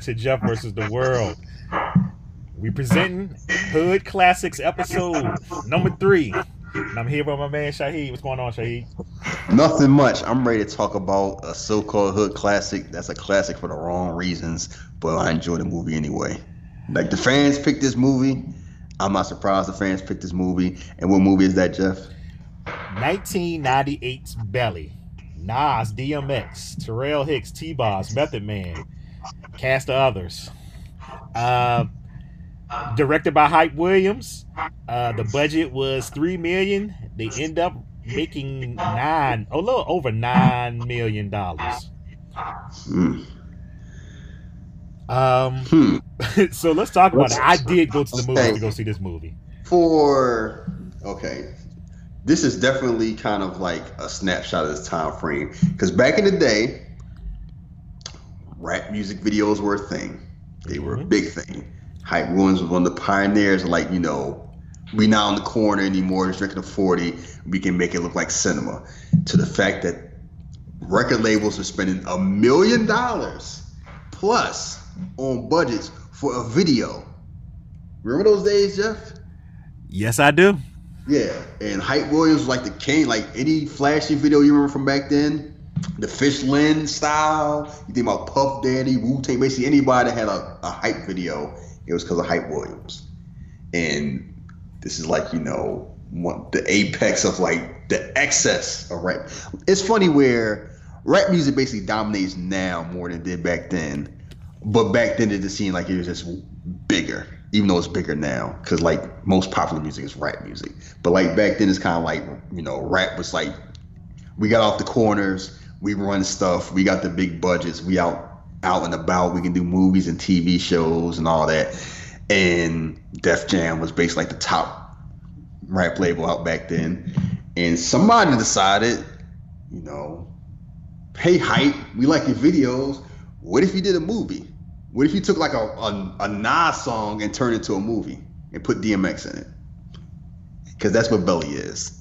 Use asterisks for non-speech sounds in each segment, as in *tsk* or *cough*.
To Jeff versus the World. We presenting Hood Classics episode number three. And I'm here with my man Shaheed. What's going on, Shaheed? Nothing much. I'm ready to talk about a so-called hood classic. That's a classic for the wrong reasons, but I enjoy the movie anyway. Like the fans picked this movie. I'm not surprised the fans picked this movie. And what movie is that, Jeff? 1998's Belly. Nas, DMX, Taral Hicks, T-Boz, Method Man, cast of others. Uh, directed by Hype Williams. Uh, the budget was three million. They end up making nine, a little over nine million dollars. Hmm. Um, Hmm. *laughs* so let's talk about it. I did go to the movie to go see this movie. For okay, this is definitely kind of like a snapshot of this time frame. Because back in the day, rap music videos were a thing. They were a Mhm. big thing. Hype Williams was one of the pioneers. Like you know, we not on the corner anymore. Just drinking a forty, we can make it look like cinema. To the fact that record labels are spending a million dollars plus on budgets for a video. Remember those days, Jeff? Yes, I do. Yeah, and Hype Williams was like the king. Like any flashy video you remember from back then, the fish-eye lens style. You think about Puff Daddy, Wu Tang, basically anybody that had a, a hype video, it was because of Hype Williams. And this is like you know one, the apex of like the excess of rap. It's funny where rap music basically dominates now more than it did back then. But back then it just seemed like it was just bigger, even though it's bigger now. Cause like most popular music is rap music. But like back then it's kind of like, you know, rap was like, we got off the corners, we run stuff, we got the big budgets, we out out and about, we can do movies and TV shows and all that. And Def Jam was basically like the top rap label out back then. And somebody decided, you know, hey hype, we like your videos. What if you did a movie? What if you took like a, a, a Nas song and turned it into a movie and put DMX in it? Because that's what Belly is.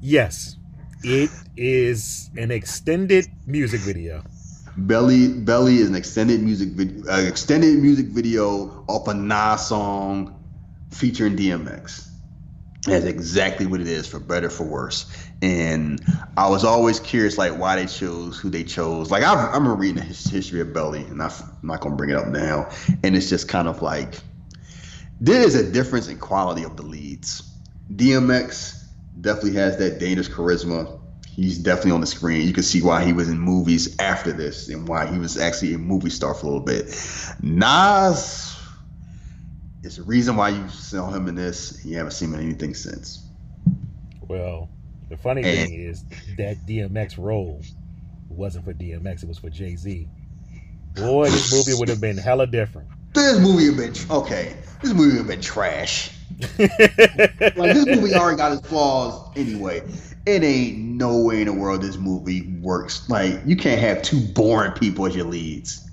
Yes, it is an extended music video. Belly Belly is an extended music video, uh, extended music video off a Nas song featuring DMX. That's exactly what it is, for better for worse. And I was always curious, like why they chose who they chose. Like I, I remember reading the history of Belly, and I, am not gonna bring it up now. And it's just kind of like there is a difference in quality of the leads. DMX definitely has that dangerous charisma. He's definitely on the screen. You can see why he was in movies after this and why he was actually a movie star for a little bit. Nas it's the reason why you saw him in this. You haven't seen him in anything since. Well, the funny And- thing is that DMX role wasn't for DMX; it was for Jay Z. Boy, this movie would have been hella different. This movie have been okay. This movie would have been trash. *laughs* Like this movie already got its flaws anyway. It ain't no way in the world this movie works. Like you can't have two boring people as your leads,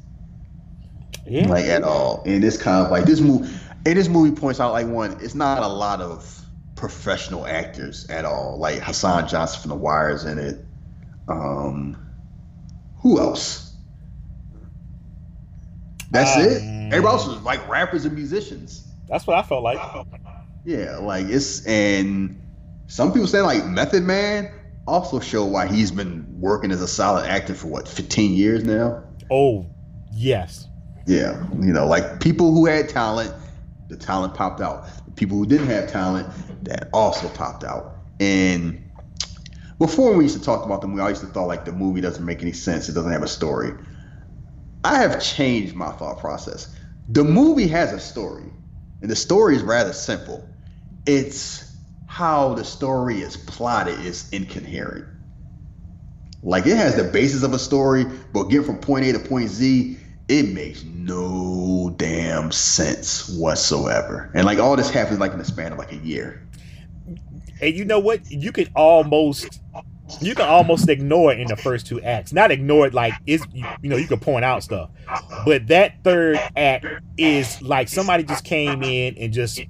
yeah, like at all. And it's kind of like this movie. And this movie points out like one. It's not a lot of professional actors at all. Like Hassan Johnson from The Wire is in it. Um, who else? That's it. Um, Everybody else is like rappers and musicians. that's what I felt like. Yeah, like it's and some people say like Method Man also show why he's been working as a solid actor for what 15 years now. Oh, yes, Yeah, you know, like people who had talent, the talent popped out. The people who didn't have talent, that also popped out. And before we used to talk about the movie, I used to thought like the movie doesn't make any sense. It doesn't have a story. I have changed my thought process. The movie has a story, and the story is rather simple. It's how the story is plotted is incoherent. Like it has the basis of a story, but getting from point A to point Z, it makes no damn sense whatsoever. And like all this happens like in the span of like a year. and you know what? You can almost you can almost ignore it in the first two acts. Not ignore it like it's you, you know you can point out stuff, but that third act is like somebody just came in and just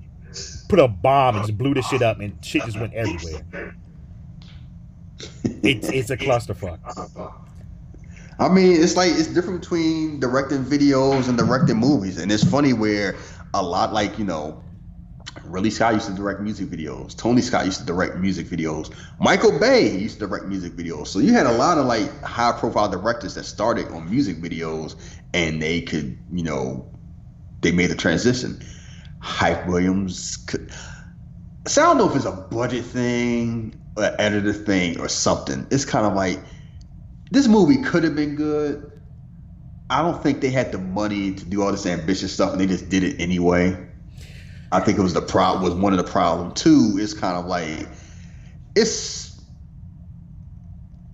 put a bomb and just blew the shit up and shit just went everywhere. It's it's a clusterfuck. I mean, it's like it's different between directing videos and directing movies, and it's funny where a lot like you know, Ridley Scott used to direct music videos. Tony Scott used to direct music videos. Michael Bay used to direct music videos. So you had a lot of like high profile directors that started on music videos, and they could you know, they made the transition. Hype Williams could. So I don't know if it's a budget thing, or an editor thing, or something. It's kind of like this movie could have been good. I don't think they had the money to do all this ambitious stuff, and they just did it anyway. I think it was the problem. Was one of the problem. Two, it's kind of like it's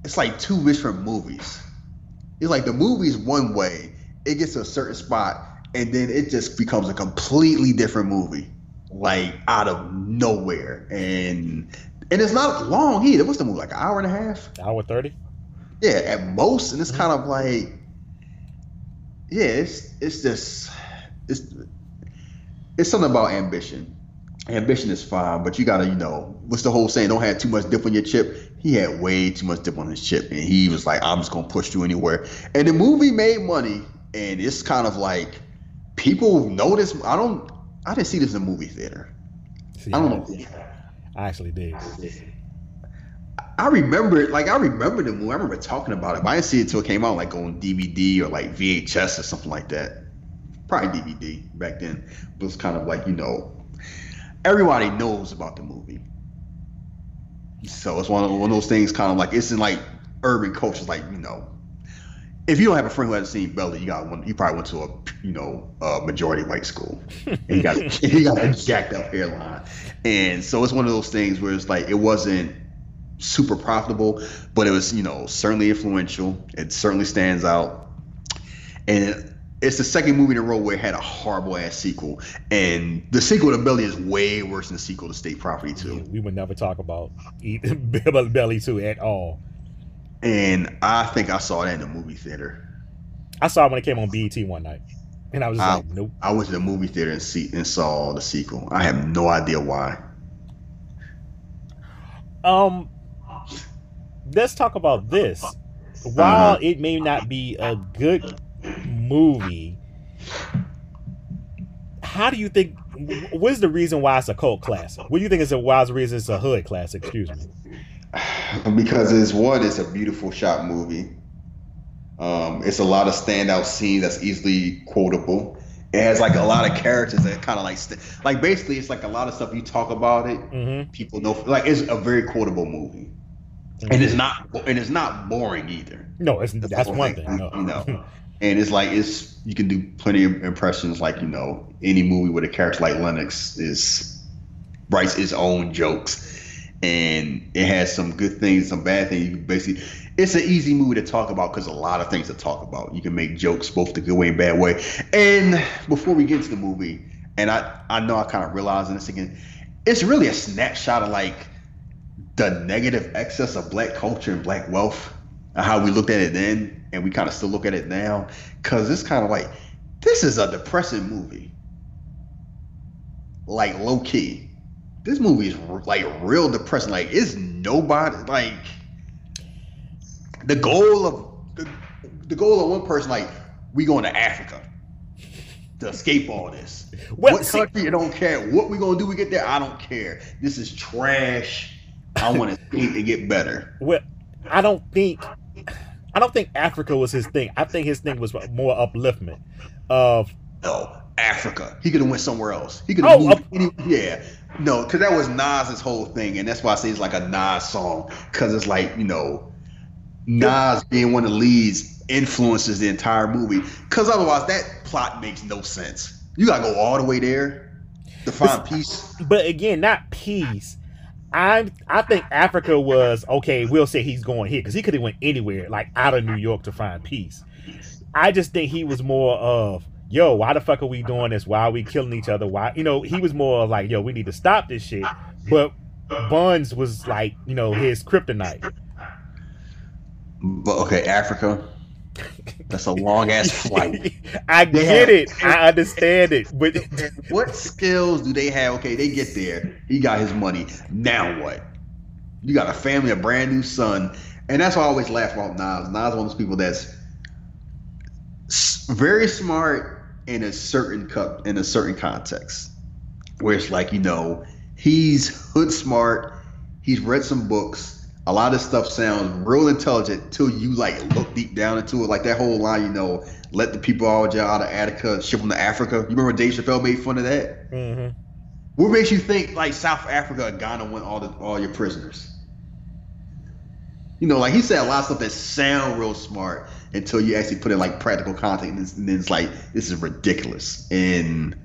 it's like two different movies. It's like the movie's one way, it gets to a certain spot, and then it just becomes a completely different movie, like out of nowhere. And and it's not long either. What's the movie? Like an hour and a half? Hour thirty. Yeah, at most, and it's mm-hmm. kind of like, yeah, it's it's just it's it's something about ambition. Ambition is fine, but you gotta, you know, what's the whole saying? Don't have too much dip on your chip. He had way too much dip on his chip, and he was like, "I'm just gonna push you anywhere." And the movie made money, and it's kind of like people know this. I don't. I didn't see this in a movie theater. See, I don't know. I actually did. I remember it, like I remember the movie. I remember talking about it, but I didn't see it until it came out, like on DVD or like VHS or something like that. Probably DVD back then. But it's kind of like you know, everybody knows about the movie. So it's one of, one of those things, kind of like it's in like urban culture. Like you know, if you don't have a friend who hasn't seen Belly, you got one. You probably went to a you know a majority white school. And he got *laughs* he got a jacked up hairline, and so it's one of those things where it's like it wasn't super profitable, but it was, you know, certainly influential. It certainly stands out. And it's the second movie in a row where it had a horrible ass sequel. And the sequel to Belly is way worse than the sequel to State Property 2. We would never talk about *laughs* Belly 2 at all. And I think I saw that in the movie theater. I saw it when it came on BET one night. And I was I, like, nope. I went to the movie theater and see and saw the sequel. I have no idea why. Um, let's talk about this. While uh-huh. it may not be a good movie, how do you think? What is the reason why it's a cult classic? What do you think is the wise reason it's a hood classic? Excuse me. *sighs* Because it's one, it's a beautiful shot movie. Um, it's a lot of standout scenes that's easily quotable. It has like a lot of characters that kind of like, st- like basically, it's like a lot of stuff you talk about it, mm-hmm. people know. Like it's a very quotable movie and it's not and it's not boring either. No, it's that's, that's one thing. thing no. *laughs* And it's like it's you can do plenty of impressions. Like you know, any movie with a character like Lennox is writes its own jokes, and it has some good things, some bad things. You basically, it's an easy movie to talk about because a lot of things to talk about. You can make jokes both the good way and bad way. And before we get into the movie, and I I know I kind of realized this again, it's really a snapshot of like the negative excess of black culture and black wealth how we looked at it then and we kind of still look at it now because it's kind of like this is a depressing movie like low key this movie is like real depressing like it's nobody like the goal of the, the goal of one person like we going to africa to escape all this well, what country see, you don't care what we gonna do we get there i don't care this is trash I want to escape and get better. Well, I don't think I don't think Africa was his thing. I think his thing was more upliftment of no Africa. He could have went somewhere else. He could have oh, moved. Any, yeah, no, because that was Nas's whole thing, and that's why I say it's like a Nas song because it's like you know Nas being one of the leads influences the entire movie. Because otherwise, that plot makes no sense. You gotta go all the way there to find peace. But again, not peace I I think Africa was okay. We'll say he's going here because he could have went anywhere, like out of New York, to find peace. I just think he was more of yo, why the fuck are we doing this? Why are we killing each other? Why you know he was more like yo, we need to stop this shit. But Buns was like you know his kryptonite. But okay, Africa. That's a long ass *laughs* flight. I they get have, it. I understand it. But *laughs* what skills do they have? Okay, they get there. He got his money. Now what? You got a family, a brand new son, and that's why I always laugh about Nas. Nas is one of those people that's very smart in a certain cup in a certain context, where it's like you know he's hood smart, he's read some books. A lot of stuff sounds real intelligent till you like look deep down into it. Like that whole line, you know, let the people all out of Attica ship them to Africa. You remember Dave Chappelle made fun of that? Mm-hmm. What makes you think like South Africa and Ghana want all the all your prisoners? You know, like he said a lot of stuff that sound real smart until you actually put in like practical content, and then it's like this is ridiculous, and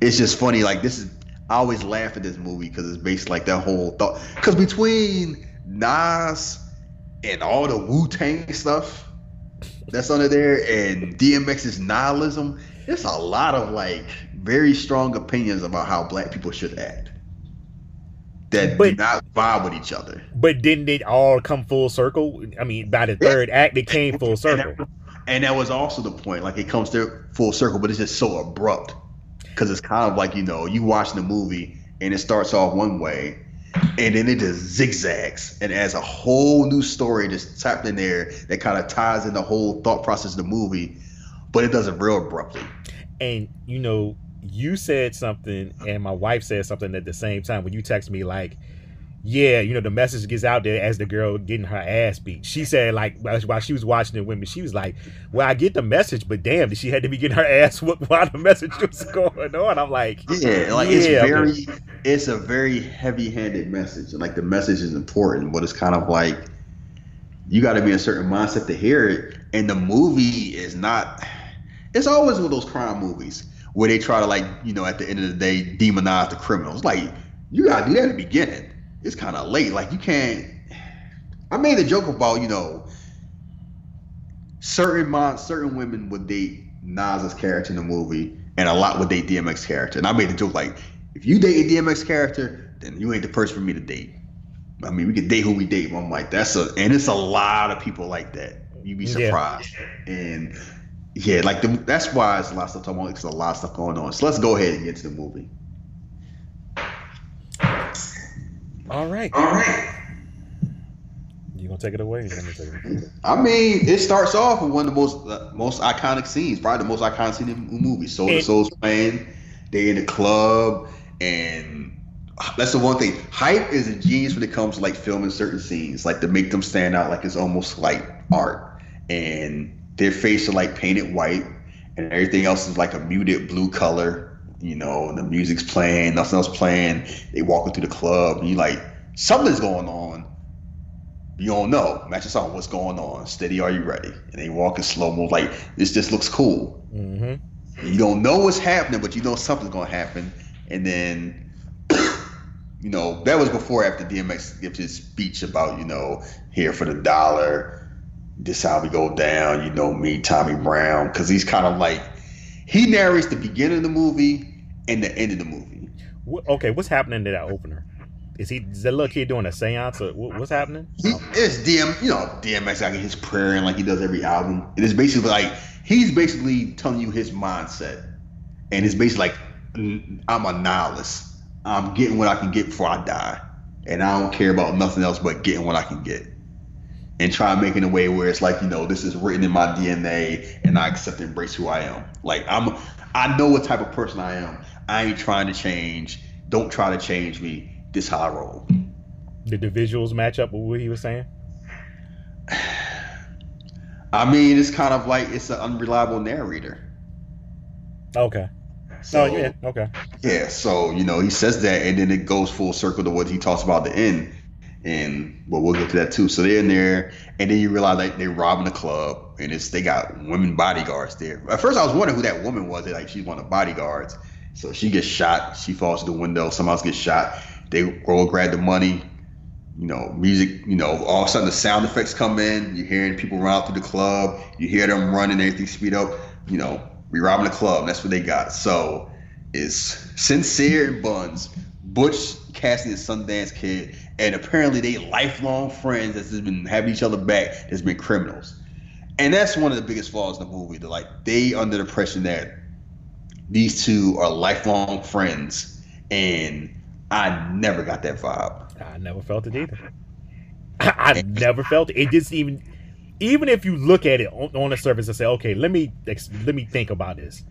it's just funny. Like this is, I always laugh at this movie because it's based like that whole thought. Because between Nas and all the Wu Tang stuff that's under there, and DMX's nihilism, there's a lot of like very strong opinions about how black people should act that But- do not vibe with each other. But didn't it all come full circle? I mean, by the third act, it came full circle. And that was also the point. Like it comes to full circle, but it's just so abrupt because it's kind of like you know you watching the movie and it starts off one way, and then it just zigzags and adds a whole new story just tapped in there that kind of ties in the whole thought process of the movie, but it does it real abruptly. And you know, you said something, and my wife said something at the same time when you text me like, "Yeah, you know, the message gets out there as the girl getting her ass beat." She said like while she was watching the women, she was like, "Well, I get the message, but damn, did she had to be getting her *laughs* ass whooped while the message was going on?" I'm like, Yeah, like it's Yeah, very, it's a very heavy-handed message, and like the message is important, but it's kind of like you got to be in a certain mindset to hear it, and the movie is not. It's always one of those crime movies where they try to like, you know, at the end of the day, demonize the criminals. Like you got to do that at the beginning. It's kind of late. Like you can't. I made a joke about you know certain mon- certain women would date Nas's character in the movie, and a lot would date DMX character. And I made the joke like, if you date a DMX character, then you ain't the person for me to date. I mean, we can date who we date. But I'm like, that's a, and it's a lot of people like that. You'd be Yeah. surprised. And yeah, like the, that's why it's a lot of stuff talking about. It's a lot of stuff going on. So let's go ahead and get to the movie. "All right, All right. you gonna take it away?" Let me take it away. I mean, it starts off with one of the most uh, most iconic scenes, probably the most iconic scene in the movie. Soul to And- Soul's playing. They in the club, and that's the one thing. Hype is a genius when it comes to like filming certain scenes, like to make them stand out like it's almost like art. And their face are like painted white, and everything else is like a muted blue color. You know, and the music's playing, nothing else playing. They walking through the club, and you like something's going on. You don't know. Match us on what's going on. Steady, are you ready? And they walk in slow mo, like this just looks cool. Mm-hmm. You don't know what's happening, but you know something's gonna happen. And then, *coughs* you know, that was before after DMX gives his speech about, you know, here for the dollar. This how we go down. You know me, Tommy Brown, because he's kind of like he narrates the beginning of the movie and the end of the movie. Okay, what's happening to that opener? Is he is that little kid doing a seance or what's happening? He, it's DM, you know, DMX like his prayer and like he does every album. It is basically like he's basically telling you his mindset, and it's basically like "Mm, I'm a nihilist. I'm getting what I can get before I die, and I don't care about nothing else but getting what I can get, and try and make it in a way where it's like you know this is written in my DNA, and I accept and embrace who I am. Like I'm, I know what type of person I am. I ain't trying to change. Don't try to change me. This how I roll. Did the visuals match up with what he was saying? *sighs* I mean, it's kind of like it's an unreliable narrator. Okay. So oh yeah. Okay. yeah, so you know he says that, and then it goes full circle to what he talks about at the end, and but we'll get to that too. So they're in there, and then you realize like they're robbing the club, and it's they got women bodyguards there. At first, I was wondering who that woman was. Like she's one of the bodyguards. So she gets shot. She falls through the window. Someone else gets shot. They go grab the money. You know, music. You know, all of a sudden the sound effects come in. You're hearing people run out through the club. You hear them running. Everything speed up. You know, we robbing the club. That's what they got. So is Sincere Buns, Butch Cassidy and Sundance Kid, and apparently they lifelong friends that's been having each other back. That's been criminals, and that's one of the biggest flaws in the movie. They're like they under the impression that these two are lifelong friends, and I never got that vibe. I never felt it either. *laughs* I, I never felt it. It just even even if you look at it on, on the surface and say, okay, let me let me think about this.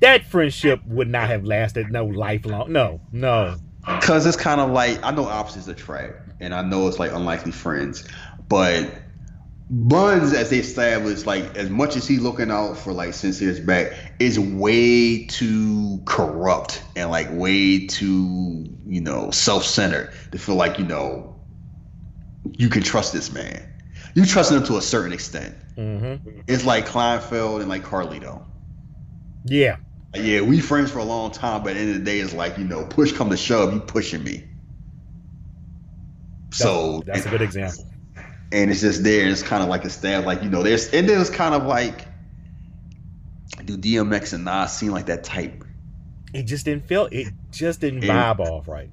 That friendship would not have lasted no lifelong. No, no. Cause it's kind of like I know opposites attract, and I know it's like unlikely friends, but Buns, as they established, like as much as he's looking out for like Sincere's back, is way too corrupt and like way too you know self-centered to feel like you know you can trust this man. You trust him to a certain extent. Mm-hmm. It's like Kleinfeld and like Carlito. Yeah, yeah, we friends for a long time, but at the end of the day, it's like you know, push come to shove, you pushing me. So that's a good example. and it's just there. And it's kind of like a stab, like you know, there's and then it's kind of like, do DMX and Nas seem like that type? It just didn't feel. It just didn't Yeah. vibe off right.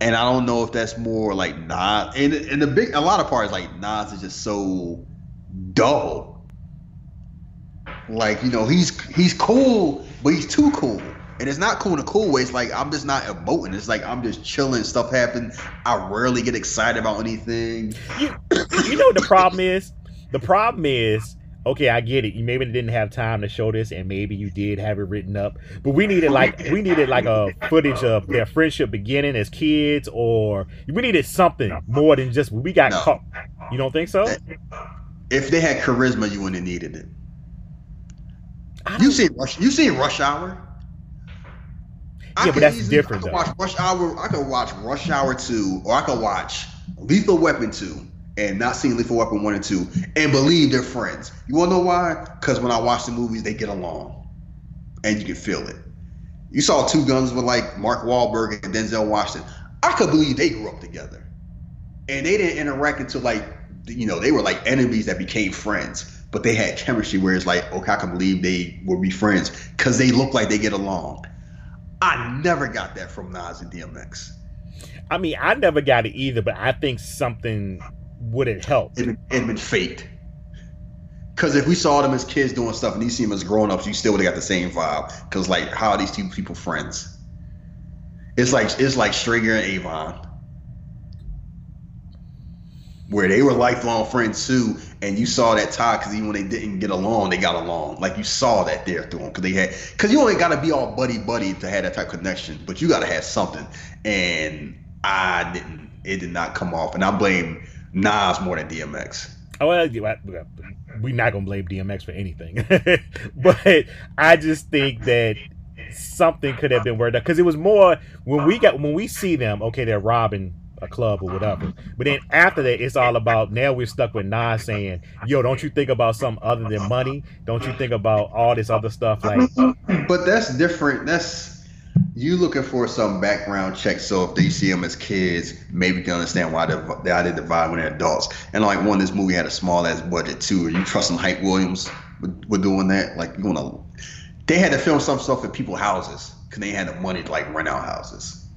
And I don't know if that's more like Nas, and and the big a lot of parts like Nas is just so dull. Like you know, he's he's cool, but he's too cool. And it's not cool in a cool way. It's like I'm just not emoting. It's like I'm just chilling. Stuff happen. I rarely get excited about anything. You, you know what the problem is? The problem is, okay, I get it. You maybe didn't have time to show this, and maybe you did have it written up. But we needed like *laughs* we needed like a footage of their friendship beginning as kids, or we needed something more than just we got No. caught. You don't think so? If they had charisma, you wouldn't have needed it. You seen Rush? You seen Rush Hour? I Yeah, but that's easily- different, I could watch Rush Hour. I could watch Rush Hour two, or I could watch Lethal Weapon two, and not seen Lethal Weapon one and two, and believe they're friends. You wanna know why? Because when I watch the movies, they get along, and you can feel it. You saw Two Guns with like Mark Wahlberg and Denzel Washington. I could believe they grew up together, and they didn't interact until like you know they were like enemies that became friends. But they had chemistry where it's like, okay, I can believe they will be friends because they look like they get along. I never got that from Nas and DMX. I mean, I never got it either, but I think something would have helped. It had been faked. Because if we saw them as kids doing stuff and you see them as grown ups, you still would have got the same vibe. Because like, how are these two people friends? It's like it's like Stringer and Avon, where they were lifelong friends too, and you saw that tie because even when they didn't get along, they got along. Like you saw that there through them because they had because you only got to be all buddy buddy to have that type of connection, but you got to have something. And I didn't. It did not come off, and I blame Nas more than DMX. Oh, well, we're not gonna blame DMX for anything, *laughs* but I just think that something could have been worked out because it was more when we got when we see them. Okay, they're robbing a club or whatever, but then after that, it's all about now we're stuck with Nas saying, "Yo, don't you think about something other than money? Don't you think about all this other stuff?" Like, But that's different. That's you looking for some background check. So if they see them as kids, maybe they understand why they why they divide when they're adults. And like one, this movie had a small ass budget too. Are you trusting Hype Williams with, with doing that? Like you wanna? They had to film some stuff at people's houses because they had the money to like rent out houses.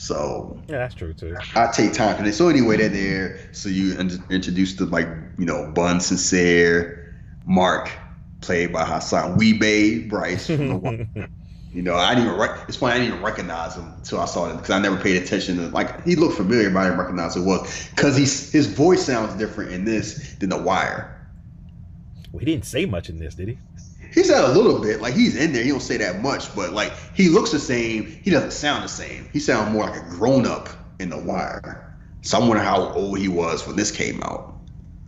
So yeah, that's true too. I take time for this. So anyway, they're there. So you in- introduce the like you know Bun Sincere, Mark, played by Hassan Wee-Bey, Brice. From the, *laughs* you know, I didn't even rec- it's funny I didn't even recognize him until I saw him because I never paid attention to like he looked familiar, but I didn't recognize who it was because he's his voice sounds different in this than The Wire. well, he didn't say much in this, did he? He said a little bit, like he's in there. He don't say that much, but like he looks the same. He doesn't sound the same. He sounds more like a grown up in The Wire. So I wonder how old he was when this came out,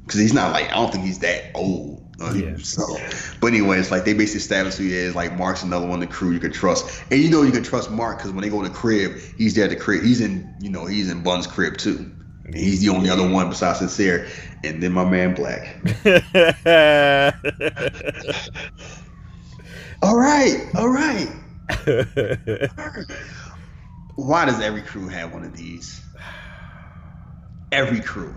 because he's not like I don't think he's that old. Uh, Yeah. So, but anyway, it's like they basically established who he is. Like Mark's another one in the crew you can trust, and you know you can trust Mark because when they go to the crib, he's there at the crib. He's in, you know, he's in Bun's crib too. He's the only other one besides Sincere, and then my man Black. *laughs* All right, all right. *laughs* Why does every crew have one of these? Every crew.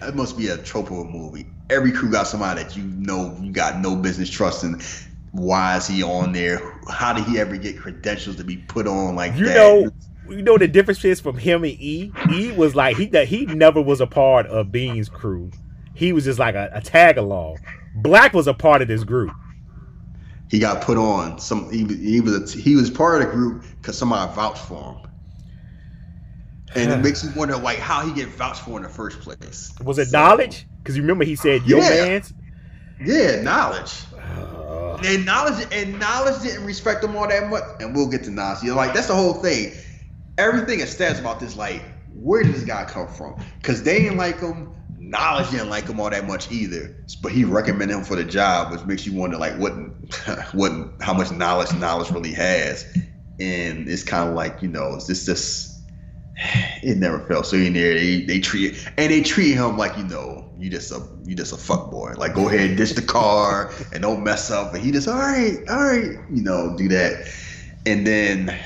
That must be a trope of a movie. Every crew got somebody that you know you got no business trusting. Why is he on there? How did he ever get credentials to be put on like You that? know, you know the difference is from him and E. E was like he that he never was a part of Bean's crew. He was just like a, a tag along. Black was a part of this group. he got put on. Some he, he was a, he was part of the group because somebody vouched for him. And it makes you wonder, like, how he get vouched for in the first place. Was it So- knowledge? Because you remember he said your Yeah. man's. Yeah, knowledge. Uh, And knowledge and knowledge didn't respect him all that much. And we'll get to Nas. You're like, that's the whole thing. Everything is stats about this, like, where did this guy come from? Because they didn't like him. Knowledge didn't like him all that much either. But he recommended him for the job, which makes you wonder, like, what, *laughs* what, how much knowledge knowledge really has. And it's kind of like, you know, just this. *sighs* It never felt so in there. They they treat and they treat him like you know you just a you just a fuck boy. Like go ahead, ditch the car and don't mess up. And he just all right, all right, you know, do that. And then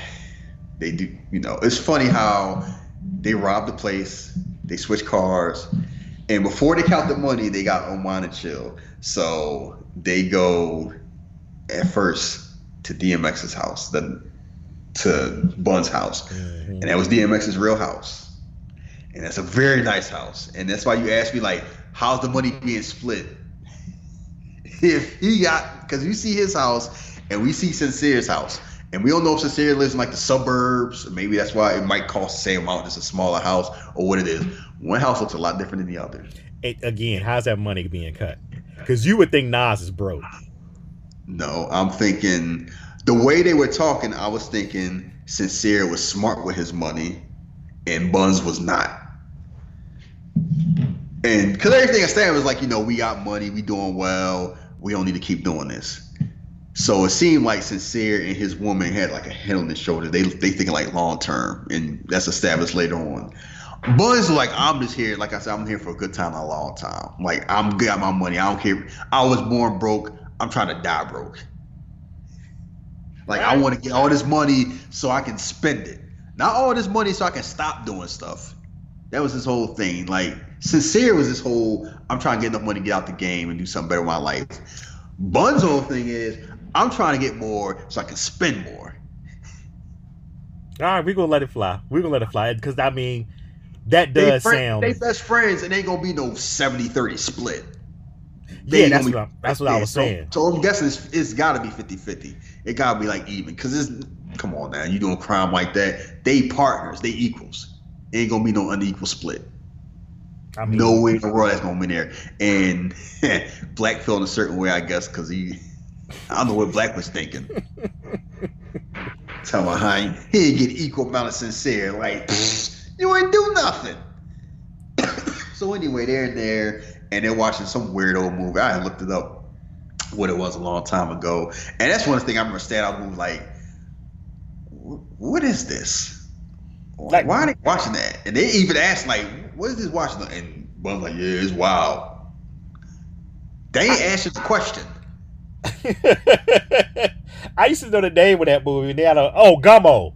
they do, you know, it's funny how they rob the place, they switch cars, and before they count the money, they got Oman and chill. So they go at first to DMX's house, then to Bun's house mhm. and that was DMX's real house. And that's a very nice house. And that's why you ask me like, how's the money being split? *laughs* If he got, because you see his house and we see Sincere's house, and we don't know if Sincere lives in like the suburbs. Maybe that's why it might cost the same amount, just a smaller house, or what it is. One house looks a lot different than the other. It- again, how's that money being cut? Because you would think Nas is broke. No, I'm thinking the way they were talking, I was thinking Sincere was smart with his money and Buns was not. And because everything I said was like, you know, we got money, we doing well, we don't need to keep doing this. So it seemed like Sincere and his woman had like a head on his shoulder. They they thinking like long term, and that's established later on. Buns like I'm just here, like I said, I'm here for a good time, a long time. Like I'm got my money. I don't care. I was born broke. I'm trying to die broke. Like I want to get all this money so I can spend it. Not all this money so I can stop doing stuff. That was his whole thing. Like sincere was this whole I'm trying to get enough money to get out the game and do something better with my life. Bun's whole thing is I'm trying to get more so I can spend more. All right, we're gonna let it fly. We're gonna let it fly because I mean, that They, does friend- sound. they best friends and ain't gonna be no 70-30 split. yeah, that's what I, that's what I was so- saying. So, I'm guessing it's, it's got to be 50-50. It got to be like even because it's come on now, you doing crime like that? They partners, they equals. Ain't gonna be no unequal split. I mean, No way in the world that's gonna be there. And *laughs* Black felt in a certain way, I guess, because he, I don't know what Black was thinking. Tell my how he get equal amount of sincere. Like you ain't do nothing. *coughs* so anyway, they're in there and they're watching some weird old movie. I looked it up what it was a long time ago, and that's one thing I remember standing out movie like, what is this? Like, why are they watching that? And they even asked like, what is this watching? And Buzz like, yeah, it's wild. They ain't answered the question. *laughs* I used to know the name of that movie. And they had a oh Gummo,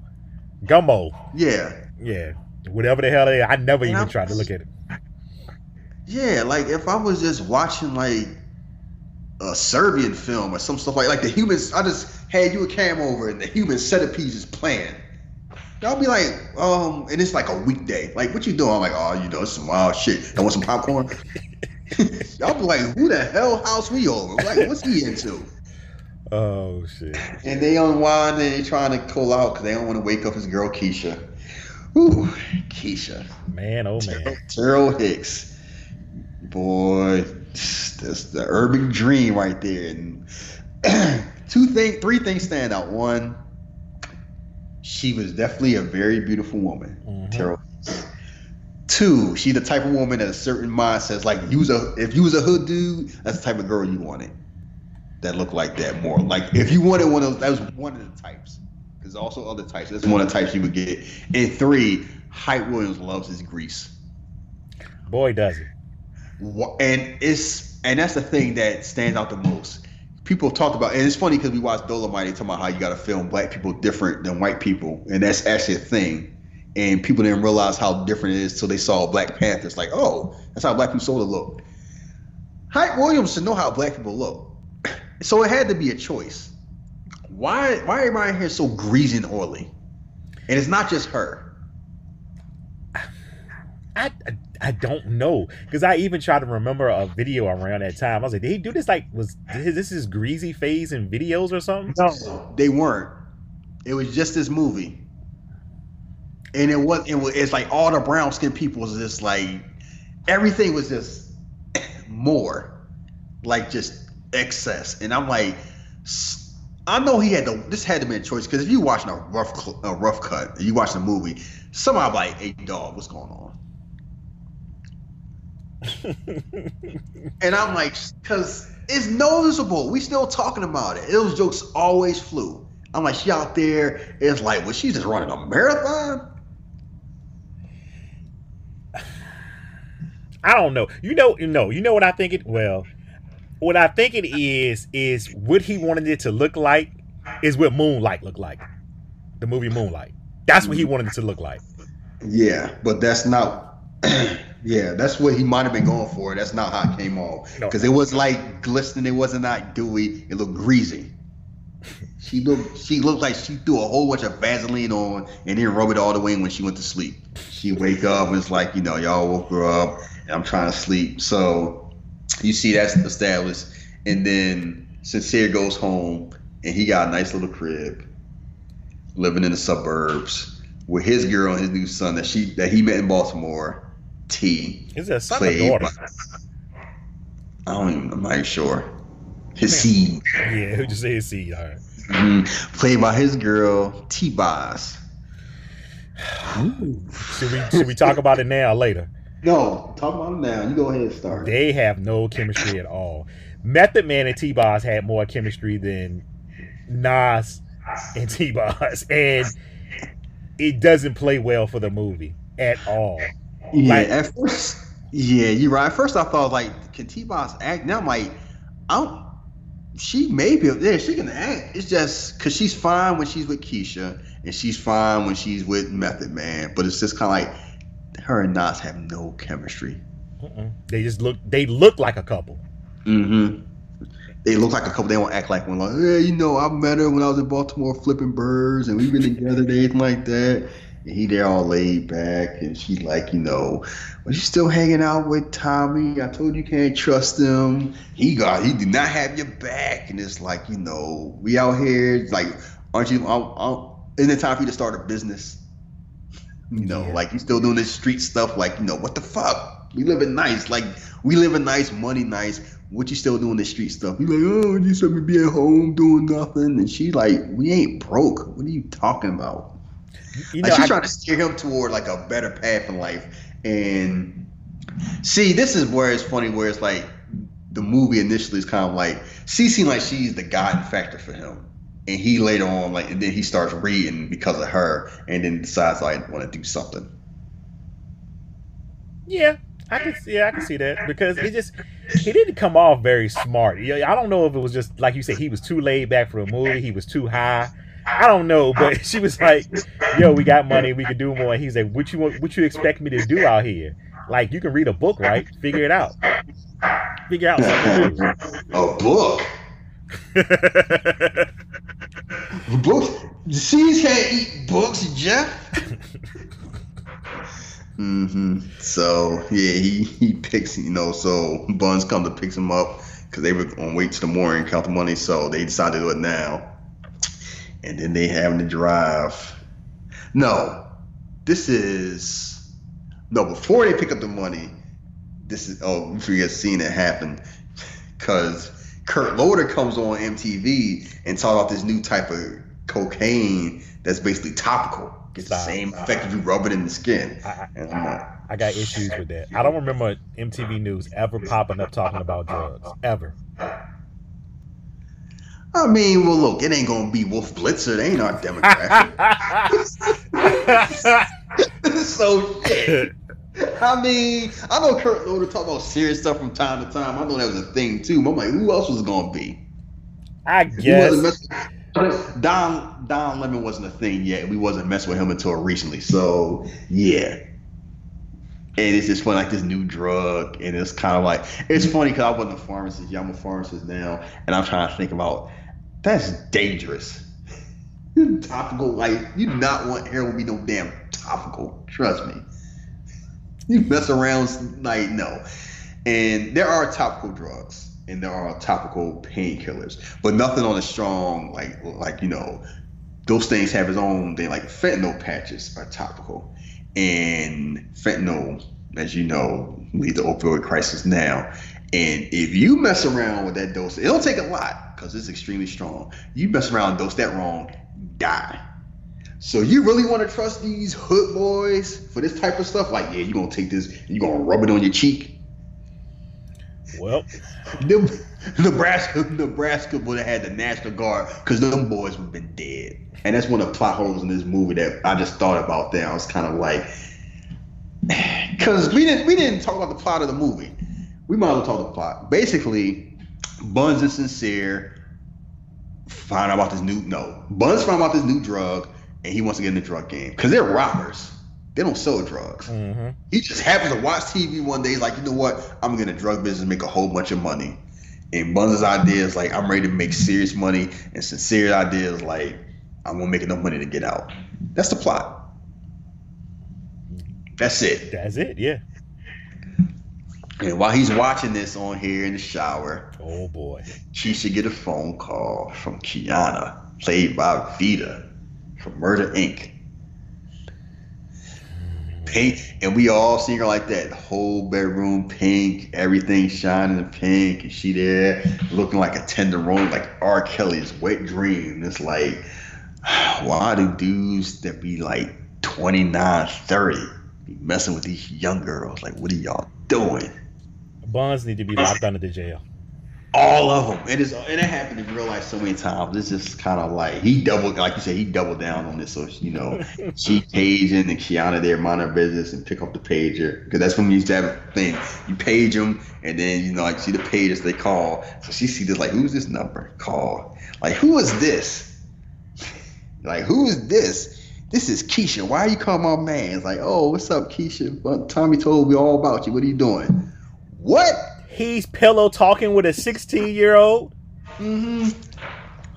Gummo. Yeah, Yeah, whatever the hell it is. I never And even I'm- tried to look at it. yeah. Like if I was just watching like a Serbian film or some stuff like like the humans, I just had you a cam over and the human centipede is playing. Y'all be like, um, and it's like a weekday. Like, what you doing? I'm like, oh, you know, it's some wild shit. I want some popcorn. *laughs* Y'all be like, who the hell house we over? Like, what's he into? *laughs* Oh shit. And they unwind and they trying to pull out because they don't want to wake up his girl Keisha. Ooh, Keisha. Man, oh man. Taral Hicks. Boy, that's the urban dream right there. And *clears throat* two things, three things stand out. One, she was definitely a very beautiful woman. Mhm. Taral Hicks. Two, she the type of woman that a certain mindset like you was a if you was a hood dude, that's the type of girl you wanted. That looked like that more. Like if you wanted one of those, that was one of the types. Because there's also other types. That's one of the types you would get. And three, Hype Williams loves his grease. Boy, does it. Wha- and it's and that's the thing that stands out the most. People talk about, and it's funny because we watched Dolomite. They talk about how you got to film black people different than white people, and that's actually a thing. And people didn't realize how different it is till they saw Black Panther. It's like, oh, that's how black people sort of look. Hype Williams should know how black people look, *clears throat* so it had to be a choice. Why? Why everybody here so greasy and oily? And it's not just her. I, I I don't know because I even tried to remember a video around that time. I was like, did he do this? Like, was this this his greasy phase in videos or something? No, they weren't. It was just this movie, and it was. It was. It's like all the brown skinned people was just like everything was just *coughs* more, like just excess. And I'm like, I know he had to. This had to be a choice because if you watching a rough a rough cut, you watching a movie, somebody like, "Hey, dog, what's going on?" *laughs* and I'm like, because it's noticeable. We still talking about it. Those jokes always flew. I'm like, she out there. It's like, was she just running a marathon? I don't know. You know, no. You know what I think it. Well, what I think it is is what he wanted it to look like is what Moonlight looked like. The movie Moonlight. That's what he wanted it to look like. Yeah, but that's not. *clears throat* yeah, that's what he might have been going for. That's not how it came off because no. it was like glistening. It wasn't that dewy. It looked greasy. She looked. She looked like she threw a whole bunch of Vaseline on and then rub it all the way when she went to sleep. She wake up and it's like you know y'all woke her up and I'm trying to sleep. So you see that's established, and then Sincere goes home and he got a nice little crib, living in the suburbs with his girl and his new son that she that he met in Baltimore. T. Is that son or daughter? By, I don't even. I'm not sure. His seed. Yeah, who just say his seed? All right. mm-hmm. Played by his girl T. Boz. should we should we talk about it now or later? No, talk about them now. You go ahead and start. They have no chemistry at all. Method Man and T Boz had more chemistry than Nas and T Boz, *laughs* and it doesn't play well for the movie at all. Yeah, like, at first, yeah, you're right. At first, I thought like, can T Boz act? Now I'm like, I don't. She may be yeah, she can act. It's just because she's fine when she's with Keisha, and she's fine when she's with Method Man. But it's just kind of like her and Nas have no chemistry. Mm-mm. They just look. They look like a couple. Mm-hmm. They look like a couple. They don't act like one. Like, yeah, you know, I met her when I was in Baltimore flipping birds, and we've been together, anything like that. And he there all laid back, and she like, you know, but she's still hanging out with Tommy. I told you can't trust him. He got, he did not have your back, and it's like, you know, we out here, like, aren't you? I'm, I'm, isn't it time for you to start a business? You know, yeah. like you still doing this street stuff. Like, you know, what the fuck? We living nice. Like, we living nice, money nice. What you still doing this street stuff? You like, oh, you said me be at home doing nothing, and she like, we ain't broke. What are you talking about? You know, like she's I, trying to steer him toward like a better path in life. And see, this is where it's funny. Where it's like the movie initially is kind of like she seems like she's the guiding factor for him and he later on like and then he starts reading because of her and then decides like I want to do something yeah I can see, yeah, I can see that because it just he didn't come off very smart. I don't know if it was just like you said he was too laid back for a movie. He was too high. I don't know, but *laughs* she was like, "Yo, we got money, we can do more." And he's like, "What you want? What you expect me to do out here? Like, you can read a book, right? Figure it out. Figure out something to do." *laughs* A book. Books. The seeds can't eat books, Jeff. mm-hmm. So yeah, he he picks. You know, so Buns come to picks him up because they were on wait to the morning count the money. So they decided to do it now, and then they having to drive. No, this is no before they pick up the money. This is oh, we forget seeing it happen because Kurt Loder comes on MTV and talks about this new type of cocaine that's basically topical. Gets the same uh-uh. effect if you rub it in the skin. I, I, I got issues with that. I don't remember MTV News ever popping up talking about drugs ever. I mean, well, look, it ain't gonna be Wolf Blitzer. They ain't our demographic. *laughs* *laughs* so shit. *laughs* I mean, I know Kurt Loder talk about serious stuff from time to time. I know that was a thing too. But I'm like, who else was it gonna be? I guess. Don Don Lemon wasn't a thing yet. We wasn't messing with him until recently. So yeah. And it's just fun, like this new drug, and it's kind of like it's funny because I wasn't a pharmacist. Yeah, I'm a pharmacist now, and I'm trying to think about that's dangerous. *laughs* topical, like you do not want heroin to be no damn topical. Trust me you mess around like no. And there are topical drugs and there are topical painkillers, but nothing on a strong like like you know those things have its own thing. Like fentanyl patches are topical, and fentanyl, as you know, lead the opioid crisis now. And if you mess around with that dose, it don't take a lot because it's extremely strong. You mess around, dose that wrong, die. So you really want to trust these hood boys for this type of stuff? Like, yeah, you're gonna take this and you're gonna rub it on your cheek. Well, them, Nebraska, Nebraska would have had the National Guard because them boys would have been dead. And that's one of the plot holes in this movie that I just thought about. There, I was kind of like, *sighs* because we didn't we didn't talk about the plot of the movie. We might as well talk the plot. Basically, Buns and Sincere find out about this new no. Buns found out about this new drug, and he wants to get in the drug game because they're robbers. They don't sell drugs. hmm He just happens to watch TV one day. He's like, you know what? I'm gonna get in the drug business, make a whole bunch of money. And Buns' idea is like, I'm ready to make serious money. And Sincere idea is like, I'm gonna make enough money to get out. That's the plot. That's it. that's it. Yeah. And while he's watching this on here in the shower, Oh boy. she should get a phone call from Kiana, played by Vita from Murder Inc. Pink, and we all seeing her like that. Whole bedroom pink, everything shining pink, and she there looking like a tenderoni, like R. Kelly's wet dream. It's like, *sighs* why do dudes that be like 29, 30 be messing with these young girls? Like, what are y'all doing? Bonds need to be locked under the jail. All of them. It is, and it happened in real life so many times. It's just kind of like he doubled, like you said, he doubled down on this. So you know, *laughs* she paging and Kiana there mind her business and pick up the pager because that's when we used to have a thing. You page them, and then you know, like see the pages they call. So she see this like, who's this number? Call. Like, who is this? *laughs* Like, who is this? This is Keisha. Why are you calling my man? It's like, oh, what's up, Keisha? Well, Tommy told me all about you. What are you doing? What? He's pillow talking with a 16 year old. Mm-hmm.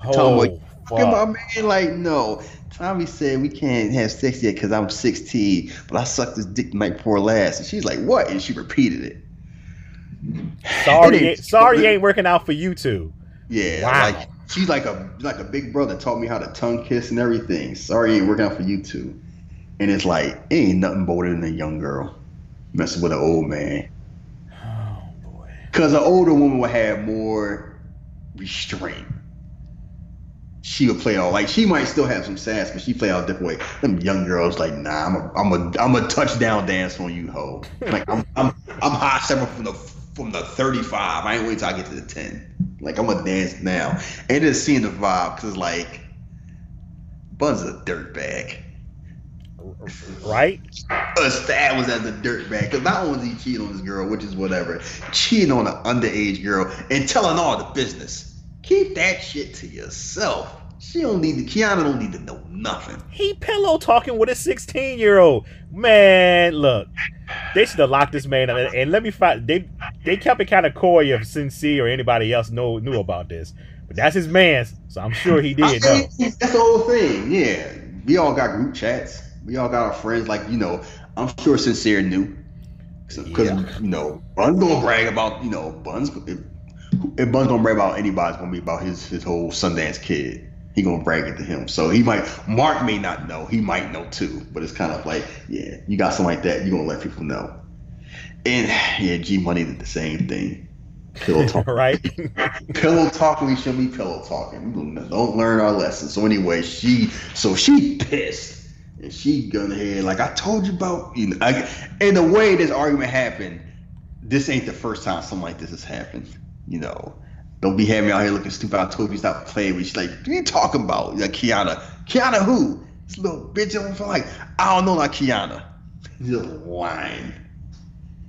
Oh, Tommy, Look at my man, like, no. Tommy said we can't have sex yet because I'm 16, but I sucked his dick the night before last. And she's like, what? And she repeated it. Sorry, It ain't- is- sorry, ain't working out for you two. Yeah, Wow. like she's like a like a big brother taught me how to tongue kiss and everything. Sorry, ain't working out for you two. And it's like it ain't nothing bolder than a young girl messing with an old man. Oh boy. Cause an older woman would have more restraint. She would play all like she might still have some sass, but she play all a different way. Them young girls like, nah, I'm a I'm a I'm a touchdown dance on you, ho. *laughs* Like I'm I'm I'm hot stepping from the from the 35. I ain't wait till I get to the 10. Like I'm gonna dance now. And just seeing the vibe, cause like Bun's a dirtbag. Right? established as a dirtbag. Because not only is he cheating on this girl, which is whatever, cheating on an underage girl and telling all the business. Keep that shit to yourself. She don't need to. Kiana don't need to know nothing. He pillow talking with a 16 year old. Man, look. They should have locked this man up. And, and let me find they they kept it kind of coy if Sincere or anybody else know knew about this. But that's his man's, so I'm sure he did mean, that's the whole thing. Yeah, we all got group chats. We all got our friends. Like you know, I'm sure Sincere knew because Yeah. you know Bun's gonna brag about you know Bun's if, if Bun's gonna brag about anybody, it's gonna be about his his whole Sundance kid. He gonna brag it to him. So he might Mark may not know. He might know too. But it's kind of like yeah, you got something like that. You gonna let people know. And yeah, G Money did the same thing. Pillow *laughs* talk. right? *laughs* pillow talking. We shouldn't be pillow talking. Don't- don't learn our lessons. So anyway, she so she pissed and she gun ahead like I told you about. You know, I, in the way this argument happened, this ain't the first time something like this has happened. You know, don't be having me out here looking stupid. I told you stop playing. with. She's like, what are you talking about? Like Kiana, Kiana who? This little bitch on phone. Like I don't know, like Kiana. Just whine.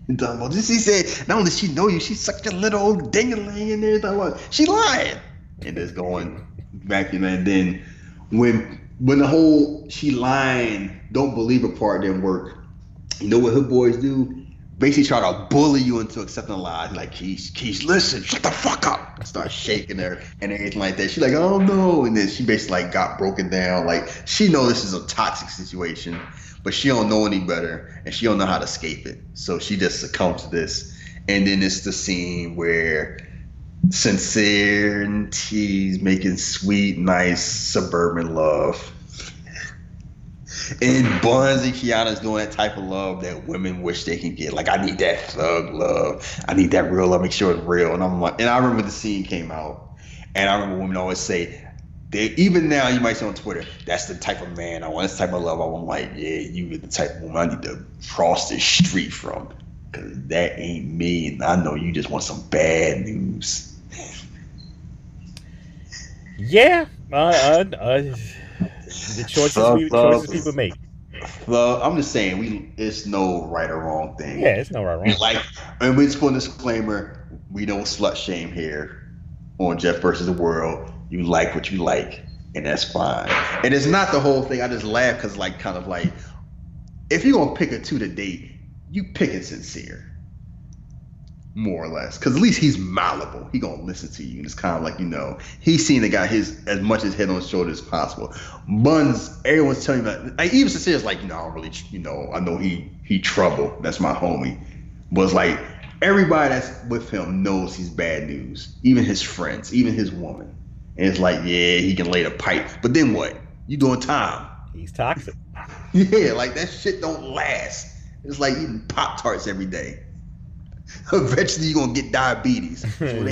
You talking about this? He said, not only she know you, she's such a little old dingaling in there. She lying. And it's going back in and then when when the whole she lying, don't believe her part didn't work. You know what her boys do? Basically try to bully you into accepting a lie. Like, Keith, Keith, listen, shut the fuck up. Start shaking her and everything like that. She's like, oh no. And then she basically like got broken down. Like, she know this is a toxic situation, but she don't know any better and she don't know how to escape it. So she just succumbs to this. And then it's the scene where sincere and she's making sweet, nice suburban love. And Buns and Kiana's doing that type of love that women wish they can get. Like I need that thug love. I need that real love. Make sure it's real. And I'm like, and I remember the scene came out, and I remember women always say, they even now you might say on Twitter, that's the type of man I want. That's the type of love I want. I'm like, yeah, you the type of woman I need to cross the street from, cause that ain't me. And I know you just want some bad news. Yeah, uh, uh, uh, the choices we, choices people make. Well, I'm just saying we it's no right or wrong thing. Yeah, it's no right or wrong. Like, and we just put a disclaimer: we don't slut shame here on Jeff versus the World. You like what you like, and that's fine. And it's not the whole thing. I just laugh because, like, kind of like, if you're gonna pick a two to date, you pick it sincere more or less. Because at least he's malleable. He gonna listen to you, and it's kind of like you know he's seen the guy his as much his head on his shoulder as possible. Buns, everyone's telling me that. Like, even Sincere's like, you know, I don't really, you know, I know he he trouble. That's my homie. But it's like everybody that's with him knows he's bad news. Even his friends, even his woman. And it's like, yeah, he can lay the pipe. But then what? You doing time? He's toxic. *laughs* Yeah, like that shit don't last. It's like eating Pop Tarts every day. *laughs* Eventually, you're gonna get diabetes. *laughs* So it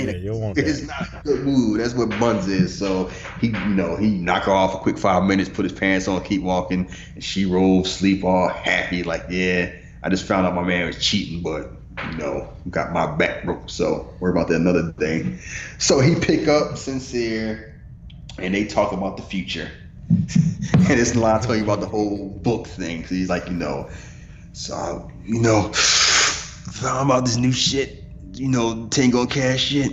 Yeah, it's that. not a good mood. That's what Buns is. So he, you know, he knock her off a quick five minutes, put his pants on, keep walking, and she rolls, sleep all happy, like, yeah, I just found out my man was cheating, but you know, got my back broke. So worry about that another thing. So he pick up sincere, and they talk about the future. *laughs* and it's a lot tell you about the whole book thing. Cause he's like, you know, so you know, *sighs* found about this new shit, you know, Tango Cash shit.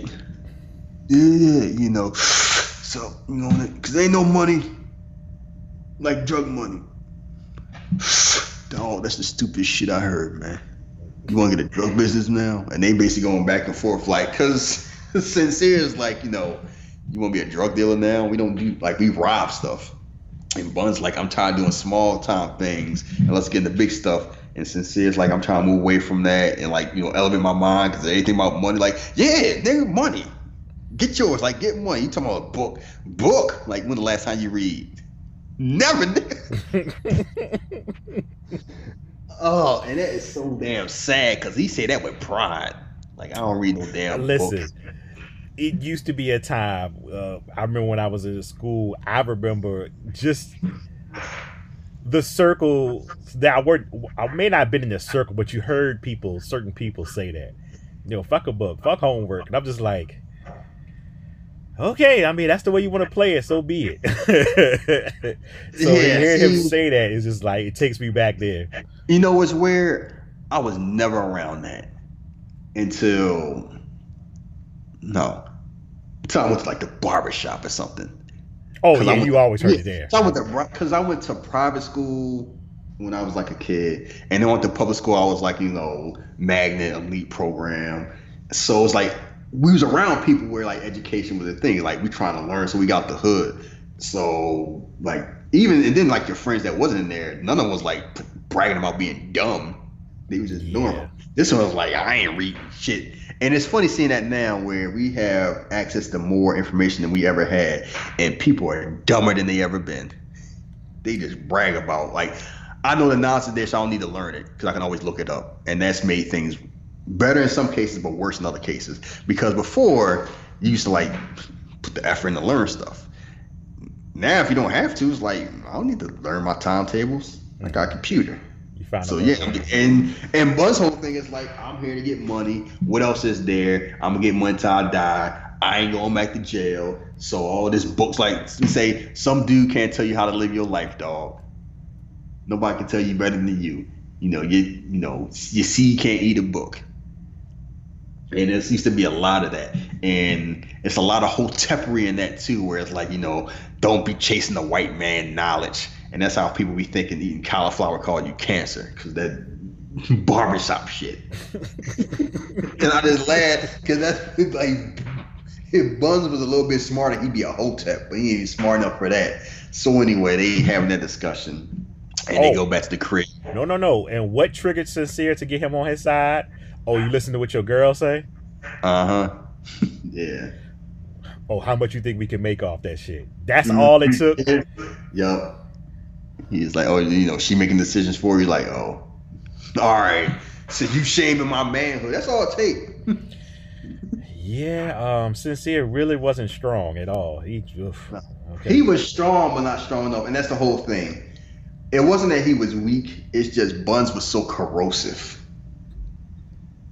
Yeah, you know. *sighs* So, you know, cause ain't no money like drug money. *sighs* Dog, that's the stupidest shit I heard, man. You wanna get a drug business now? And they basically going back and forth, like, cause *laughs* sincere is like, you know, you wanna be a drug dealer now? We don't do like we rob stuff. And Bun's like, I'm tired of doing small time things and let's get into big stuff. And sincere It's like, I'm trying to move away from that and like, you know, elevate my mind because anything about money, like, yeah, nigga, money. Get yours, like get money. You talking about a book. Book. Like when the last time you read? Never. *laughs* Oh, and that is so damn sad because he said that with pride. Like I don't read no damn book. Listen, books. it used to be a time. Uh, I remember when I was in school. I remember just the circle that I worked. I may not have been in the circle, but you heard people, certain people, say that. You know, fuck a book, fuck homework, and I'm just like, okay. I mean, that's the way you want to play it. So be it. *laughs* so Yeah, hearing him see- say that is just like it takes me back there. You know it's weird? I was never around that until no. Until I went to like the barber shop or something. Oh yeah, went- you always heard yeah, it there. So I went to because I went to private school when I was like a kid, and then went to public school. I was like you know magnet elite program. So it's like we was around people where like education was a thing. Like we trying to learn, so we got the hood. So like even and then like your friends that wasn't in there, none of them was like bragging about being dumb. They was just Yeah. normal. This one was like I ain't reading shit. And it's funny seeing that now where we have access to more information than we ever had, and people are dumber than they ever been. They just brag about like I know the nonsense there, so I don't need to learn it because I can always look it up, and that's made things better in some cases, but worse in other cases. Because before you used to like put the effort in to learn stuff. Now, if you don't have to, it's like I don't need to learn my timetables. I got a computer. So yeah, and and Buzz whole thing is like, I'm here to get money. What else is there? I'm gonna get money till I die. I ain't going back to jail. So all this books like say, some dude can't tell you how to live your life, dog. Nobody can tell you better than you. You know, you you know, you see you can't eat a book. And there seems to be a lot of that. And it's a lot of hotepery *laughs* in that too, where it's like, you know, don't be chasing the white man knowledge. And that's how people be thinking eating cauliflower called you cancer, because that *laughs* barbershop shit. *laughs* and I just laugh because that's like if Buns was a little bit smarter, he'd be a hotep, but he ain't smart enough for that. So anyway, they having that discussion, and they Oh. go back to the crib. No, no, no. And what triggered Sincere to get him on his side? Oh, you listen to what your girl say? Uh huh. *laughs* yeah. Oh, how much you think we can make off that shit? That's all it took. Yup. He's like, oh, you know, she making decisions for you. Like, oh, all right. So you shaming my manhood. That's all it take. Yeah, um, Sincere really wasn't strong at all. He, oof, okay. He was strong, but not strong enough, and that's the whole thing. It wasn't that he was weak. It's just Buns was so corrosive,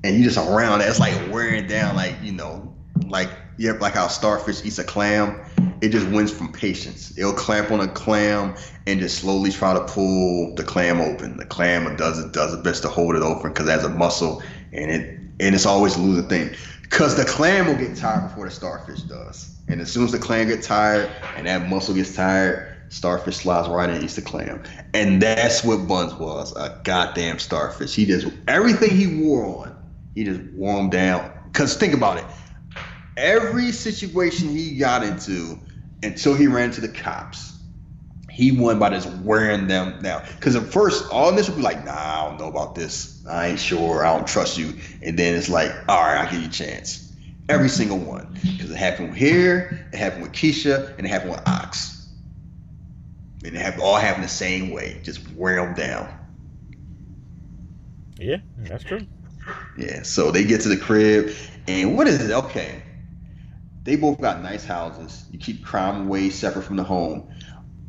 and you just around. It's like wearing down, like you know, like yeah, like how starfish eats a clam. It just wins from patience. It'll clamp on a clam and just slowly try to pull the clam open. The clam does it does its best to hold it open because it has a muscle, and it and it's always a losing thing. Cause the clam will get tired before the starfish does. And as soon as the clam gets tired and that muscle gets tired, starfish slides right in and eats the clam. And that's what Buns was, a goddamn starfish. He just everything he wore on, he just wore him down. Cause think about it. Every situation he got into until he ran to the cops, he won by just wearing them down. Because at first, all this would be like, nah, I don't know about this. I ain't sure. I don't trust you. And then it's like, all right, I'll give you a chance. Every single one. Because it happened with here, it happened with Keisha, and it happened with Ox. And they have all happened the same way. Just wear them down. yeah, that's true. Yeah, so they get to the crib, and what is it? Okay. They both got nice houses. You keep crime away separate from the home.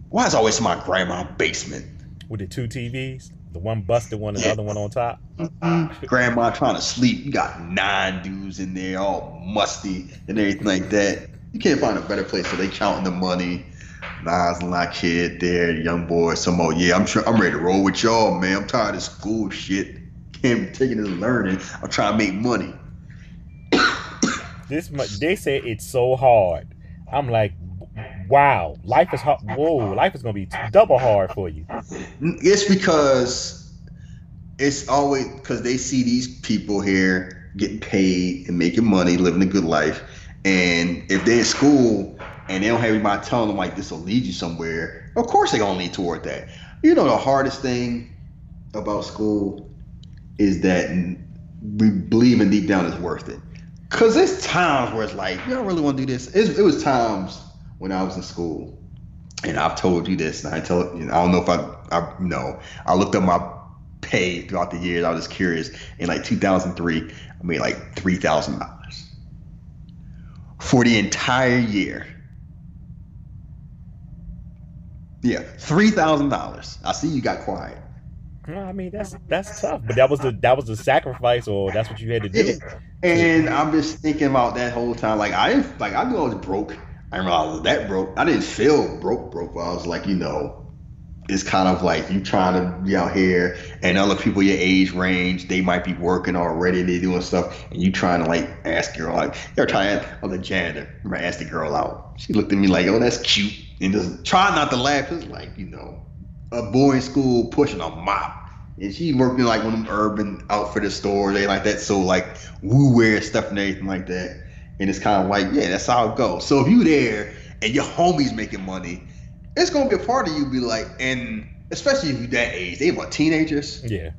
Why is always my grandma basement? With the two TVs, the one busted one and the other one on top. *laughs* Grandma trying to sleep. You got nine dudes in there, all musty and everything like that. You can't find a better place. So they counting the money. Nas and my kid there, young boy. Some more. Yeah, I'm sure I'm ready to roll with y'all, man. I'm tired of school shit. Can't be taking this learning. I'm trying to make money. This they say it's so hard. I'm like, wow, life is hard. Whoa, life is gonna be double hard for you. It's because it's always because they see these people here getting paid and making money, living a good life. And if they're in school and they don't have anybody telling them like this will lead you somewhere, of course they're gonna lead toward that. You know the hardest thing about school is that we believe in deep down it's worth it. Cause it's times where it's like, you don't really want to do this. It's, it was times when I was in school and I've told you this, and I tell you know, I don't know if I, I know, I looked up my pay throughout the years. I was just curious. In like 2003, I made like three thousand dollars for the entire year. Yeah, three thousand dollars. I see you got quiet. Well, I mean, that's *laughs* that's tough, but that was the that was the sacrifice, or that's what you had to do. *laughs* And I'm just thinking about that whole time. Like I like I knew I was broke. I didn't I was that broke. I didn't feel broke, broke. I was like, you know, it's kind of like you trying to be out here, and other people your age range, they might be working already, they doing stuff, and you trying to like ask girl like they're trying to oh the janitor. Remember, I asked the girl out. She looked at me like, oh, that's cute, and just try not to laugh. It's like you know, a boy in school pushing a mop. And she working like one of them urban outfitter stores, they like that, so like woo wear stuff and everything like that. And it's kind of like, yeah, that's how it goes. So if you there and your homies making money, it's gonna be a part of you be like, and especially if you that age, they what teenagers. Yeah,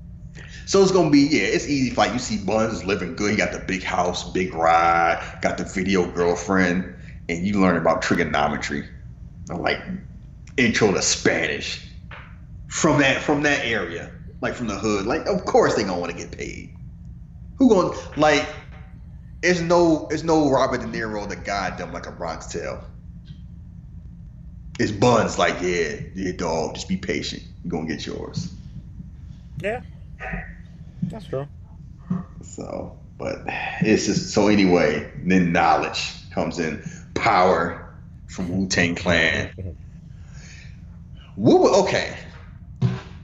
So it's gonna be yeah, it's easy. If, like you see Buns living good, he got the big house, big ride, got the video girlfriend, and you learn about trigonometry, like intro to Spanish from that from that area, like from the hood. Like of course they gonna want to get paid. Who gonna like? It's no it's no Robert De Niro the dumb like a Bronx Tale. It's Buns like yeah yeah dog just be patient you gonna get yours. yeah, that's true. So, but it's just so anyway. Then knowledge comes in, power from Wu Tang Clan. *laughs* Wu, okay,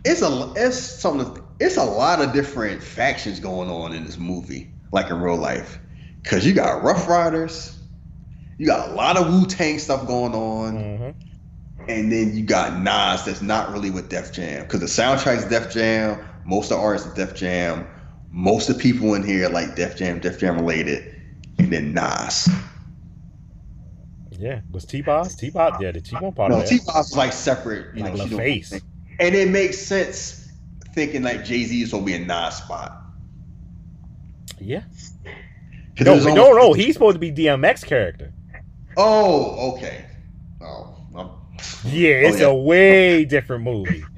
it's a it's something. It's a lot of different factions going on in this movie, like in real life, because you got Ruff Ryders, you got a lot of Wu Tang stuff going on, hmm and then you got Nas that's not really with Def Jam because the soundtrack's Def Jam. Most of the artists are Def Jam. Most of the people in here are like Def Jam, Def Jam related, and then Nas. Yeah, was T-Boz? T Boss? Yeah, the T-Boz part No, of T-Boz is like separate, you Like know. she don't- LaFace. And it makes sense thinking like Jay Z is gonna be a Nas spot. Yeah. No, no, almost- no. He's supposed to be DMX character. Oh, okay. Oh, I'm Yeah, oh, it's Oh, yeah. a way different movie. *laughs*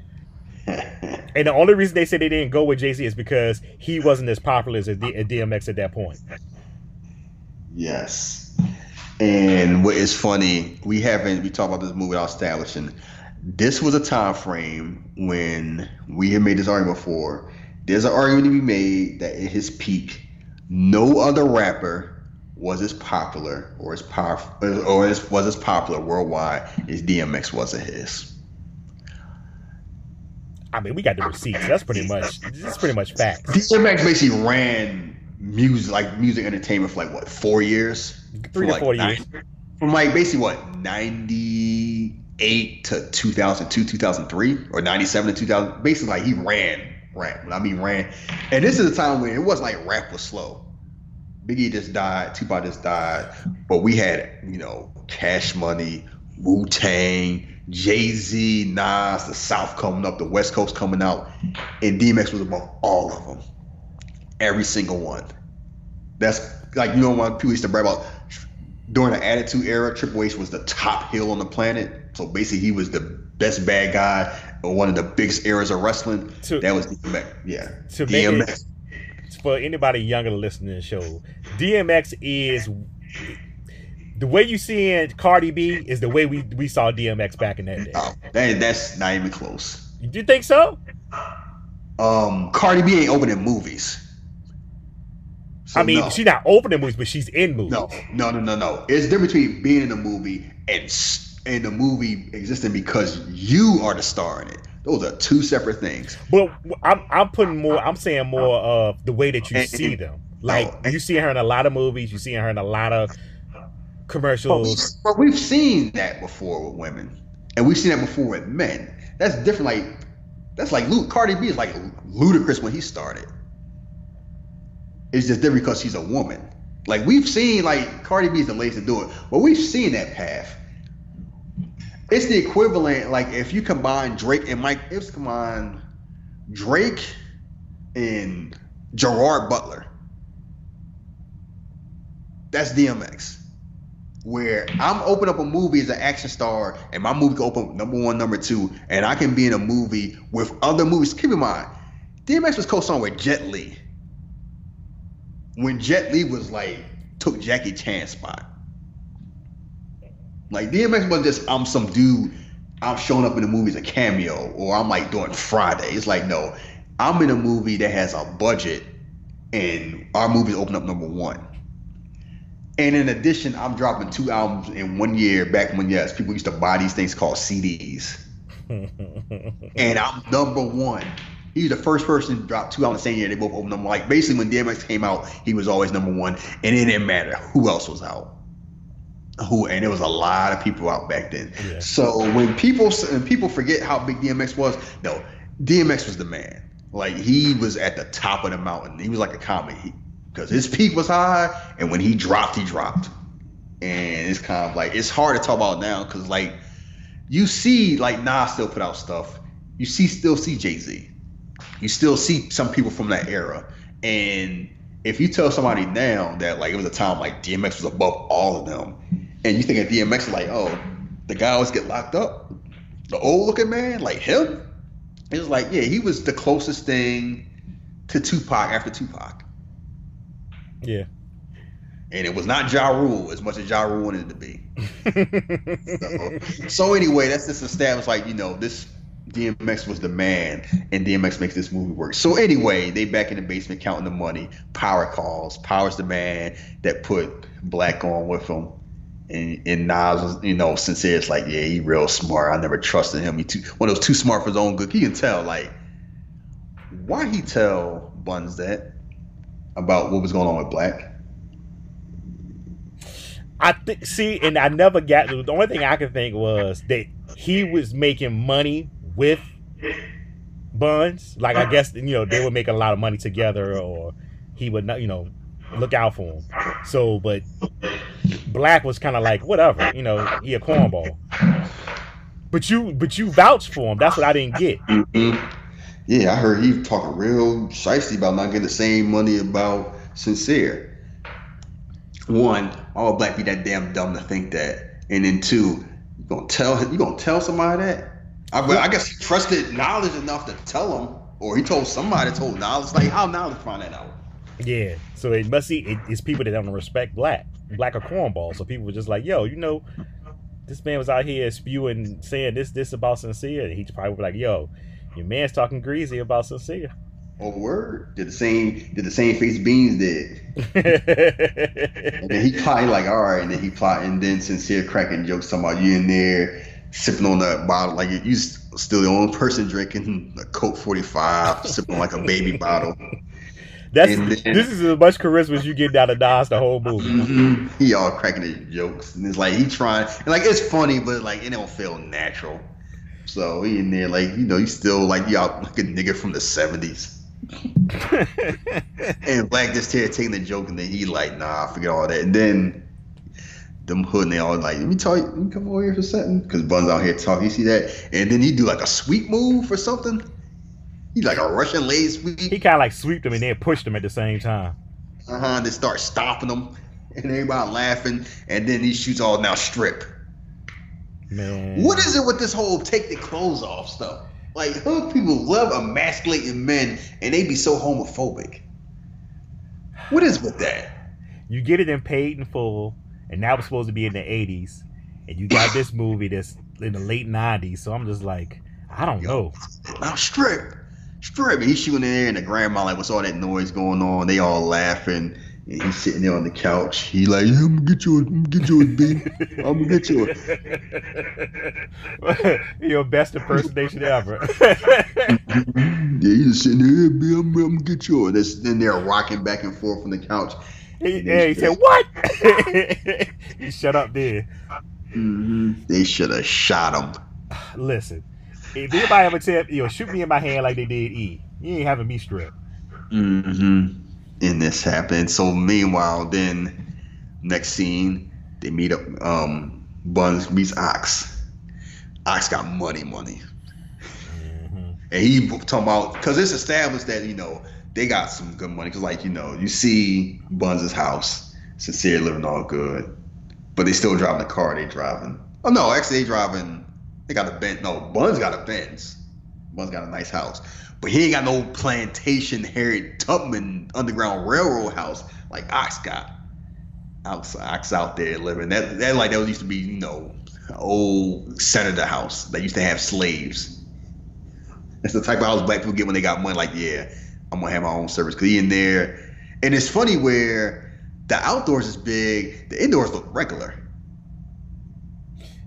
And the only reason they said they didn't go with Jay Z is because he wasn't as popular as a D- a DMX at that point. Yes. And what is funny, we haven't we talked about this movie without establishing. This was a time frame when we had made this argument before. There's an argument to be made that at his peak, no other rapper was as popular or as powerful or as, was as popular worldwide as DMX was at his. I mean, we got the receipts. That's pretty much that's pretty much facts. DMX basically ran music like music entertainment for like what four years, Three to like four nine- years. from like basically what 98 to 2002 2003 or 97 to 2000 basically like he ran rap. When i mean ran and this is a time when it wasn't like rap was slow. Biggie just died tupac just died but we had you know cash money wu-tang jay-z nas the south coming up the west coast coming out and dmx was above all of them. Every single one. That's like you know when people used to brag about? During the Attitude Era, Triple H was the top heel on the planet. So basically, he was the best bad guy or one of the biggest eras of wrestling. To- that was DMX. Yeah, To make it- DMX. For anybody younger listening to the show, DMX is the way you see seeing Cardi B is the way we, we saw DMX back in that day. Oh, that, that's not even close. Do you think so? Um, Cardi B ain't opening movies. So I mean, no. she's not opening movies, but she's in movies. no, no, no, no, no. It's different between being in a movie and s- and the movie existing because you are the star in it. Those are two separate things. But I'm I'm putting more. I'm saying more uh, of the way that you And- see them. Oh, like No. you see her in a lot of movies. You see her in a lot of commercials. but we've seen that before with women, and we've seen that before with men. That's different. Like that's like Luke Cardi B is like Ludacris when he started. It's just different because she's a woman. Like we've seen, like Cardi B is the latest to do it, but we've seen that path. It's the equivalent. Like if you combine Drake and Mike, it's combine Drake and Gerard Butler. That's DMX where I'm open up a movie as an action star, and my movie can open number one, number two, and I can be in a movie with other movies. Keep in mind, DMX was co-starring with Jet Li. When Jet Li was like took Jackie Chan's spot. Like DMX wasn't just I'm some dude. I'm showing up in the movie as a cameo, or I'm like doing Friday. It's like no, I'm in a movie that has a budget, and our movies open up number one. And in addition, I'm dropping two albums in one year. Back when yes, people used to buy these things called CDs, *laughs* and I'm number one. He's the first person to drop two albums the same year. They both opened them. Like basically, when DMX came out, he was always number one, and it didn't matter who else was out. Who and there was a lot of people out back then. Yeah. So when people when people forget how big DMX was, no, DMX was the man. Like he was at the top of the mountain. He was like a comet. Because his peak was high, and when he dropped, he dropped. And it's kind of like it's hard to talk about now because like you see like Nas still put out stuff. You see still see Jay Z. You still see some people from that era. And if you tell somebody now that like it was a time like DMX was above all of them, and you think of DMX like oh the guy always get locked up, the old looking man like him, it was like yeah he was the closest thing to Tupac after Tupac. yeah. and it was not Ja Rule as much as Ja Rule wanted it to be. *laughs* So, so anyway, that's just established like you know this DMX was the man, and DMX makes this movie work. So anyway, they back in the basement counting the money. Power calls. Power's the man that put Black on with him. And, and Nas was, you know, sincere. It's like, yeah, he real smart. I never trusted him. He too one of those too smart for his own good. He can tell, like, why he tell Buns that about what was going on with Black. I think. See, and I never got the only thing I could think was that he was making money with Buns. Like I guess you know they would make a lot of money together, or he would not, you know, look out for him. So, but Black was kind of like whatever, you know, he a cornball. But you, but you vouched for him. That's what I didn't get. Mm-hmm. Yeah, I heard he talking real shicey about not getting the same money about sincere. One, all black be that damn dumb to think that, and then two, you gonna tell you gonna tell somebody that? I, I guess he trusted knowledge enough to tell him, or he told somebody told knowledge. Like how knowledge find that out? Yeah, so it must see it, it's people that don't respect black, black are cornball. So people were just like, yo, you know, this man was out here spewing, saying this, this about sincere. And he probably was like, yo, your man's talking greasy about sincere. Oh word! Did the same did the same face Beans did. *laughs* and then he probably like, all right, and then he plot and then sincere cracking jokes talking about you in there sipping on that bottle like you still the only person drinking a Coke forty five, *laughs* sipping like a baby bottle. That's then, this is as much charisma as you get out of Nas the whole movie. Mm-hmm. He all cracking his jokes, and it's like he trying, and like it's funny, but like it don't feel natural. So he in there like you know he's still like you all like a nigga from the seventies. *laughs* and Black just here taking the joke, and then he like, nah, forget all that. And then them hood and they all like, let me tell you, let me come over here for something. Because Bun's out here talking. You see that? And then he do like a sweep move or something. He's like a Russian leg sweep. He kind of like sweeped them and then pushed them at the same time. Uh huh. They start stopping them, and everybody laughing. And then he shoots all now strip. Man. What is it with this whole take the clothes off stuff? Like hood people love emasculating men, and they be so homophobic. What is with that? You get it in paid in full, and now it's supposed to be in the '80s, and you got this movie that's in the late '90s. So I'm just like, I don't Yo, know. Now strip, strip. And he's shooting in there, and the grandma like, what's all that noise going on? They all laughing. And he's sitting there on the couch. He like, yeah, I'm gonna get yours. I'm gonna get yours, B. I'm gonna get yours. *laughs* Your best impersonation ever. *laughs* yeah, he's just sitting there, B. I'm, I'm gonna get yours. That's then they're rocking back and forth from the couch. He, yeah, he said, "What?" *laughs* he shut up there. Mm-hmm. They should have shot him. Listen, if anybody ever tell you know, shoot me in my hand like they did E, you ain't having me stripped. Mm-hmm and this happened. So meanwhile, then next scene, they meet up. Um, Buns meets Ox. Ox got money, money, mm-hmm. and he talking about because it's established that you know they got some good money. Because like you know, you see Buns' house, sincere living all good, but they still driving the car they driving. Oh no, actually they driving. They got a Benz. No, Buns got a Benz. Buns got a nice house. But he ain't got no plantation Harriet Tubman Underground Railroad house like Ox got. Ox, Ox out there living. That that like that used to be, you know, old senator house that used to have slaves. That's the type of house black people get when they got money. Like, yeah, I'm gonna have my own service. Cause he in there, and it's funny where the outdoors is big, the indoors look regular.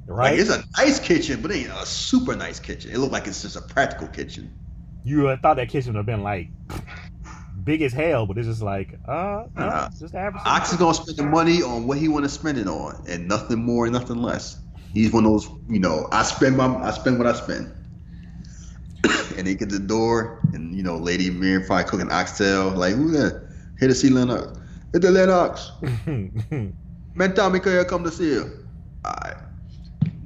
Right. Like, it's a nice kitchen, but it ain't a super nice kitchen. It looked like it's just a practical kitchen you uh, thought that kitchen would have been like big as hell, but it's just like, uh, uh just average. Ox is gonna spend the money on what he want to spend it on, and nothing more, and nothing less. He's one of those, you know, I spend my, I spend what I spend. And they get the door, and you know, Lady Verify cooking oxtail, like who that? Here to see Lennox. It's the Lennox. *laughs* Man, Tommy, can come to see you? All right.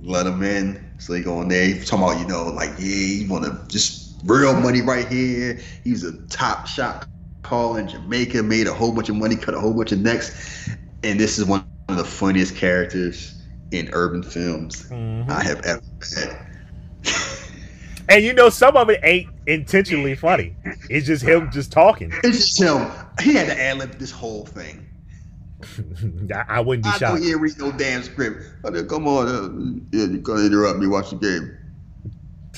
Let him in. So they go in there. He's talking about, you know, like, yeah, you want to just real money right here. He's a top shot call in Jamaica, made a whole bunch of money, cut a whole bunch of necks. And this is one of the funniest characters in urban films mm-hmm. I have ever met. And you know, some of it ain't intentionally funny. It's just him just talking. It's just him. He had to ad lib this whole thing. *laughs* I wouldn't be I shocked. I don't read no damn script. I come on, uh, yeah, you're gonna interrupt me. Watch the game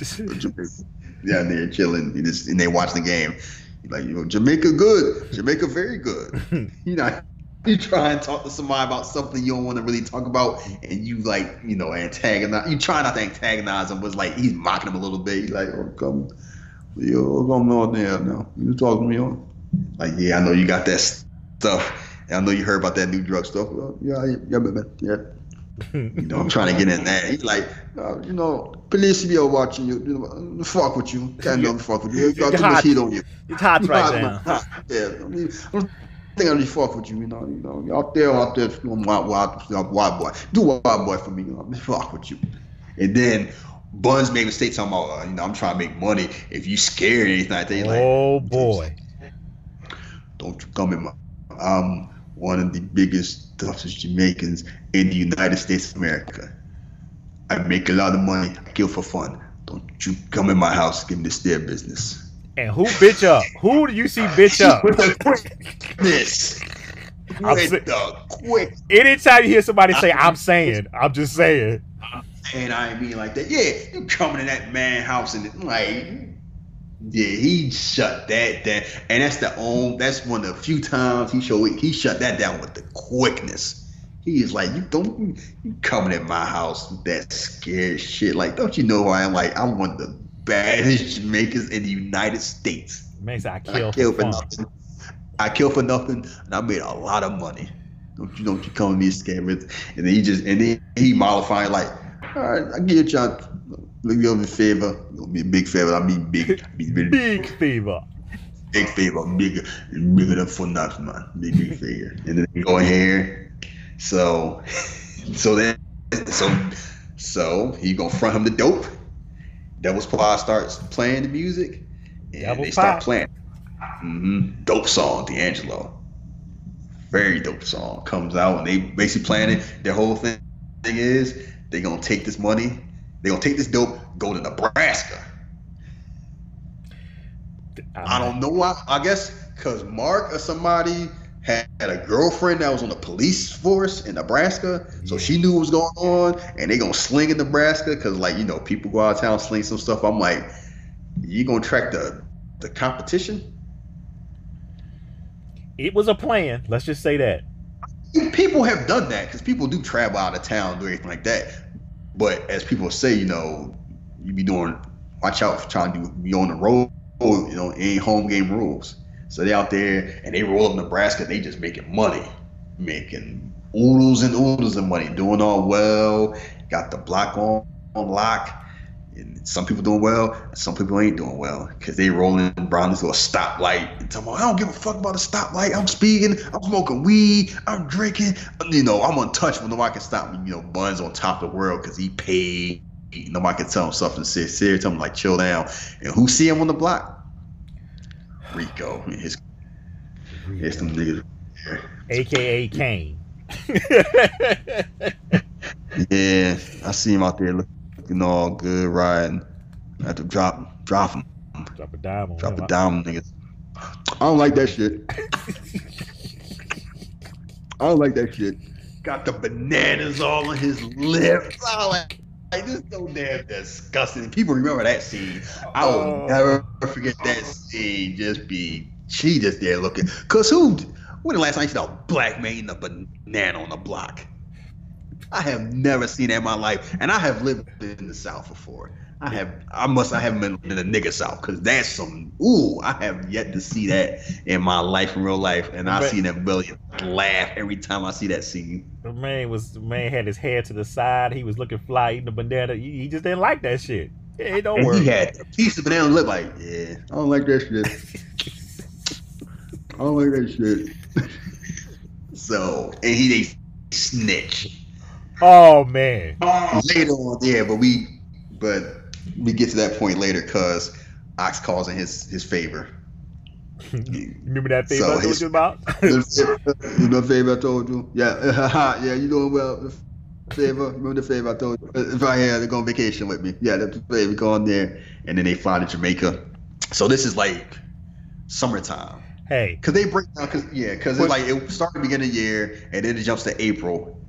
*laughs* yeah, they're chilling and they watch the game. Like, you know, Jamaica good, Jamaica very good. *laughs* you know, you try and talk to somebody about something you don't want to really talk about, and you like, you know, antagonize. You try not to antagonize him, but like he's mocking him a little bit. He's like, oh, come, yo, come on there now. You talking to me on? Like, yeah, I know you got that stuff. And I know you heard about that new drug stuff. Well, yeah, yeah, yeah, yeah you know, I'm trying to get in there. He's like, uh, you know, police be watching you. you know, fuck with you. Can't never fuck with you. You got too much heat on you. It's hot right now. Yeah, I mean, I think I really fuck with you. You know, you know, you out there, out there, doing wild, wild, wild boy. Do wild boy for me. You know, fuck with you. And then Buns made a mistake talking about, uh, you know, I'm trying to make money. If you scared or anything like that, like, oh boy, don't you come in my. I'm one of the biggest toughest Jamaicans in the United States of America. I make a lot of money. I kill for fun. Don't you come in my house, give me this their business. And who bitch up? Who do you see bitch *laughs* up? With the quickness. I'm With si- the quick. Anytime you hear somebody say "I'm saying," I'm just saying. And I ain't mean like that. Yeah, you coming in that man house and like, yeah, he shut that down. And that's the only, that's one of the few times he showed he shut that down with the quickness. He is like, you don't you coming at my house with that scared shit. Like, don't you know who I am? Like, I'm one of the baddest *laughs* Jamaicans in the United States. Said I I kill kill for fun. nothing. I kill for nothing, and I made a lot of money. Don't you don't you come to me with? And then he just and then he mollifying like, all right, I give you. Let me over a favor. It'll be a big favor. I mean big, *laughs* big, big, Big fever. big favor. Bigger, bigger than for nothing, man. Big, big *laughs* favor. And then we go in here. So, so then, so, so he gonna front him the dope. Devil's Pie starts playing the music, and they start Pie. playing. hmm Dope song, D'Angelo. Very dope song comes out, and they basically playing it. Their whole thing, thing is they gonna take this money, they gonna take this dope, go to Nebraska. I don't know why. I guess because Mark or somebody had, a girlfriend that was on the police force in Nebraska, so she knew what was going on, and they gonna sling in Nebraska because, like, you know, people go out of town sling some stuff. I'm like, you gonna track the the competition? It was a plan. Let's just say that. People have done that because people do travel out of town, do anything like that. But as people say, you know, you be doing, watch out for trying to be on the road. You know, ain't home game rules. So they out there and they roll up Nebraska. They just making money, making oodles and oodles of money, doing all well. Got the block on, on lock. And some people doing well, some people ain't doing well because they rolling around this little stoplight and talking about, I don't give a fuck about a stoplight. I'm speeding, I'm smoking weed, I'm drinking. You know, I'm untouchable. Nobody can stop me. You know, Buns on top of the world because he paid. Nobody can tell him something serious. Tell him like chill down. And who see him on the block? Rico. and His, his them niggas. AKA Kane. *laughs* Yeah, I see him out there looking all good, riding. I have to drop, drop him, Drop a dime on drop him. it down, niggas. I don't like that shit. *laughs* I don't like that shit. Got the bananas all on his lips. I like, like this is so damn disgusting. People remember that scene. I will Oh. never forget that scene. Just be she just there looking. Cause who? When the last time you saw a black man eating a banana on the block? I have never seen that in my life, and I have lived in the South before. I have. I must. I haven't been in the nigga South because that's some. Ooh, I have yet to see that in my life, in real life, and I But- see that Billy laugh every time I see that scene. The man was the man had his head to the side. He was looking fly, eating the banana. He, he just didn't like that shit. It don't And work. he had a piece of banana lip like, yeah, I don't like that shit. I don't like that shit. *laughs* so, and he they snitch. oh man. later on, yeah, but we, but we get to that point later because Ox calls in his his favor. *laughs* Remember that favor So I told his- you about? *laughs* you know the favor I told you? Yeah, *laughs* yeah, you doing well. Favor, remember the favor I told you? Uh, if I had to go on vacation with me, yeah, the favor go on there, and then they fly to Jamaica. So this is like summertime. hey, Cause they break down, cause yeah, cause it's like it started beginning of the year, and then it jumps to April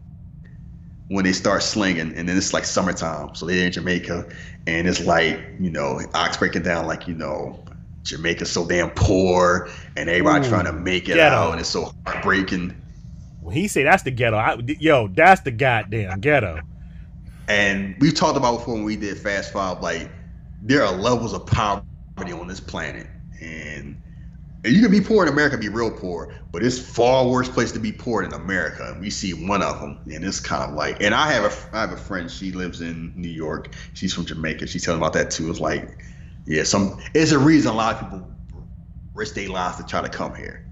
when they start slinging, and then it's like summertime, so they're in Jamaica, and it's like you know, Ox breaking down like you know, Jamaica's so damn poor, and everybody Ooh, trying to make it ghetto. out, and it's so heartbreaking. when he said that's the ghetto. I, yo, that's the goddamn ghetto. And we've talked about before when we did Fast Five, like there are levels of poverty on this planet, and you can be poor in America, be real poor, but it's far worse place to be poor than America. And we see one of them, and it's kind of like. And I have a I have a friend. She lives in New York. She's from Jamaica. She's telling about that too. It's like, yeah, some. It's a reason a lot of people risk their lives to try to come here.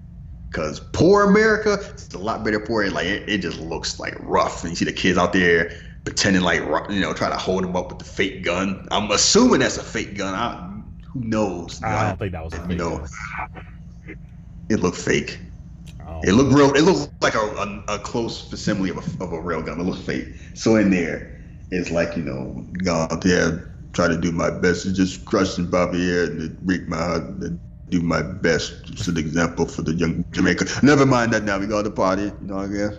Cause poor America, it's a lot better poor. Like it, it just looks like rough, and you see the kids out there pretending like you know, trying to hold them up with the fake gun. I'm assuming that's a fake gun. I, who knows? I don't think that was a fake know, gun. It looked fake. Don't- It looked real. It looked like a, a, a close facsimile of a, of a real gun. It looked fake. So in there, it's like you know, go out there, try to do my best to just crush and Bobby here and break my heart, and do my best. Just an example for the young Jamaica. Never mind that now. We go to the party. You know, I guess.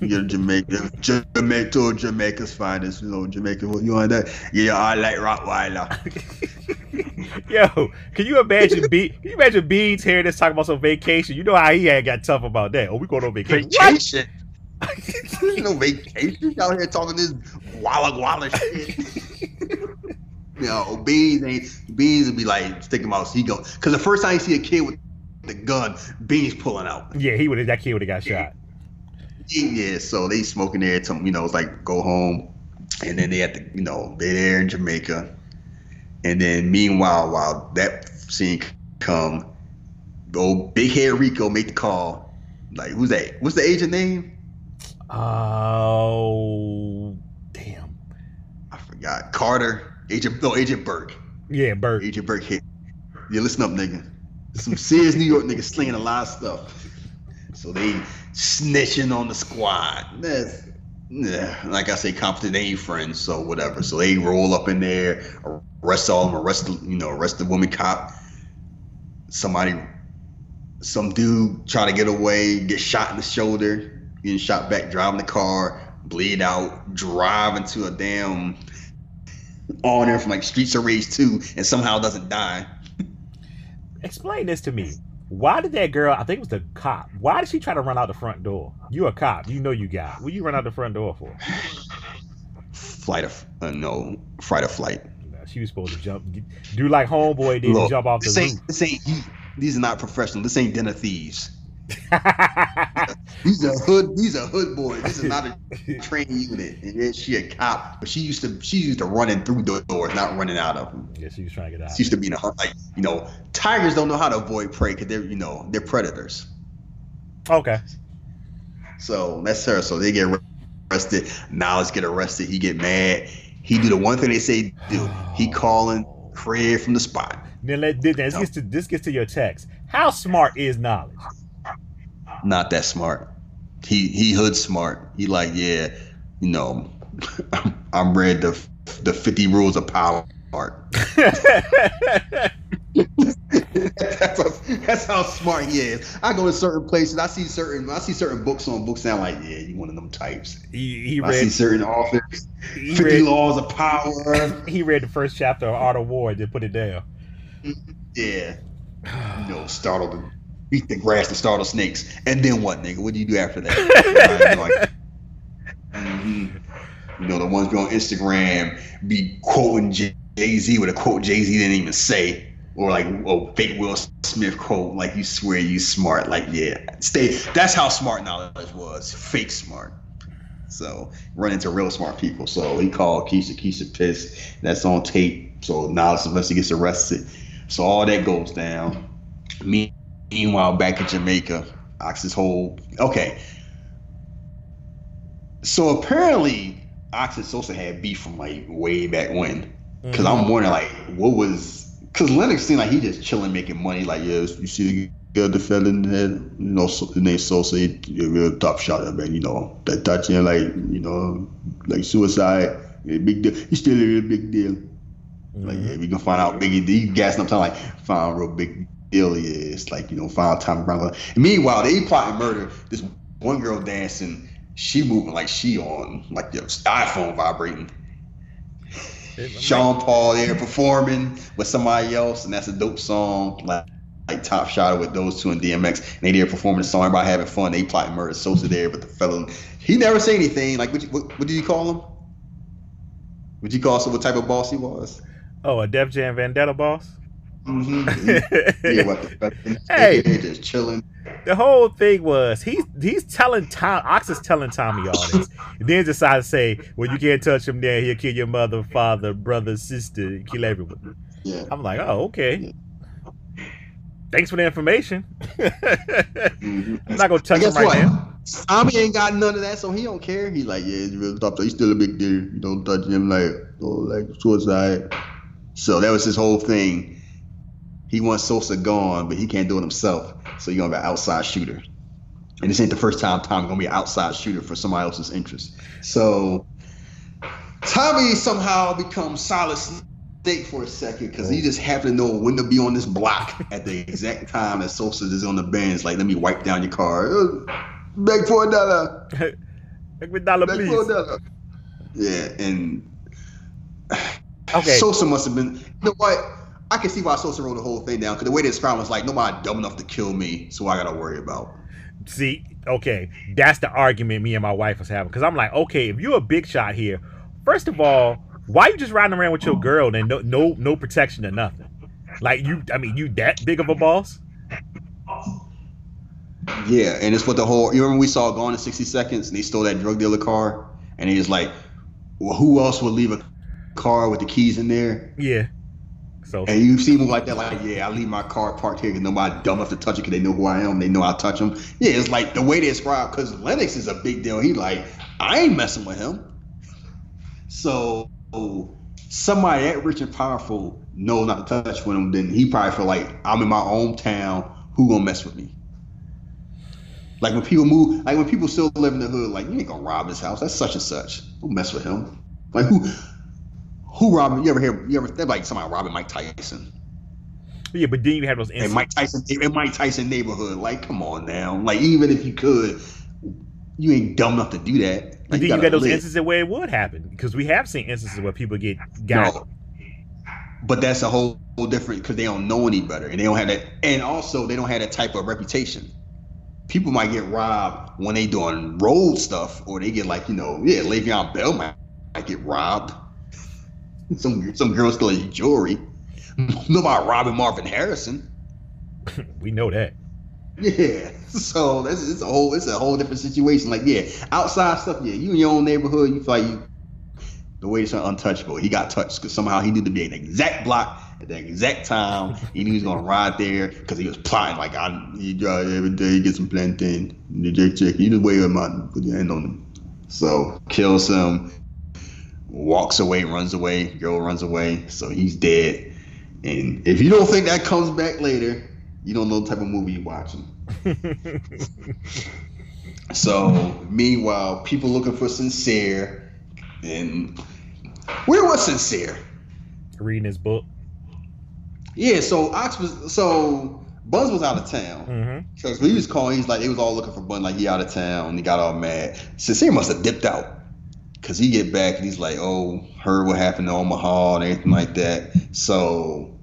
You're *laughs* Jamaica, Jamaica, to Jamaica's finest. You know, Jamaica. What you want that? Yeah, I like Rottweiler. *laughs* Yo, can you imagine Be Can you imagine Beans hearing this talking about some vacation? You know how he had got tough about that. Oh, we going on vacation. Vacation. *laughs* There's no vacation. Out here talking this walla walla shit. you know, Beans ain't Beans would be like sticking out. He go because the first time you see a kid with the gun, Beans pulling out. Yeah, he would. That kid would have got shot. Yeah, so they smoking there. To, you know, it's like go home, and then they had to, you know, they there in Jamaica, and then meanwhile, while that scene come, old big hair Rico make the call. Like, who's that? What's the agent name? Oh, damn. I forgot. Carter. Agent, no, Agent Burke. Yeah, Burke. Agent Burke hit. Yeah, listen up, nigga. Some serious New York niggas slinging a lot of stuff. So they snitching on the squad. Yeah, like I say, competent ain't friends, so whatever. So they roll up in there, arrest all of them, arrest the, you know, arrest the woman cop. Somebody, some dude try to get away, get shot in the shoulder, getting shot back, driving the car, bleed out, drive into a damn on there from like Streets of Rage 2 and somehow doesn't die. Explain this to me. Why did that girl? I think it was the cop. Why did she try to run out the front door? You a cop? You know you got. What you run out the front door for? Flight of uh, no, fright of flight. She was supposed to jump, do like homeboy did, Look, jump off the this roof. Ain't, this ain't. These are not professional. This ain't dinner thieves. *laughs* these are hood. These are hood boys. This is not a *laughs* training unit. And then she a cop, but she used to. She used to running through the doors, not running out of them. Yeah, she was trying to get out. She used to be in a like you know. Tigers don't know how to avoid prey because they're you know they're predators. Okay. So that's her. So they get arrested. Now get arrested. He get mad. He do the one thing they say do. He calling Fred from the spot. Then let this gets to this gets to your text. How smart is knowledge? Not that smart. He he hood smart. He like yeah, you know, *laughs* I'm read the the 50 rules of power *laughs* that's, a, that's how smart he is. I go to certain places. I see certain. I see certain books on books. And I'm like, yeah, you one of them types. He, he I read, see certain authors. Fifty read, laws of power. *laughs* He read the first chapter of Art of War and just put it down. Yeah. you know, startled beat the grass to startle snakes. And then what, nigga? What do you do after that? *laughs* like, mm-hmm. You know, the ones be on Instagram be quoting Jay Z with a quote Jay Z didn't even say. Or like a fake Will Smith quote, like you swear you smart. Like, yeah. Stay that's how smart knowledge was. Fake smart. So run into real smart people. So he called Kisha, Kisha pissed. That's on tape. So now Sylvester gets arrested. So all that goes down. Me Meanwhile, back in Jamaica, Ox's whole okay. So apparently, Ox and Sosa had beef from like way back when. Because mm-hmm. I'm wondering, like, what was? Because Lennox seemed like he just chilling, making money. Like, yeah, you see the guy defending head, you know, the name Sosa, he, he a real tough shot, man. You know, that touching, like, you know, like suicide, big deal. He's still a real big deal. Mm-hmm. Like, yeah, we can find out Biggie D gassing up time like find a real big is like you know final time around. Meanwhile, they plotting murder. This one girl dancing, she moving like she on like the iPhone vibrating. Sean Paul there performing with somebody else, and that's a dope song. Like, like Top Shot with those two in DMX, and they there performing the song, everybody having fun. They plotting murder. Sosa there, but the fellow he never say anything. Like what, what, what did you call him? Would you call him what type of boss he was? Oh, a Def Jam Vendetta boss. Mm-hmm. *laughs* yeah, what the hey, just chilling. The whole thing was he's he's telling Tom Ox is telling Tommy all this, and then decides to say, "Well, you can't touch him there. He'll kill your mother, father, brother, sister, kill everyone." Yeah. I'm like, oh, okay. Yeah. Thanks for the information. *laughs* mm-hmm. I'm not gonna touch him right what? now. Tommy ain't got none of that, so he don't care. He's like, yeah, he's real tough. He's still a big dude. You don't touch him like, oh, like suicide. So that was his whole thing he wants Sosa gone, but he can't do it himself. So you're gonna be an outside shooter. And this ain't the first time Tom's gonna be an outside shooter for somebody else's interest. So Tommy somehow becomes solid snake for a second because he just happened to know when to be on this block at the exact time that Sosa is on the bench. Like, let me wipe down your car. Uh, Beg for a dollar. Make me dollar, Beg please. for a dollar. Yeah, and Okay. Sosa must have been. You know what? I can see why Sosa wrote the whole thing down because the way they describe it was like nobody dumb enough to kill me, so I gotta worry about. See, okay, that's the argument me and my wife was having. Because I'm like, okay, if you're a big shot here, first of all, why you just riding around with your girl and no no no protection or nothing? Like you, I mean, you that big of a boss? Yeah, and it's what the whole. You remember we saw Gone in 60 Seconds and they stole that drug dealer car, and he was like, well, who else would leave a car with the keys in there? Yeah. So And you see them like that, like, yeah, I leave my car parked here because nobody dumb enough to touch it because they know who I am. They know I touch them. Yeah, it's like the way they describe because Lennox is a big deal. He like, I ain't messing with him. So somebody that rich and powerful knows not to touch with him. Then he probably feel like I'm in my own town. Who gonna mess with me? Like when people move, like when people still live in the hood, like you ain't gonna rob his house. That's such and such. Don't mess with him. Like who? Who robbing? You ever hear? You ever? They're like somebody robbing Mike Tyson yeah, but then you have those and. Mike Tyson in Mike Tyson neighborhood. Like, come on now. Like, even if you could, you ain't dumb enough to do that. But Like, then you gotta got those live. instances where it would happen because we have seen instances where people get got. No. But that's a whole, whole different because they don't know any better and they don't have that. And also, they don't have that type of reputation. People might get robbed when they doing road stuff, or they get like you know, yeah, Le'Veon Bell might, might get robbed. Some some girl stealing jewelry. Nobody robbing Marvin Harrison. *laughs* We know that. Yeah. So that's it's a whole it's a whole different situation. Like, yeah, outside stuff, yeah, you in your own neighborhood, you feel like you the way it's untouchable. He got touched because somehow he knew to be an exact block at the exact time. He knew he was gonna ride there because he was plotting like I he drive every day, he get some plantain, the Jake check. You just wait him out and put your hand on him. So kills him, walks away, runs away, girl runs away, so he's dead. And if you don't think that comes back later, you don't know the type of movie you're watching. *laughs* So, meanwhile, people looking for sincere, and where was sincere? Reading his book. Yeah, so Ox was so Buzz was out of town mm-hmm. because when he was calling, he's like they was all looking for Buzz, like he out of town. And he got all mad. Sincere must have dipped out because he get back and he's like, oh, heard what happened to Omaha and everything like that. So,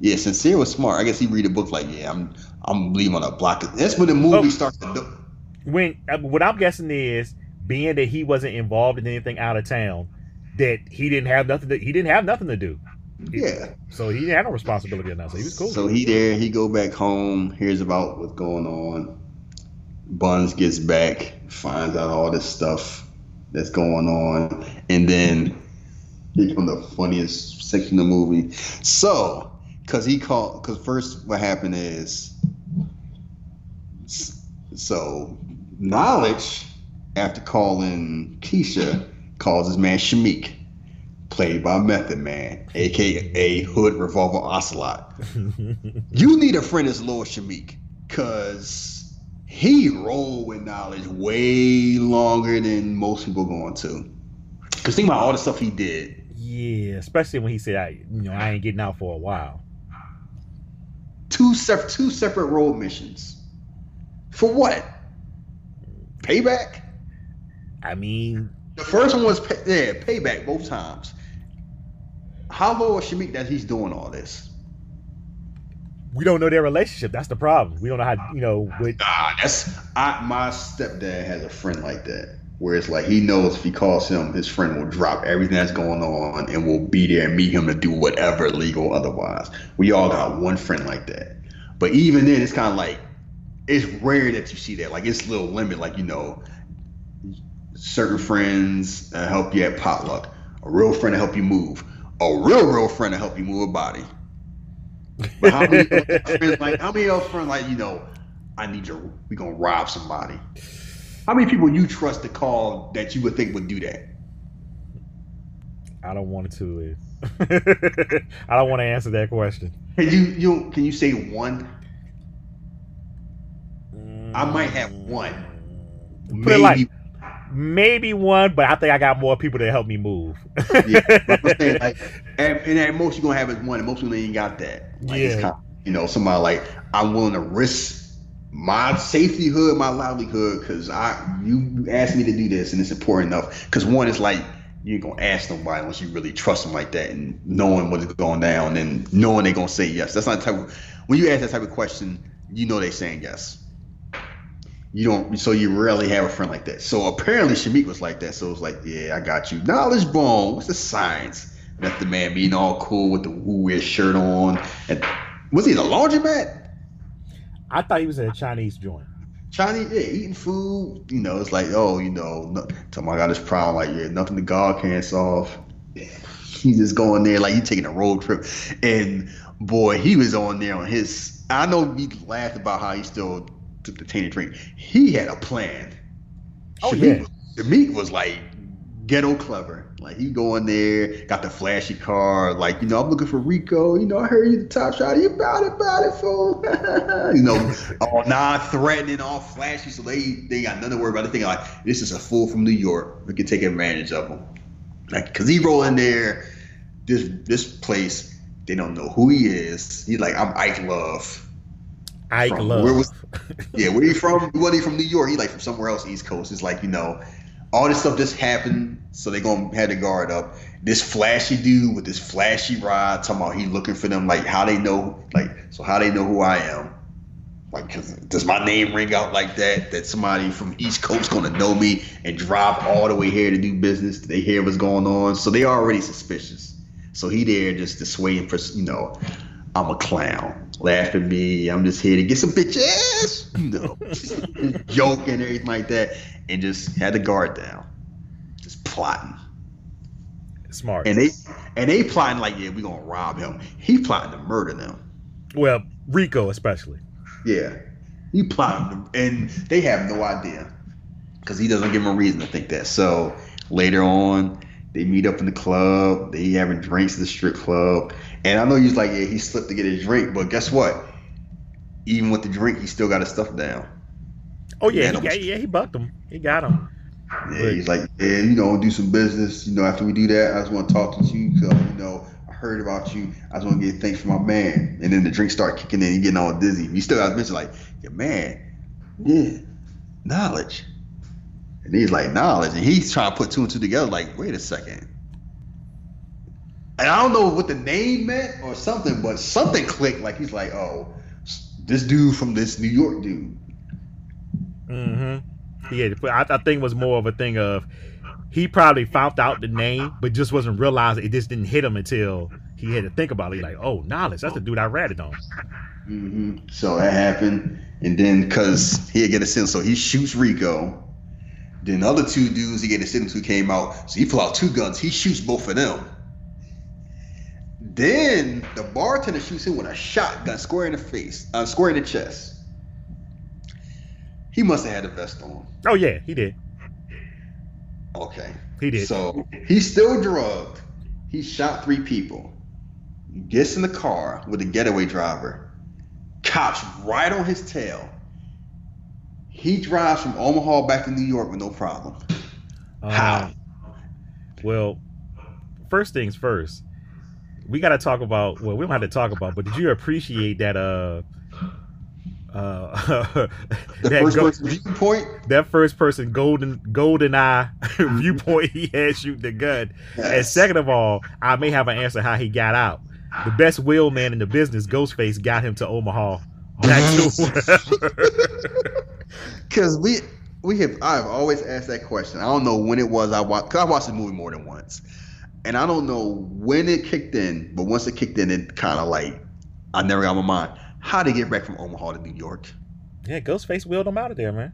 yeah, Sincere was smart. I guess he read a book like, yeah, I'm I'm leaving on a block. That's when the movie Oh. starts to. Do- When uh, what I'm guessing is being that he wasn't involved in anything out of town, that he didn't have nothing. To, he didn't have nothing to do. yeah. So he didn't no responsibility or nothing. So he was cool. So he there, he go back home, hears about what's going on. Buns gets back, finds out all this stuff that's going on, and then become the funniest section of the movie. So, cause he called, cause first what happened is, so knowledge after calling Kisha calls his man Shameek, played by Method Man, aka Hood Revolver Ocelot. *laughs* You need a friend that's Lord Shameek, cause he rolled with knowledge way longer than most people going to. Cause think about all the stuff he did. yeah, especially when he said, "I, you know, I ain't getting out for a while." Two separate two separate road missions. For what? Payback? I mean, The first one was pay, yeah, payback both times. How Lord Shameek that he's doing all this? We don't know their relationship. That's the problem. We don't know how, you know, with Ah, that's I, my stepdad has a friend like that, where it's like he knows if he calls him, his friend will drop everything that's going on and will be there and meet him to do whatever legal otherwise. We all got one friend like that, but even then, it's kind of like it's rare that you see that. Like it's a little limit. Like you know, certain friends uh, help you at potluck, a real friend to help you move, a real real friend to help you move a body. But how many friends like how many else friends like you know? I need your. We gonna rob somebody. How many people you trust to call that you would think would do that? I don't want to. *laughs* I don't want to answer that question. Can you you can you say one? I might have one. Put it like maybe one, but I think I got more people to help me move. yeah, *laughs* I'm saying, like, and, and at most you're gonna have is one, and most people ain't got that. Like, it's Yeah. kind of, you know, somebody like I'm willing to risk my safety hood, my livelihood, because I you you asked me to do this, and it's important enough. Because one is like you ain't gonna ask nobody unless you really trust them like that, and knowing what's going down, and knowing they're gonna say yes. That's not the type of when you ask that type of question, you know they saying yes. You don't, so you rarely have a friend like that. So apparently Shameek was like that. So it was like, yeah, I got you. Knowledge bone. What's the science? Let the man being all cool with the woo weird shirt on. And was he in a laundromat? I thought he was in a Chinese joint. Chinese, yeah, eating food. You know, it's like, oh, you know, no, I got this problem. Like, yeah, nothing the God can't solve. *laughs* He's just going there like he taking a road trip, and boy, he was on there on his. I know we laughed about how he still took the tainted drink. He had a plan. Oh, Shameek, yeah. Shameek was like ghetto clever. Like he go in there, got the flashy car. Like you know, I'm looking for Rico. You know, I heard you the top shot. You about it, about it, fool. *laughs* you know, all non-threatening, all flashy. So they they got nothing to worry about. They think like this is a fool from New York. We can take advantage of him. Like, cause he roll in there, this this place. They don't know who he is. He's like, I'm Ike Love. Ike From- Love. where was- *laughs* Yeah, where he from? Wasn't he from New York? He like from somewhere else, East Coast. It's like you know, all this stuff just happened, so they gonna have the guard up. This flashy dude with this flashy ride, talking about he looking for them. Like how they know, like so how they know who I am. Like, cause does my name ring out like that? That somebody from East Coast gonna know me and drive all the way here to do business? They hear what's going on, so they already suspicious. So he there just and pers- you know, I'm a clown. Laugh at me. I'm just here to get some bitches. You know, *laughs* joke and everything like that, and just had the guard down, just plotting. Smart. And they and they plotting like, yeah, we gonna rob him. He plotting to murder them. well, Rico especially. Yeah, he plotting them, and they have no idea because he doesn't give them a reason to think that. So later on, they meet up in the club. They having drinks at the strip club, and I know he's like, yeah, he slipped to get his drink, but guess what? Even with the drink, he still got his stuff down. Oh yeah, he got, yeah, he bucked him. He got him. Yeah, he's like, yeah, you know, do some business. You know, after we do that, I just want to talk to you. So, you know, I heard about you. I just want to get thanks for my man. And then the drink start kicking in. You getting all dizzy. You still got to mention like, your man, yeah, knowledge. And he's like, knowledge, and he's trying to put two and two together. Like, wait a second. And I don't know what the name meant or something, but something clicked. Like he's like, oh, this dude from this New York dude. Mm-hmm. Yeah, but I, I think it was more of a thing of he probably found out the name, but just wasn't realizing it just didn't hit him until he had to think about it. He's like, oh, knowledge. That's the dude I ratted on. hmm So that happened, and then because he get a sense, so he shoots Rico. Then the other two dudes he get a sentence who came out, so he pull out two guns. He shoots both of them. Then the bartender shoots him with a shotgun, square in the face, uh, square in the chest. He must have had a vest on. Oh yeah, he did. Okay. He did. So he's still drugged. He shot three people. Gets in the car with a getaway driver. Cops right on his tail. He drives from Omaha back to New York with no problem. How? Um, well, first things first. We got to talk about. Well, we don't have to talk about. But did you appreciate that? Uh, uh, *laughs* The that first go- person viewpoint. that first person golden GoldenEye *laughs* viewpoint he had shooting the gun. And second of all, I may have an answer how he got out. The best wheel man in the business, Ghostface, got him to Omaha. *laughs* Back to Because we we have I've always asked that question. I don't know when it was I watched. Cause I watched the movie more than once, and I don't know when it kicked in. But once it kicked in, it kind of like I never got my mind. How to get back from Omaha to New York? yeah, Ghostface wheeled him out of there, man.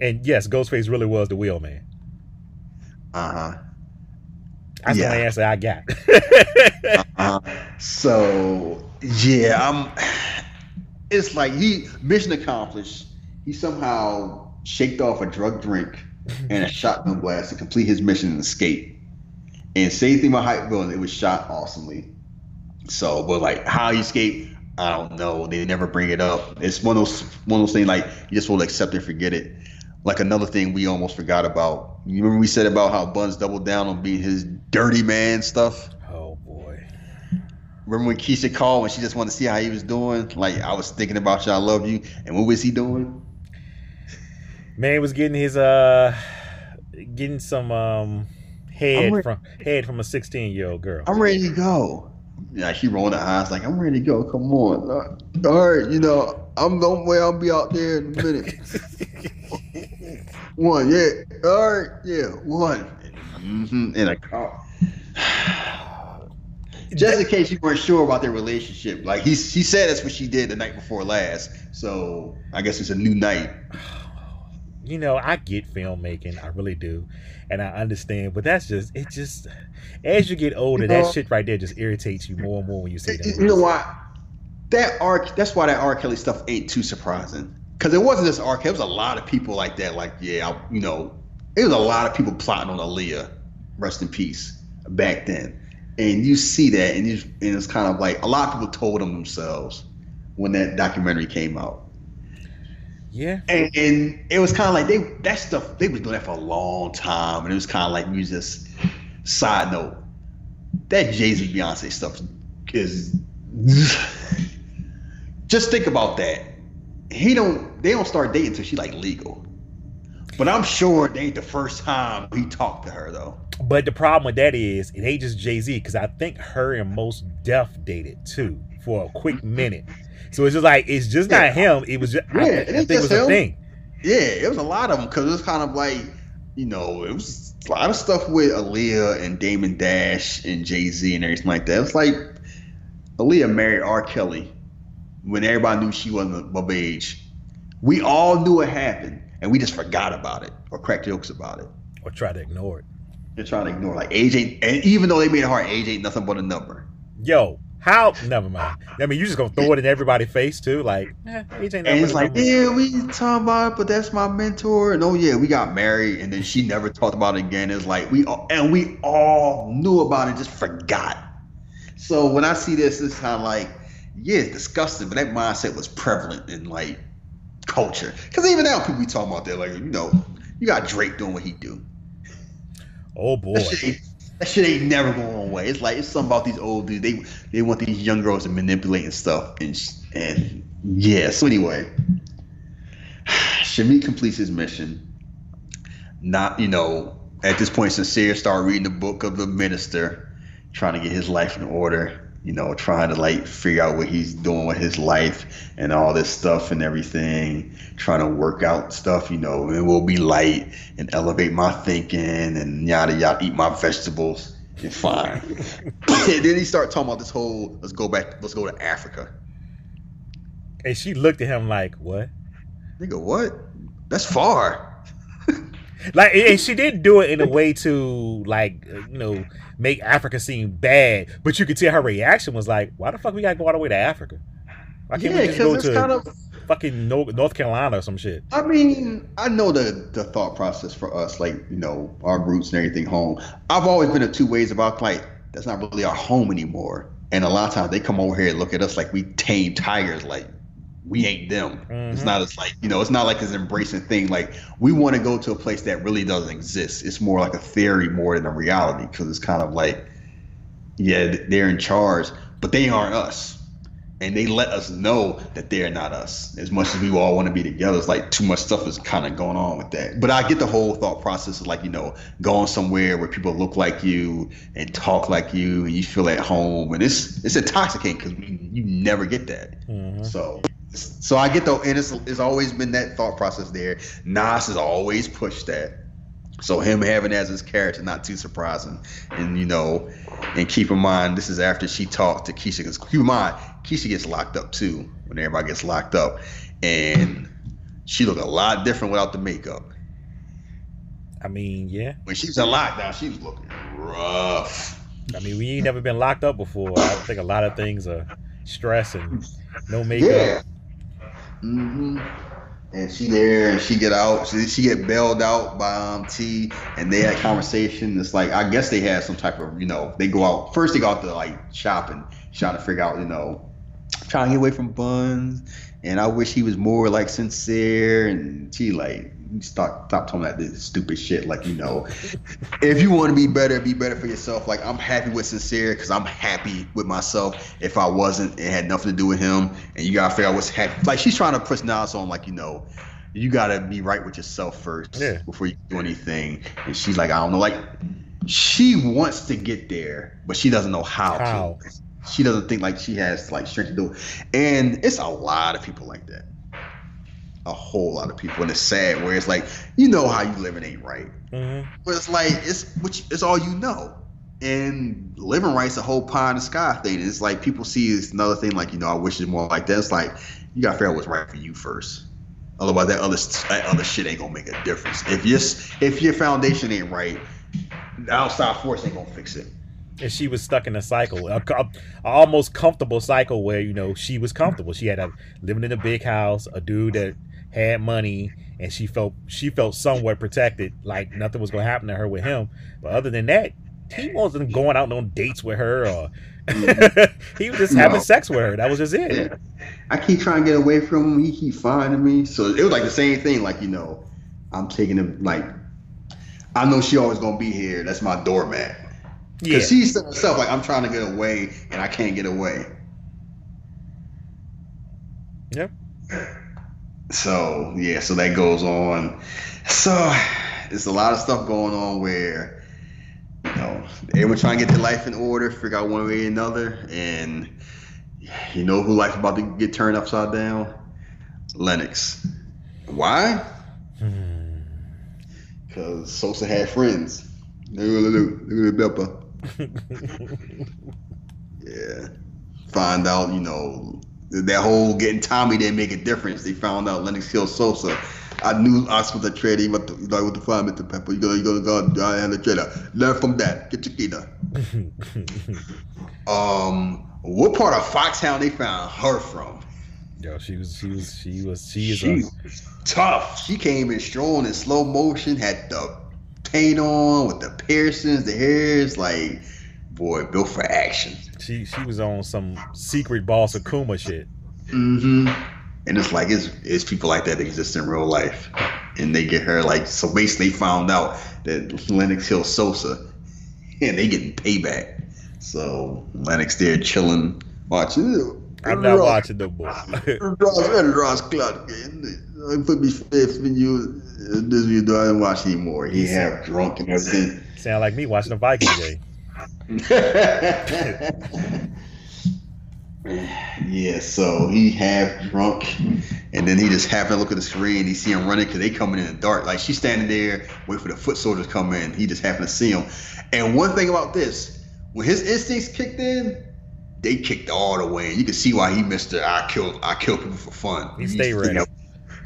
And yes, Ghostface really was the wheel man. Uh huh. That's Yeah. the only answer I got. *laughs* Uh, so yeah, I'm. *sighs* It's like he mission accomplished. He somehow shaked off a drug drink *laughs* and a shotgun blast to complete his mission and escape. And same thing about Hype Williams, it was shot awesomely. So, but like how he escaped, I don't know. They never bring it up. It's one of those one of those things like you just will accept and forget it. like another thing we almost forgot about. You remember we said about how Buns doubled down on being his dirty man stuff. Oh boy. Remember when Kisha called when she just wanted to see how he was doing? Like I was thinking about you, I love you, and what was he doing? Man was getting his uh, getting some um head re- from head from a sixteen year old girl. I'm ready to go. Yeah, she rolled her eyes like I'm ready to go. Come on, Uh, all right, you know I'm going way. I'll be out there in a minute. *laughs* one, yeah, all right, yeah, one. Mm-hmm. In a car. *sighs* Just in case you weren't sure about their relationship, like he he said that's what she did the night before last. So I guess it's a new night. *sighs* *sighs* you know, I get filmmaking, I really do, and I understand, but that's just it. Just as you get older, You know- that shit right there just irritates you more and more when you see that. You know why? That R. That's why that R. Kelly stuff ain't too surprising. Cause it wasn't just R. Kelly. It was a lot of people like that. Like, yeah, I, you know, it was a lot of people plotting on Aaliyah, rest in peace, back then. And you see that, and, you, and it's kind of like a lot of people told them themselves when that documentary came out. Yeah, And, and it was kind of like they that stuff they was doing that for a long time, and it was kind of like we just side note that Jay Z Beyonce stuff is *laughs* just think about that. He don't they don't start dating until she like legal, but I'm sure they ain't the first time he talked to her though. but the problem with that is it ain't just Jay Z because I think her and Mos Def dated too for a quick minute. So it's just like it's just not him. It was just Yeah, I it ain't think it was just a thing. Yeah, it was a lot of them because it was kind of like, you know, it was a lot of stuff with Aaliyah and Damon Dash and Jay Z and everything like that. It's like Aaliyah married R. Kelly when everybody knew she wasn't of age. We all knew it happened and we just forgot about it or cracked jokes about it. Or try to ignore it. They're trying to ignore like age ain't, and even though they made it hard, age ain't nothing but a number. Yo, how? Never mind. I mean, you just gonna throw it in everybody's face too, like, eh, age ain't And it's like, number. yeah, we talking about it, but that's my mentor. And oh yeah, we got married, and then she never talked about it again. It's like we all, and we all knew about it, just forgot. So when I see this, it's kind of like, yeah, it's disgusting, but that mindset was prevalent in like culture. Because even now, people be talking about that, like you know, you got Drake doing what he do. Oh boy. That shit, ain't, that shit ain't never going away. It's like it's something about these old dudes. They they want these young girls to manipulate and stuff. And and yeah. So anyway, *sighs* Shameek completes his mission. Not you know at this point, sincere start reading the book of the minister, trying to get his life in order. You know, trying to like figure out what he's doing with his life and all this stuff and everything. Trying to work out stuff. You know, it will be light and elevate my thinking and yada yada. Eat my vegetables and fine. *laughs* and then he start talking about this whole let's go back, let's go to Africa. And she looked at him like, what? Nigga, what? That's far. *laughs* Like, and she didn't do it in a way to like, uh, you know, make Africa seem bad. But you could tell her reaction was like, why the fuck we gotta go all the way to Africa? Why can't yeah, we just go to kind of. fucking North, North Carolina or some shit? I mean, I know the the thought process for us, like you know, our roots and everything home. I've always been of two ways about like that's not really our home anymore. And a lot of times they come over here and look at us like we tame tigers, like we ain't them. It's Mhm. not as like you know, it's not like this embracing thing. Like we want to go to a place that really doesn't exist. It's more like a theory more than a reality because it's kind of like, yeah, they're in charge, but they aren't us and they let us know that they're not us. As much as we all want to be together, it's like too much stuff is kind of going on with that. But I get the whole thought process of like you know going somewhere where people look like you and talk like you and you feel at home, and it's it's intoxicating because you never get that. Mhm. So. So I get though, and it's, it's always been that thought process there. Nas has always pushed that. So him having as his character not too surprising, and you know, and keep in mind this is after she talked to Kisha. Because keep in mind, Kisha gets locked up too when everybody gets locked up, and she looked a lot different without the makeup. I mean, yeah. When she was in lockdown, she was looking rough. I mean, we ain't never been locked up before. I think a lot of things are stress and no makeup. Yeah. Hmm And she there, and she get out. She, she get bailed out by um, T, and they had conversation. It's like I guess they had some type of you know they go out first. They go out to like shopping, trying to figure out you know trying to get away from Buns. And I wish he was more like sincere. And she like stop stop talking that this stupid shit. Like you know, if you want to be better, be better for yourself. Like I'm happy with sincere because I'm happy with myself. If I wasn't, it had nothing to do with him. And you gotta figure out what's happy. Like she's trying to push now on like you know, you gotta be right with yourself first Yeah. before you do anything. And she's like, I don't know, like she wants to get there, but she doesn't know how, How? to. She doesn't think like she has like strength to do it. And it's a lot of people like that. A whole lot of people. And it's sad where it's like, you know how you living ain't right. hmm But it's like it's which it's all you know. And living right's a whole pie in the sky thing. It's like people see it's another thing like, you know, I wish it's more like that. It's like you gotta figure out what's right for you first. Otherwise that other that other shit ain't gonna make a difference. If your if your foundation ain't right, the outside force ain't gonna fix it. And she was stuck in a cycle, a, a, almost comfortable cycle where you know she was comfortable. She had a living in a big house, a dude that had money, and she felt she felt somewhat protected, like nothing was gonna happen to her with him. But other than that, he wasn't going out on dates with her, or *laughs* he was just having No. sex with her. That was just it. Yeah. I keep trying to get away from him. He keep finding me. So it was like the same thing. Like, you know, I'm taking him, like, I know she always going to be here. That's my doormat. Yeah, Because she said herself, like, I'm trying to get away and I can't get away. Yep. So, yeah, so that goes on. So, there's a lot of stuff going on where, you know, everyone trying to get their life in order, figure out one way or another. And you know who life about to get turned upside down? Lennox. Why? Hmm. Because Sosa had friends. Look at Beppa. Yeah. Find out, you know, that whole getting Tommy didn't make a difference. They found out Lennox killed Sosa. I knew I was the trade. He went to, like, what the fire, Mr. Pepper. You gonna, you gonna go, I had a trader. Learn from that. Get your key done. *laughs* Um, what part of Foxhound they found her from? Yo, she was, she was, she was, she is She a, was tough. She came in strong in slow motion, had the paint on with the piercings, the hairs, like boy, built for action. she, she was on some secret boss Akuma shit. Mm-hmm. And it's like it's it's people like that that exist in real life, and they get her like so. Basically, found out that Lennox Hill Sosa, *laughs* and they getting payback. So Lennox there chilling, watching. I'm not watching no more. Ross and Ross Clark. Again. I put me fifth when you this you do I don't watch anymore. He half drunk and everything. Sound like me watching a Viking game. *laughs* yeah, so he half drunk, and then he just happened to look at the screen. He see him running because they coming in the dark. Like she's standing there, wait for the foot soldiers to come in. He just happened to see him. And one thing about this, when his instincts kicked in, they kicked all the way. And you can see why he missed it. I killed, I killed people for fun. He You- stay you ready. know,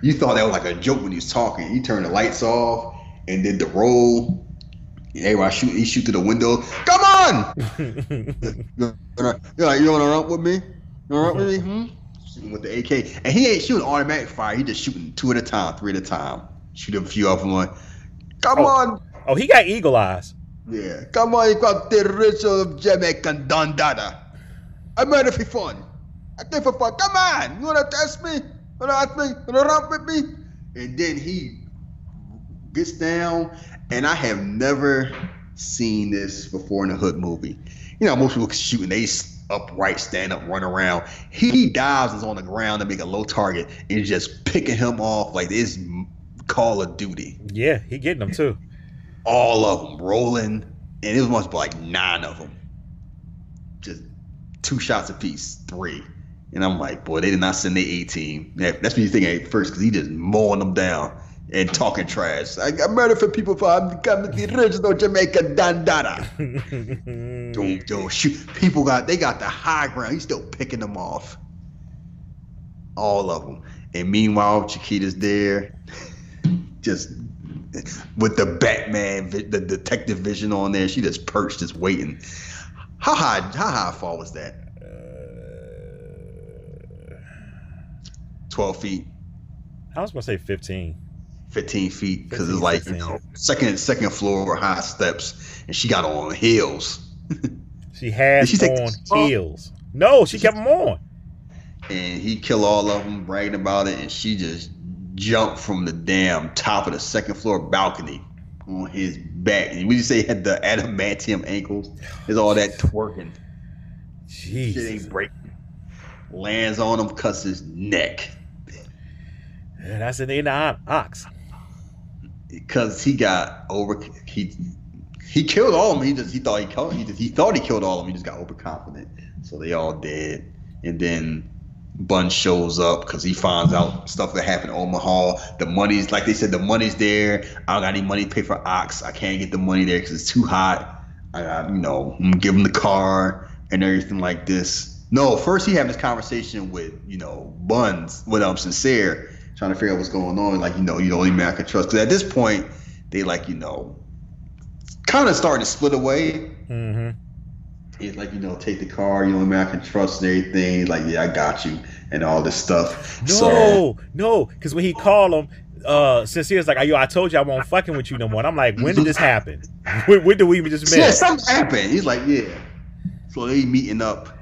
You thought that was like a joke when he was talking. He turned the lights off and did the roll. Everybody shoot. He shoot through the window. Come on! *laughs* You're like, like, wanna run with me? You wanna run with me? Hmm? Shooting with the AK, and he ain't shooting automatic fire. He just shooting two at a time, three at a time. Shoot a few of them. Like, come Oh. on! oh, he got eagle eyes. Yeah, come on! You got the rich of Jamaican Don Dada. I'm it for fun. I it for fun. Come on! You wanna test me? Me? With me? And then he gets down, and I have never seen this before in a hood movie. You know, most people shooting, they upright, stand up, run around. He dives is on the ground to make a low target and is just picking him off like this Call of Duty. Yeah, he getting them too. All of them rolling, and it was be like nine of them. Just two shots apiece, three. And I'm like, boy, they did not send their A team. Yeah, that's what you think at first, because he just mowing them down and talking trash. I got murder for people for I'm becoming the original Jamaican Don Dada. Don't *laughs* don't shoot. People got they got the high ground. He's still picking them off. All of them. And meanwhile, Chiquita's there, *laughs* just with the Batman, the detective vision on there. She just perched, just waiting. How high? How high fall was that? Twelve feet, I was gonna say 15. fifteen feet, because it's like you know, second second floor high steps, and she got on heels. *laughs* She had she on oh. heels. No, she kept them on. and he kill all of them, bragging about it, and she just jumped from the damn top of the second floor balcony on his back. And we just say he had the adamantium ankles. Is all that twerking. Shit Jeez. ain't breaking. Lands on him, cuts his neck. Yeah, that's an in the ox. Because he got over he he killed all of them. He just he thought he killed he just, he thought he killed all of them. He just got overconfident. So they all dead. And then Bun shows up because he finds out stuff that happened in Omaha. The money's like they said, the money's there. I don't got any money to pay for Ox. I can't get the money there because it's too hot. I got, you know, give him the car and everything like this. No, first he had this conversation with, you know, Buns, with um sincere, trying to figure out what's going on. Like, you know, you the only man I can trust. Because at this point, they like, you know, kind of starting to split away. Mm-hmm. He's like, you know, take the car, you know, man, I can trust and everything. He's like, yeah, I got you, and all this stuff. No, So, no, because when he called him, uh, Sincere's like, "Yo, I told you I won't fucking with you no more." And I'm like, "When did this happen? *laughs* when, when did we even just yeah, something happened. He's like, yeah. So they meeting up,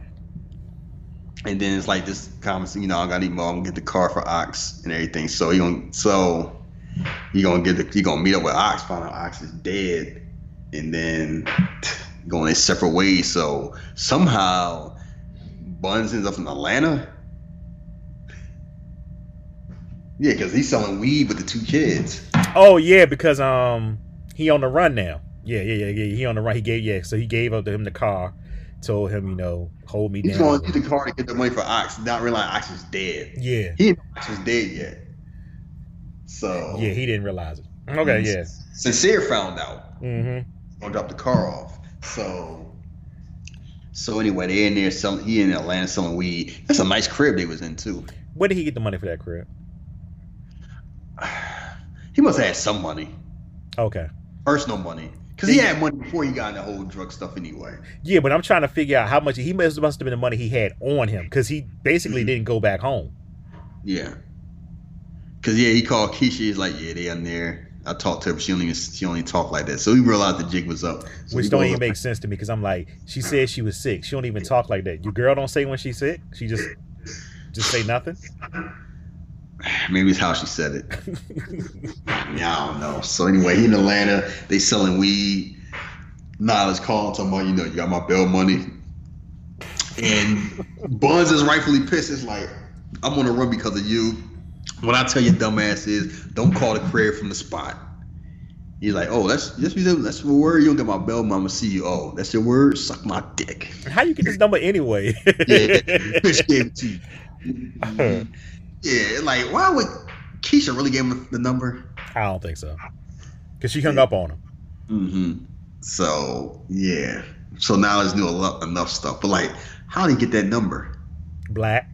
and then it's like this conversation. You know, I gotta any more. I'm gonna get the car for Ox and everything. So he gonna, so he gonna get the, he gonna meet up with Ox. Find out Ox is dead, and then *tsk* going their separate ways. So somehow Buns ends up in Atlanta. Yeah, because he's selling weed with the two kids. Oh yeah, because um, he on the run now. Yeah, yeah, yeah, yeah. He on the run. He gave yeah, so he gave up to him the car, told him, you know, hold me He's down. going to the car to get the money for Ox, not realizing Ox is dead. Yeah, He Ox was dead yet. So yeah, he didn't realize it. Okay, yeah. Sincere found out. Mm-hmm. Gonna drop the car off. So so anyway, they in there selling he in Atlanta selling weed. That's a nice crib they was in too. Where did he get the money for that crib? *sighs* He must have had some money. Okay. Personal money. Cause he had money before he got into the whole drug stuff anyway. Yeah, but I'm trying to figure out how much he must must have been the money he had on him because he basically Mhm. didn't go back home. Yeah. Cause yeah, he called Kisha. He's like, yeah, they in there. I talked to her, but she don't she only talked like that. So he realized the jig was up. So Which don't even up- make sense to me because I'm like, she said she was sick. She don't even talk like that. Your girl don't say when she's sick. She just just say nothing. *sighs* Maybe it's how she said it. *laughs* Yeah, I don't know. So anyway, he in Atlanta. They selling weed. Nyla's calling talking about, you know, you got my bail money. And Buns is rightfully pissed. It's like, I'm on the run because of you. What I tell your dumbass is, don't call the crib from the spot. He's like, oh, that's that's that's your word. You don't get my bail, mama. See you. Oh, that's your word. Suck my dick. How you get this number anyway? *laughs* Yeah, bitch gave it to you. Yeah, like why would Kisha really give him the number? I don't think so. Because she hung up on him. Mm-hmm. So yeah. So now let's do enough stuff. But like, how did he get that number? Black.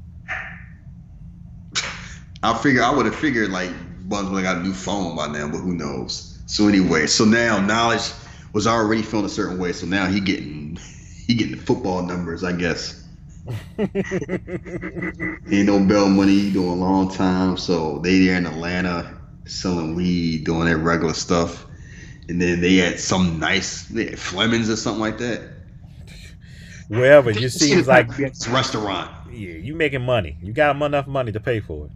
*laughs* I figure I would have figured like Buns would have got a new phone by now, but who knows? So anyway, so now knowledge was already feeling a certain way. So now he getting *laughs* he getting the football numbers, I guess. *laughs* Ain't no bail money, doing a long time. So they there in Atlanta selling weed, doing their regular stuff. And then they had some nice they had Fleming's or something like that. Wherever. you just seems like *laughs* it's a restaurant. yeah, you making money. You got enough money to pay for it.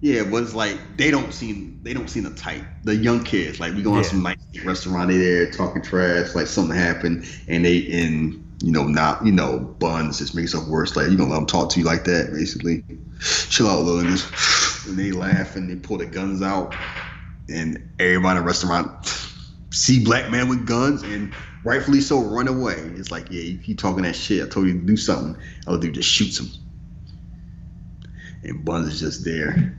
Yeah, but it's like they don't seem they don't seem the type. The young kids, like we go on Yeah. some nice restaurant, they there talking trash, like something happened, and they and you know not you know buns just makes it worse. Like you gonna let them talk to you like that, basically. Chill out, little niggas. And they laugh and they pull the guns out, and everybody in the restaurant see black man with guns and rightfully so run away. It's like yeah, you keep talking that shit. I told you to do something. Other dude just shoots him, and Buns is just there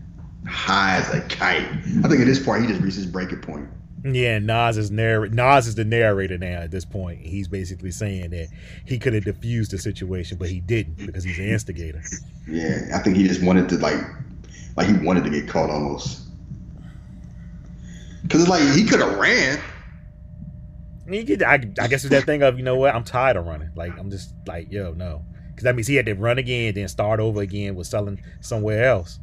high as a kite. I think at this point he just reached his breaking point. Yeah, Nas is narr- Nas is the narrator now at this point. He's basically saying that he could have diffused the situation, but he didn't because he's an instigator. Yeah, I think he just wanted to like, like he wanted to get caught almost. Cause it's like he could have ran. You get, I, I guess it's that thing of you know what I'm tired of running. Like I'm just like yo no, because that means he had to run again, then start over again with selling somewhere else.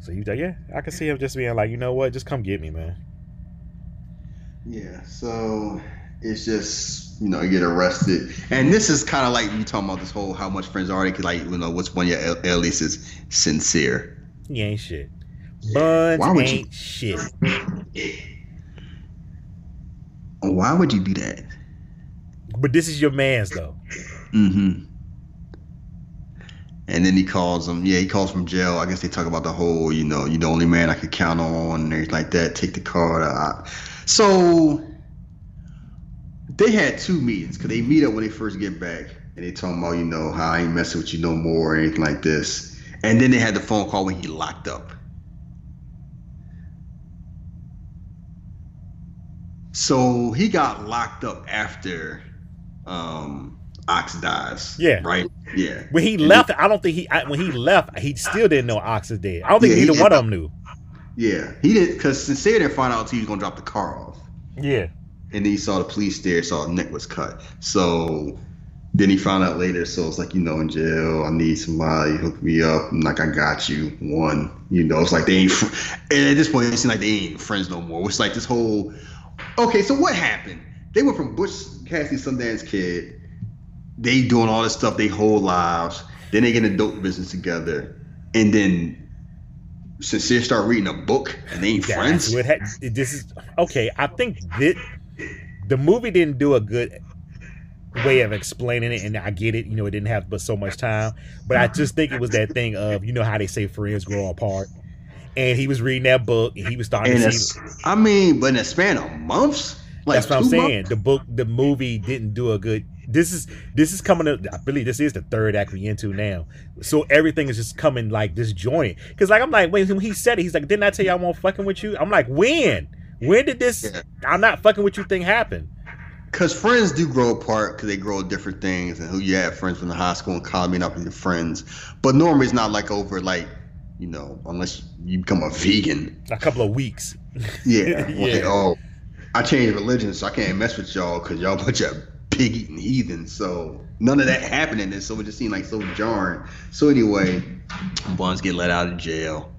So you like yeah, I can see him just being like you know what, just come get me, man. Yeah, so it's just you know you get arrested, and this is kind of like you talking about this whole how much friends are they? 'cause, like you know what's one of your al- aliases sincere. He ain't shit. Buns Why would ain't shit. *laughs* Why would you do that? But this is your man's though. Mm-hmm. And then he calls him. Yeah, he calls from jail. I guess they talk about the whole, you know, you're the only man I could count on, and everything like that. Take the card. out. So they had two meetings because they meet up when they first get back, and they talking about, you know, how I ain't messing with you no more, or anything like this. And then they had the phone call when he locked up. So he got locked up after um Ox dies. Yeah. Right? Yeah. When he And left, I don't think he. I, when he left, he still didn't know Ox is dead. I don't think Yeah, he one of them knew. Yeah. He didn't because Sincere didn't find out he was gonna drop the car off. Yeah. And then he saw the police there, saw the neck was cut. So then he found out later, so it's like, you know, in jail, I need somebody, hook me up. I'm like, I got you. One, you know, it's like they ain't fr- and at this point it seems like they ain't friends no more. It's like this whole Okay, so what happened? They went from Butch Cassidy Sundance Kid, they doing all this stuff their whole lives, then they get in the dope business together, and then Sincere start reading a book and they ain't That's friends. what ha- this is okay. I think that the movie didn't do a good way of explaining it, and I get it. You know, it didn't have but so much time, but I just think it was that thing of you know how they say friends grow apart. And he was reading that book, and he was starting And to see. I mean, but in a span of months, like That's what I'm saying. months? The book, the movie didn't do a good. This is this is coming. Up, I believe this is the third act we into now. So everything is just coming like disjointed. Because like I'm like, when he said it, he's like, didn't I tell you I won't fucking with you? I'm like, when? When did this? Yeah. I'm not fucking with you thing happen? Because friends do grow apart because they grow different things, and who you have friends from the high school and college may not be your friends. But normally it's not like over like, you know, unless you become a vegan. A couple of weeks. Yeah. *laughs* Yeah. Like, oh, I changed religion, so I can't mess with y'all because y'all a bunch of pig eating heathens. So none of that happened in this. So it just seemed like so jarring. So anyway, Buns get let out of jail.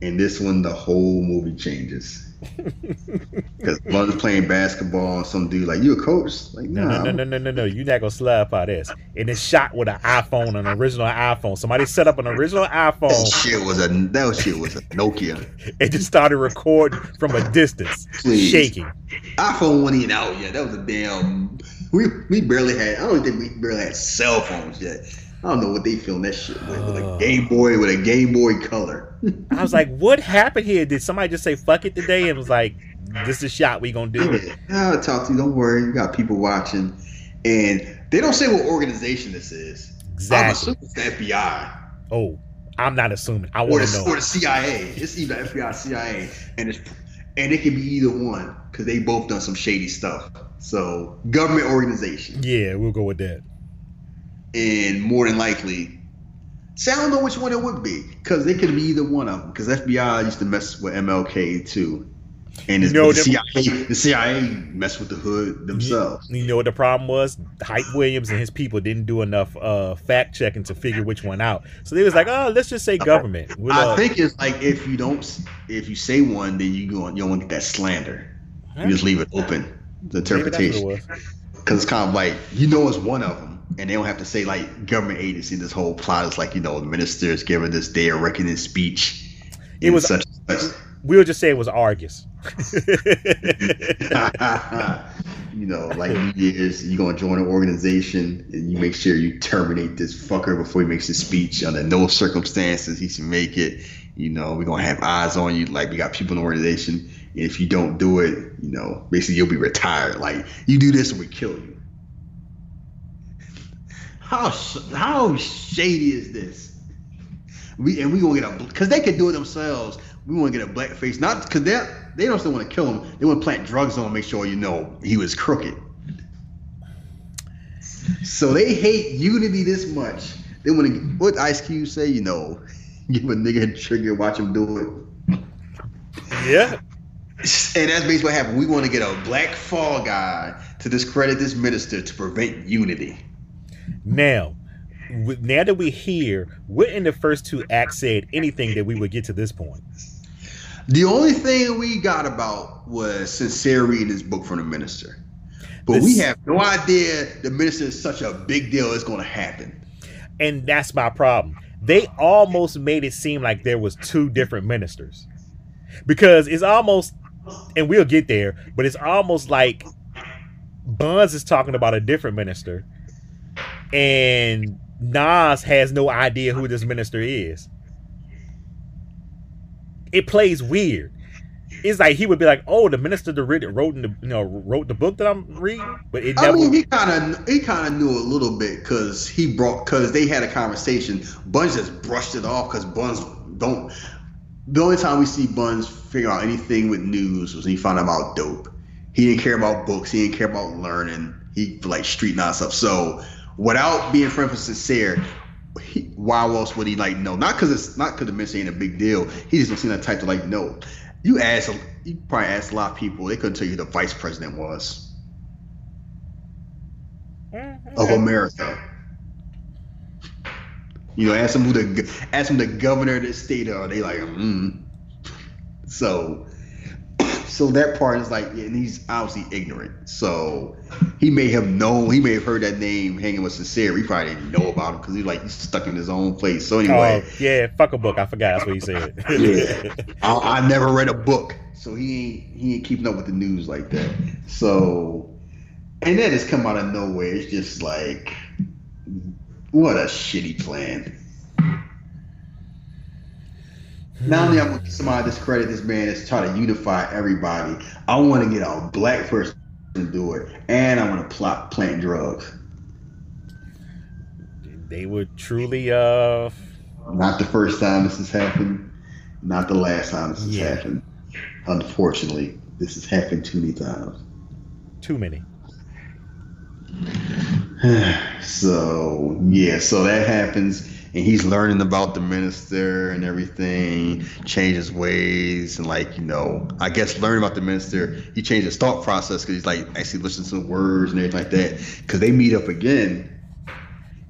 And this one, the whole movie changes. *laughs* Because Buns playing basketball and some dude like, you a coach? Like, No, nah, no, no, no, no, no, no. You're not gonna slap out this. And it's shot with an iPhone, an original iPhone. Somebody set up an original iPhone. That shit was a that shit was a Nokia. *laughs* it just started recording from a distance, Please. shaking. iPhone wasn't even out yet. That was a damn. We we barely had. I don't think we barely had cell phones yet. I don't know what they filmed that shit with. With a Oh. Game Boy with a Game Boy Color. I was like, what happened here? Did somebody just say fuck it today and was like, this is a shot we gonna do? Yeah, I'll talk to you. Don't worry. You got people watching, and they don't say what organization this is. Exactly. I'm assuming it's the FBI Oh, I'm not assuming. I want to the, or the CIA. It's either FBI, CIA, and it's and it can be either one because they both done some shady stuff. So government organization. Yeah, we'll go with that. and more than likely, see, I don't know which one it would be because they could be either one of them. Because FBI used to mess with MLK too, and You know the them- CIA, the CIA mess with the hood themselves. You know what the problem was? Hype Williams and his people didn't do enough uh, fact checking to figure which one out. So they was like, oh, let's just say government. We'll, I uh, think it's like if you don't, if you say one, then you go, you don't want to get that slander. You just leave it open, the Maybe that's what it interpretation, because it's kind of like you know it's one of them. And they don't have to say like government agency. This whole plot is like you know the minister is giving this day of reckoning speech. It was- such. *laughs* We'll just say it was Argus. *laughs* *laughs* you know, like Year's, you're gonna join an organization and you make sure you terminate this fucker before he makes his speech. Under no circumstances he should make it. You know, we're gonna have eyes on you. Like we got people in the organization. And if you don't do it, you know, basically you'll be retired. Like you do this and we kill you. How how shady is this? We and we gonna get a because they could do it themselves. We want to get a black face, not because they they don't still want to kill him. They want to plant drugs on him, make sure you know he was crooked. So they hate unity this much. They want to what Ice Cube say, you know, *laughs* give a nigga a trigger, watch him do it. yeah. And that's basically what happened. We want to get a black fall guy to discredit this minister to prevent unity. Now, now that we're here, what in the first two acts said anything that we would get to this point? The only thing we got about was sincere reading his book from the minister. But This- we have no idea the minister is such a big deal it's going to happen. And that's my problem. They almost made it seem like there was two different ministers. because it's almost, and we'll get there, but it's almost like Buns is talking about a different minister, and Nas has no idea who this minister is. It plays weird. It's like he would be like, "Oh, the minister that wrote, wrote in the you know wrote the book that I'm reading," but it I mean, he kind of he kind of knew a little bit because he brought because they had a conversation. Buns just brushed it off because Buns don't. The only time we see Buns figure out anything with news was when he found out about dope. He didn't care about books. He didn't care about learning. He like street knowledge stuff. So without being friends with sincere, he, why else would he like know? Not because it's not because the minister ain't a big deal. He just don't seem that type to like know. You ask, you probably asked a lot of people. They couldn't tell you who the vice president was mm-hmm. of America. You know, ask them who the ask them the governor of the state are. They like, mm. So, *coughs* so that part is like, and he's obviously ignorant. So he may have known, he may have heard that name hanging with Sincere. He probably didn't know about him because he's like he's stuck in his own place. So anyway, Oh yeah, fuck a book. I forgot. That's what he said. *laughs* Yeah. I, I never read a book, so he ain't he ain't keeping up with the news like that. So, and that has come out of nowhere. It's just like, what a shitty plan. Not only I'm gonna somebody discredit this man is trying to unify everybody. I want to get a black person to do it, and I want to plot plant drugs. they would truly uh Not the first time this has happened. Not the last time this has Yeah. happened. Unfortunately, this has happened too many times. too many. *sighs* so yeah, so that happens, and he's learning about the minister and everything, changes ways, and like you know, I guess learning about the minister, he changed his thought process because he's like actually listening to the words and everything like that. Because they meet up again,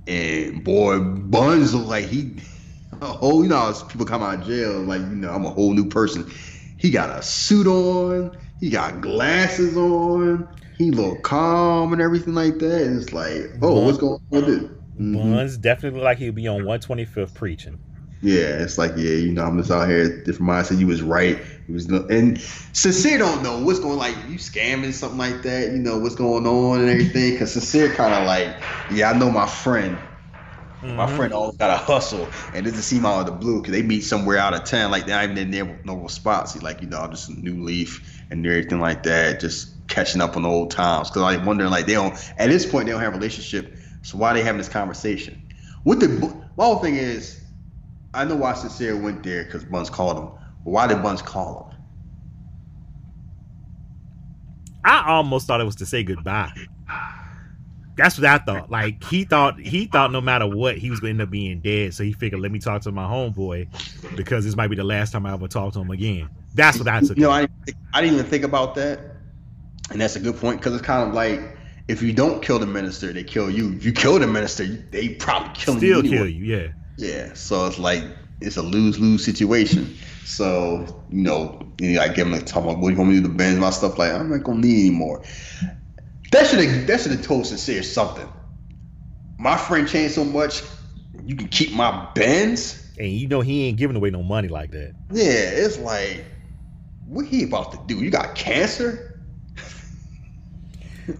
and boy, Buns look like he *laughs* whole, you know, people come out of jail, like you know, I'm a whole new person. He got a suit on, he got glasses on, he look calm and everything like that. And it's like, oh, what's going on with this? Mhm. Buns definitely look like he'd be on 125th preaching. Yeah, it's like, yeah, you know, I'm just out here different mindset. You was right. He was no, and sincere don't know what's going like you scamming something like that. You know what's going on and everything. Cause sincere kind of like, yeah, I know my friend. My Mhm. friend always got to hustle, and it doesn't seem out of the blue because they meet somewhere out of town, like they're not even in their normal spots. He's like, you know, I'm just a new leaf and everything like that, just catching up on the old times. Because I'm wondering, like, they don't at this point they don't have a relationship, so why are they having this conversation? What the my whole thing is, I know why Sincere went there because Buns called him. Why did Buns call him? I almost thought it was to say goodbye. That's what I thought. Like he thought he thought no matter what he was gonna end up being dead. So he figured let me talk to my homeboy because this might be the last time I ever talk to him again. That's what I took. You know. I didn't, think, I didn't even think about that, and that's a good point because it's kind of like if you don't kill the minister, they kill you. If you kill the minister, they probably kill Still you. anyway. kill you, yeah. Yeah, so it's like it's a lose lose situation. So you know, you know, I give him like talking about what you want me to do to bend my stuff. Like I'm not gonna need anymore. That should have that should have told sincere something. My friend changed so much. You can keep my Benz. And you know he ain't giving away no money like that. Yeah, it's like what he about to do? You got cancer. *laughs*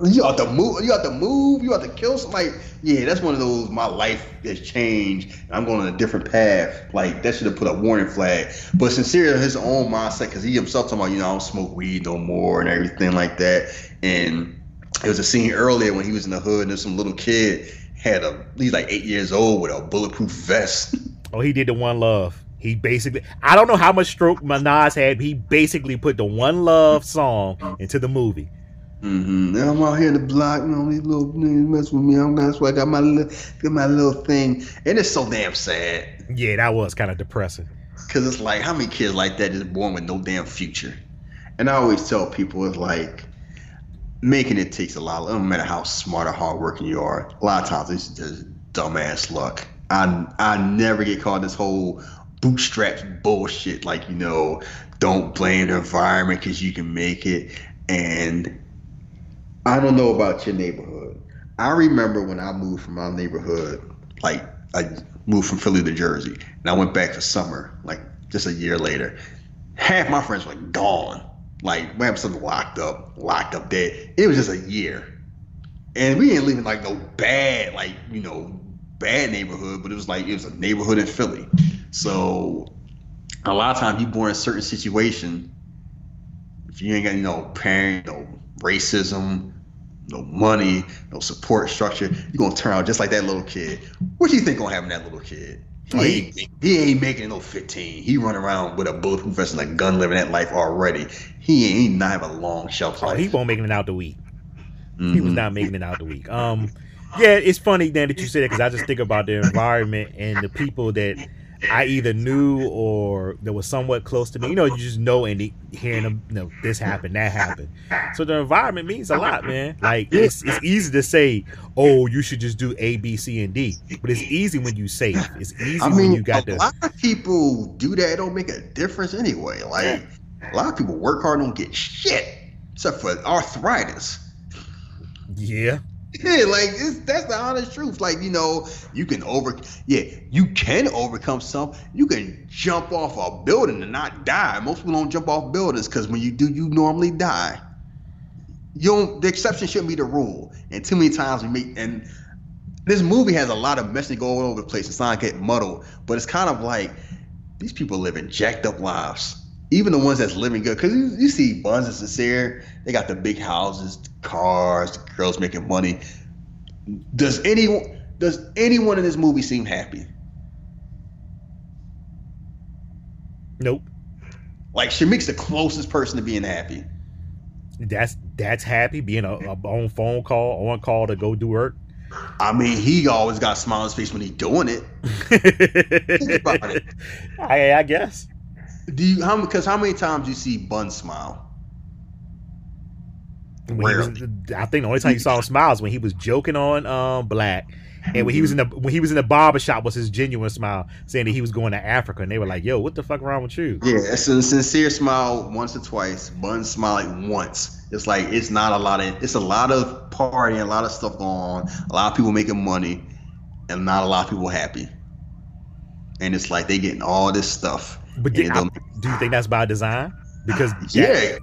You got to move. You got to move. You got to kill somebody. Yeah, that's one of those. My life has changed. And I'm going on a different path. Like that should have put a warning flag. But sincere, his own mindset, because he himself talking about, you know, I don't smoke weed no more and everything like that. And it was a scene earlier when he was in the hood and there's some little kid had a he's like eight years old with a bulletproof vest. *laughs* Oh, he did the one love. He basically I don't know how much stroke Nas had. He basically put the one love song into the movie. Mm-hmm. Now I'm out here in the block, you know, these little niggas mess with me. I'm that's why I got my little, got my little thing, and it's so damn sad Yeah, that was kind of depressing. because it's like how many kids like that is born with no damn future. And I always tell people it's like making it takes a lot. It don't matter how smart or hardworking you are. A lot of times it's just dumbass luck. I I never get caught in this whole bootstraps bullshit. Like you know, don't blame the environment because you can make it. And I don't know about your neighborhood. I remember when I moved from my neighborhood, like I moved from Philly to Jersey, and I went back for summer, like just a year later. half my friends were gone. Like we have something locked up, locked up dead. It was just a year, and we didn't live in like no bad, like you know, bad neighborhood, but it was like it was a neighborhood in Philly. So a lot of times you born in a certain situation. If you ain't got you know parent, no racism, no money, no support structure, you're gonna turn out just like that little kid. What do you think gonna happen to that little kid? He ain't, he ain't making no 15. He run around with a bulletproof vest and a gun living that life already. He ain't not have a long shelf Oh, life. he won't making it out the week. He was Mhm. not making it out the week. Um, yeah, it's funny then that you said it because I just think about the environment and the people that I either knew or that was somewhat close to me. You know, you just know and hearing them, you know, this happened, that happened. So the environment means a lot, man. Like it's it's easy to say, oh, you should just do A, B, C, and D, but it's easy when you safe. It's easy I when mean, you got a lot of people do that. It don't make a difference anyway. Like a lot of people work hard, don't get shit except for arthritis. yeah. Yeah, like that's the honest truth. Like you know, you can over, yeah, you can overcome some. You can jump off a building and not die. Most people don't jump off buildings because when you do, you normally die. You don't. The exception shouldn't be the rule. And too many times we make and this movie has a lot of message going all over the place. It's not get muddled, but it's kind of like these people living jacked up lives. Even the ones that's living good, because you, you see Buns and Sincere, they got the big houses, cars, girls making money. Does anyone does anyone in this movie seem happy? Nope. Like Shameek's the closest person to being happy. That's that's happy being a, a on phone call on call to go do work. I mean, he always got a smile on his face when he doing it. *laughs* about it. I, I guess. Do you how because how many times do you see Bun smile? Was, I think the only time you saw him *laughs* smile is when he was joking on um Black, and when he was in the when he was in the barber shop was his genuine smile, saying that he was going to Africa, and they were like, "Yo, what the fuck wrong with you?" Yeah, it's a sincere smile once or twice. Bun smile like once. It's like it's not a lot of it's a lot of partying, a lot of stuff going on, a lot of people making money, and not a lot of people happy. And it's like they getting all this stuff. But did, I, don't- you think that's by design? Because *sighs* yeah,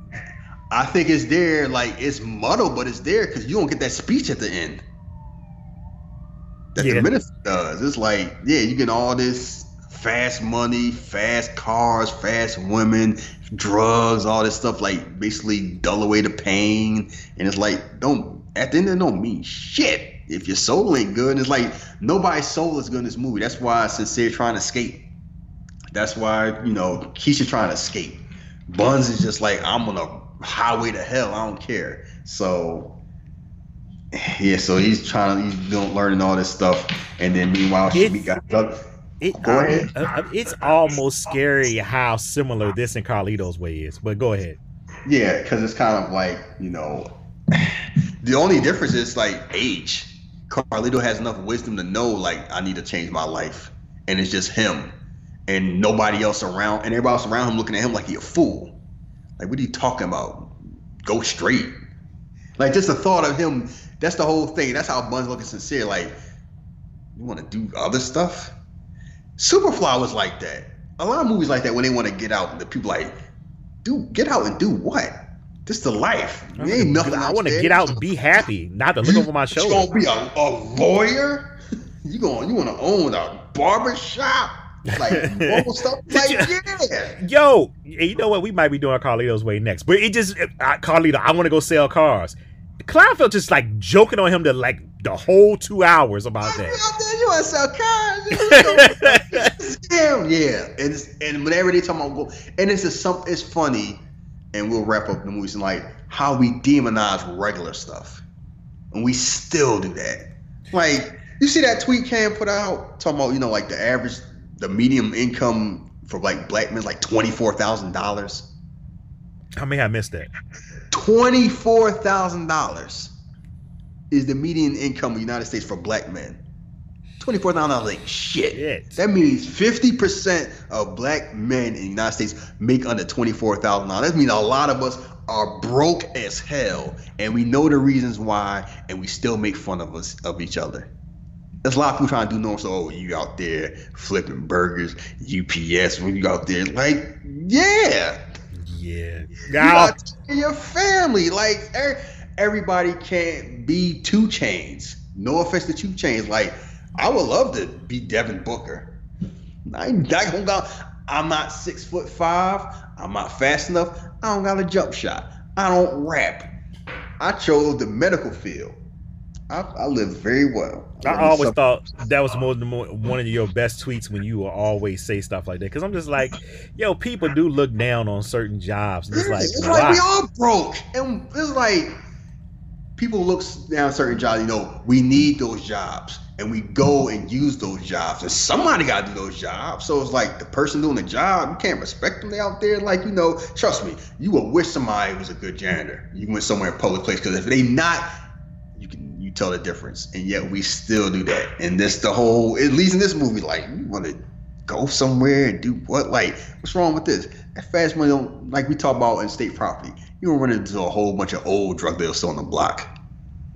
I think it's there. Like it's muddled, but it's there because you don't get that speech at the end. That Yeah. the minister does. It's like, yeah, you get all this fast money, fast cars, fast women, drugs, all this stuff. Like basically dull away the pain, and it's like don't at the end it don't mean shit if your soul ain't good. And it's like nobody's soul is good in this movie. That's why Sincere trying to escape. That's why you know Kisha trying to escape. Buns is just like I'm on a highway to hell. I don't care. So yeah, so he's trying to he's doing learning all this stuff, and then meanwhile It- she got drugged. it, Go ahead. uh, uh, it's almost scary how similar this and Carlito's way is. But go ahead. Yeah, because it's kind of like you know, *sighs* the only difference is like age. Carlito has enough wisdom to know like I need to change my life, and it's just him, and nobody else around, and everybody else around him looking at him like he a fool. Like what are you talking about? Go straight. Like just the thought of him. That's the whole thing. That's how Buns looking sincere. Like you want to do other stuff. Superfly was like that. A lot of movies like that when they want to get out, the people like, do get out and do what? This the life. There ain't nothing. I want to get out and be happy, not to look over my *laughs* shoulder. You gonna be a, a lawyer? *laughs* You going you want to own a barber shop? Like *laughs* stuff? Like yeah. Yo, you know what? We might be doing Carlito's way next, but it just Carlito. I want to go sell cars. Kleinfeld just like joking on him to like the whole two hours about that. you want to sell cars? Damn, *laughs* yeah. And it's, and whenever they talk about go, and it's just some, it's funny, and we'll wrap up the movies and like how we demonize regular stuff, and we still do that. Like you see that tweet Cam put out talking about you know like the average, the medium income for like black men is like twenty four thousand dollars. How many I missed that? Twenty four thousand dollars is the median income in the United States for black men. Twenty four thousand dollars ain't shit. Shit. That means fifty percent of black men in the United States make under twenty four thousand dollars. That means a lot of us are broke as hell, and we know the reasons why, and we still make fun of us of each other. There's a lot of people trying to do normal. So, oh, you out there flipping burgers, UPS, when you out there, like, yeah, Yeah. you Now, got to take care of your family. Like, er- everybody can't be 2 Chainz. No offense to 2 Chainz. Like, I would love to be Devin Booker. I ain't not gonna. I'm not six foot five. I'm not fast enough. I don't got a jump shot. I don't rap. I chose the medical field. I, I live very well. I in always thought that was more than more, one of your best tweets when you will always say stuff like that. Because I'm just like, yo, people do look down on certain jobs. And it's like, it's like we all broke, and it's like people look down certain jobs. You know, we need those jobs, and we go and use those jobs, and somebody got to do those jobs. So it's like the person doing the job, you can't respect them. They out there, like you know, trust me, you will wish somebody was a good janitor. You went somewhere in public place because if they not, you can tell the difference, and yet we still do that. And this the whole, at least in this movie, like you want to go somewhere and do what? Like, what's wrong with this? That fast money don't like we talk about in state property. You don't run into a whole bunch of old drug dealers still on the block.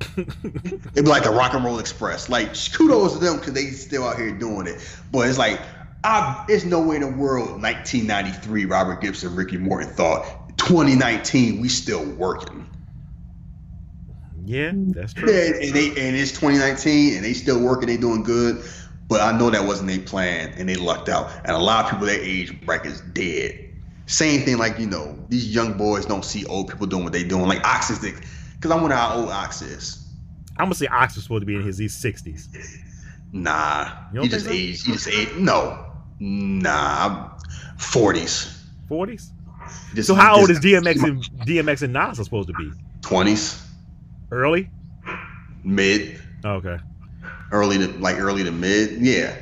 *laughs* It'd be like the Rock and Roll Express. Like kudos to them because they still out here doing it. But it's like, I, it's no way in the world 1993 Robert Gibson, Ricky Morton thought 2019 we still working. Yeah, mm. that's true. Yeah, and they and it's 2019 and they still working, they doing good. But I know that wasn't their plan and they lucked out. And a lot of people their age bracket is dead. Same thing like, you know, these young boys don't see old people doing what they doing. Like Ox is because I wonder how old Ox is. I'm gonna say Ox was supposed to be in his these 60s. Nah. You don't He just think so? aged. He just aged. No. Nah. 40s. 40s. Just- So how old is DMX and DMX and Nas are supposed to be? 20s, Early. mid, oh, Okay. early to like early to mid. Yeah.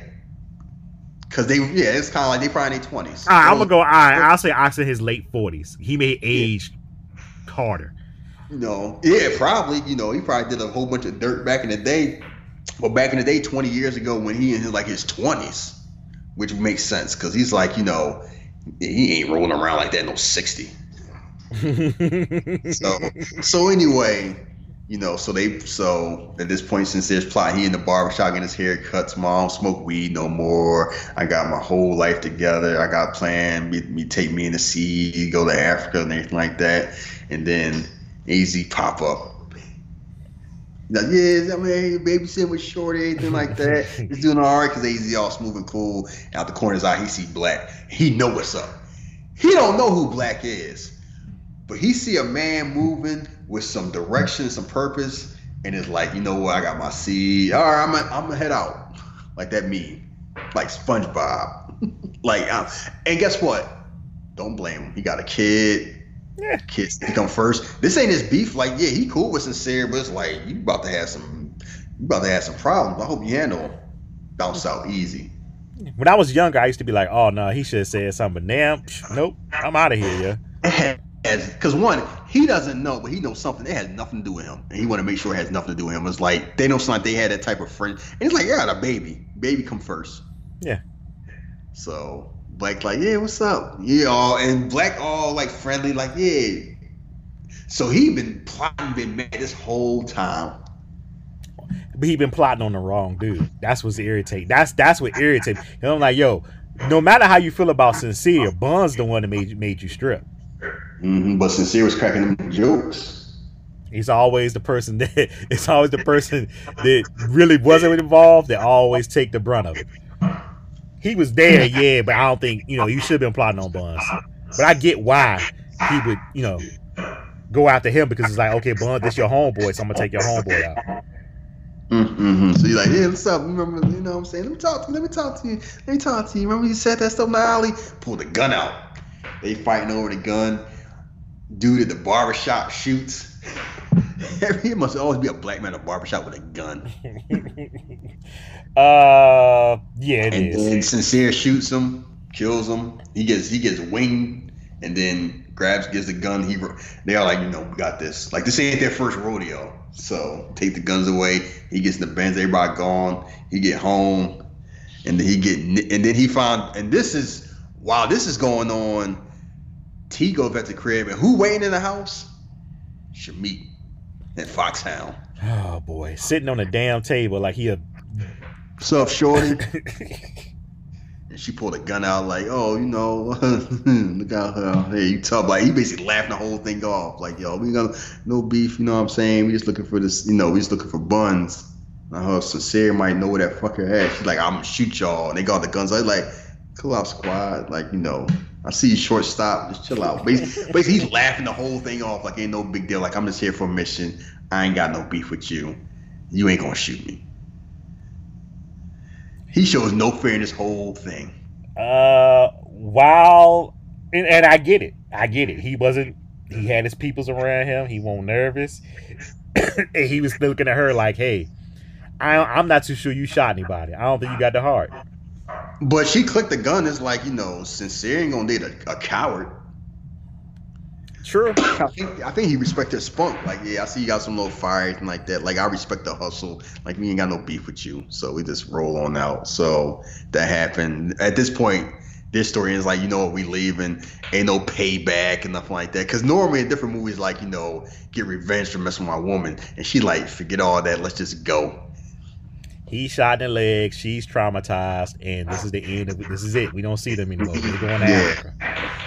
Cause they yeah, it's kind of like they probably in their twenties. All right, I'm gonna go. All right, I'll say Ox in his late 40s. He may age harder. You know, yeah, probably. You know, he probably did a whole bunch of dirt back in the day. But back in the day, 20 years ago, when he in his like his 20s, which makes sense because he's like, you know, he ain't rolling around like that no 60. *laughs* So so anyway, you know, so they so at this point since there's plot, he in the barbershop getting his hair cuts, mom smoke weed no more. I got my whole life together. I got planned me, me take me in the sea, go to Africa and everything like that. And then AZ pop up. Like, yeah, I mean, babysitting with Shorty, anything like that. *laughs* He's doing all right because AZ all smooth and cool. Out the corner of his eye, he see Black. He know what's up. He don't know who Black is, but he see a man moving with some direction, some purpose, and it's like, you know what? I got my seed. All right, I'm gonna, I'm gonna head out like that meme, like SpongeBob. *laughs* like, um, and guess what? Don't blame him. He got a kid. Yeah. Kids come first. This ain't his beef. Like, yeah, he cool with sincere, but it's like you about to have some, you about to have some problems. I hope you handle them. bounce out easy. when I was younger, I used to be like, "Oh no, he should have said something." But now, psh, nope, I'm out of here. Yeah. *laughs* Because one, he doesn't know, but he knows something. It has nothing to do with him, and he want to make sure it has nothing to do with him. It's like they know something. They had that type of friend, and it's like, yeah, a baby. Baby come first. Yeah. So Black like, yeah, what's up? Yeah, all and Black all like friendly, like, yeah. So he been plotting, been mad this whole time. But he been plotting on the wrong dude. That's what's irritating. That's that's what irritates. me. And I'm like, yo, no matter how you feel about sincere, Bun's the one that made made you strip. Hmm But sincere was cracking them jokes. He's always the person that *laughs* it's always the person that really wasn't involved that always take the brunt of it. He was there, yeah, but I don't think you know you should have been plotting on Buns. But I get why he would, you know, go after him because it's like, okay, Bun, this your homeboy, so I'm gonna take your homeboy out. Mm-hmm. So you're like, yeah, what's up? Remember, you know what I'm saying? Let me talk to you. Let me talk to you. Let me talk to you. Remember you said that stuff in the alley? Pull the gun out. They fighting over the gun. Dude at the barbershop shoots. *laughs* it must always be a black man at a barbershop with a gun. *laughs* Uh, yeah, it and is. then Sincere shoots him, kills him. He gets he gets winged, and then grabs gets the gun. He they are like, you know, we got this. Like this ain't their first rodeo, so take the guns away. He gets in the Benz. Everybody gone. He get home, and then he get and then he found and this is while this is going on. T goes back to the crib, and who waiting in the house? Shameek and Foxhound. Oh boy, sitting on a damn table like he a So shorty. *laughs* and she pulled a gun out like, oh, you know, *laughs* look out her. Hey, you tough. Like he basically laughing the whole thing off. Like, yo, we got no beef, you know what I'm saying? We just looking for this, you know, we just looking for buns. Now her sincere might know where that fucker at. She's like, I'm gonna shoot y'all. And they got the guns. I like, cool out squad. Like, you know, I see you shortstop. Just chill out. Basically, *laughs* basically, he's laughing the whole thing off like ain't no big deal. Like I'm just here for a mission. I ain't got no beef with you. You ain't gonna shoot me. He shows no fear in this whole thing. Uh, while and, and I get it, I get it. He wasn't. He had his peoples around him. He wasn't nervous, *coughs* and he was looking at her like, "Hey, I, I'm not too sure you shot anybody. I don't think you got the heart." But she clicked the gun. It's like you know, sincere ain't gonna date a, a coward. True. I think I think he respected his spunk. Like, yeah, I see you got some little fire and like that. Like, I respect the hustle. Like, we ain't got no beef with you, so we just roll on out. So that happened. At this point, this story is like, you know what, we leaving. Ain't no payback and nothing like that. Because normally in different movies, like you know, get revenge for messing with my woman, and she like, forget all that. Let's just go. He shot in the leg. She's traumatized, and this is the end of it. This is it. We don't see them anymore. We're going to Yeah. Africa.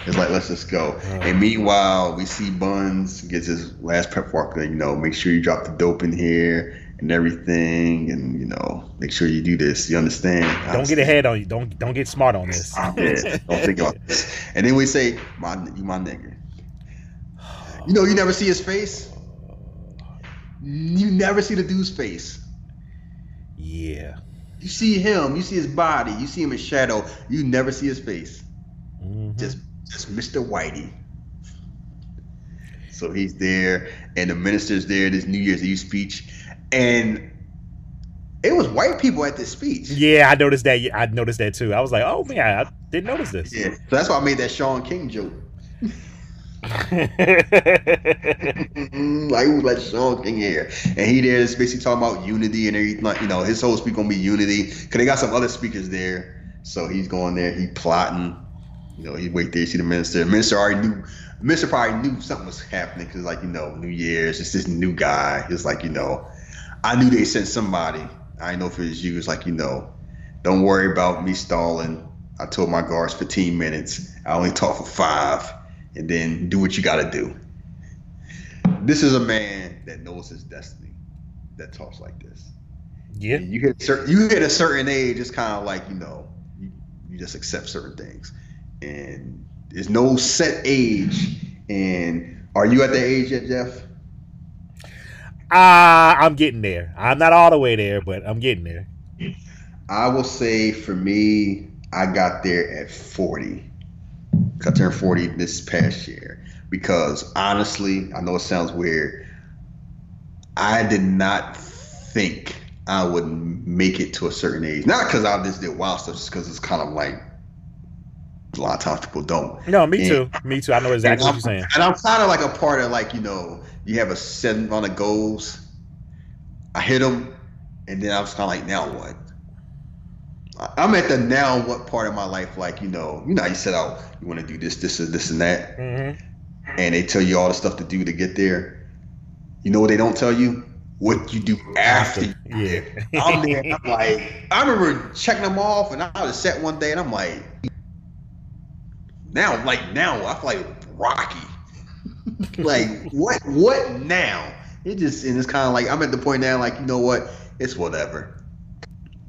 It's like let's just go. Uh-huh. And meanwhile, we see Buns gets his last prep walk. You know, make sure you drop the dope in here and everything, and you know, make sure you do this. You understand? Don't get ahead on you. Don't don't get smart on this. Yeah, *laughs* don't think about this. And then we say, "My, you my nigga." You know, you never see his face. You never see the dude's face. Yeah. You see him. You see his body. You see him in shadow. You never see his face. Mhm. just just Mr. Whitey. So he's there, and the minister's there. This New Year's Eve speech, and it was white people at this speech. Yeah, I noticed that. I noticed that too. I was like, oh man, I didn't notice this. Yeah, so that's why I made that Shaun King joke. *laughs* Mm-hmm. *laughs* like who's like Shaun King here, and he there is basically talking about unity and everything. Like you know, his whole speech gonna be unity because they got some other speakers there. So he's going there, he plotting. You know, he wait there, see the minister. Minister already knew. Minister probably knew something was happening because, like you know, New Year's, it's this new guy. It's like you know, I knew they sent somebody. I know if it was you. It's like you know, don't worry about me stalling. I told my guards 15 minutes. I only talk for five, and then do what you got to do. This is a man that knows his destiny, that talks like this. yeah. And you hit certain, you hit a certain age, it's kind of like you know, you, you just accept certain things, and there's no set age. And are you at the age yet, Jeff? Ah, I'm getting there. I'm not all the way there, but I'm getting there. I will say for me, I got there at 40. I turned 40 this past year because honestly, I know it sounds weird. I did not think I would make it to a certain age. Not because I just did wild stuff, just because it's kind of like a lot of times people don't. No, me And- too. Me too. I know exactly what you're saying. And I'm kind of like a part of like you know you have a set amount of goals. I hit them, and then I was kind of like, now what? I'm at the now what part of my life like you know you know how you set out you want to do this this and this and that, hmm and they tell you all the stuff to do to get there. You know what they don't tell you? What you do after. you Yeah. I'm there. and *laughs* I'm like, I remember checking them off, and I was set one day, and I'm like, now, like now, I feel like Rocky. *laughs* like what? What now? It just and it's kind of like I'm at the point now, like you know what? It's whatever.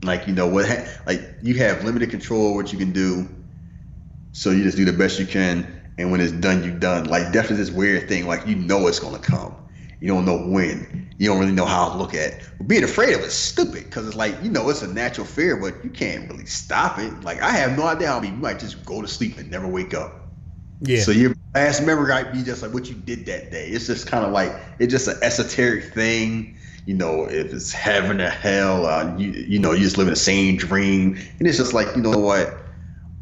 Like you know what? Like you have limited control of what you can do, so you just do the best you can, and when it's done, you're done. Like death is this weird thing. Like you know it's gonna come. You don't know when. You don't really know how to look at it. But being afraid of it is stupid because it's like, you know, it's a natural fear, but you can't really stop it. Like, I have no idea how many you might just go to sleep and never wake up. Yeah. So your last memory might be just like what you did that day. It's just kind of like, it's just an esoteric thing. You know, if it's heaven or hell, uh, you, you know, you just live in the same dream. And it's just like, you know what?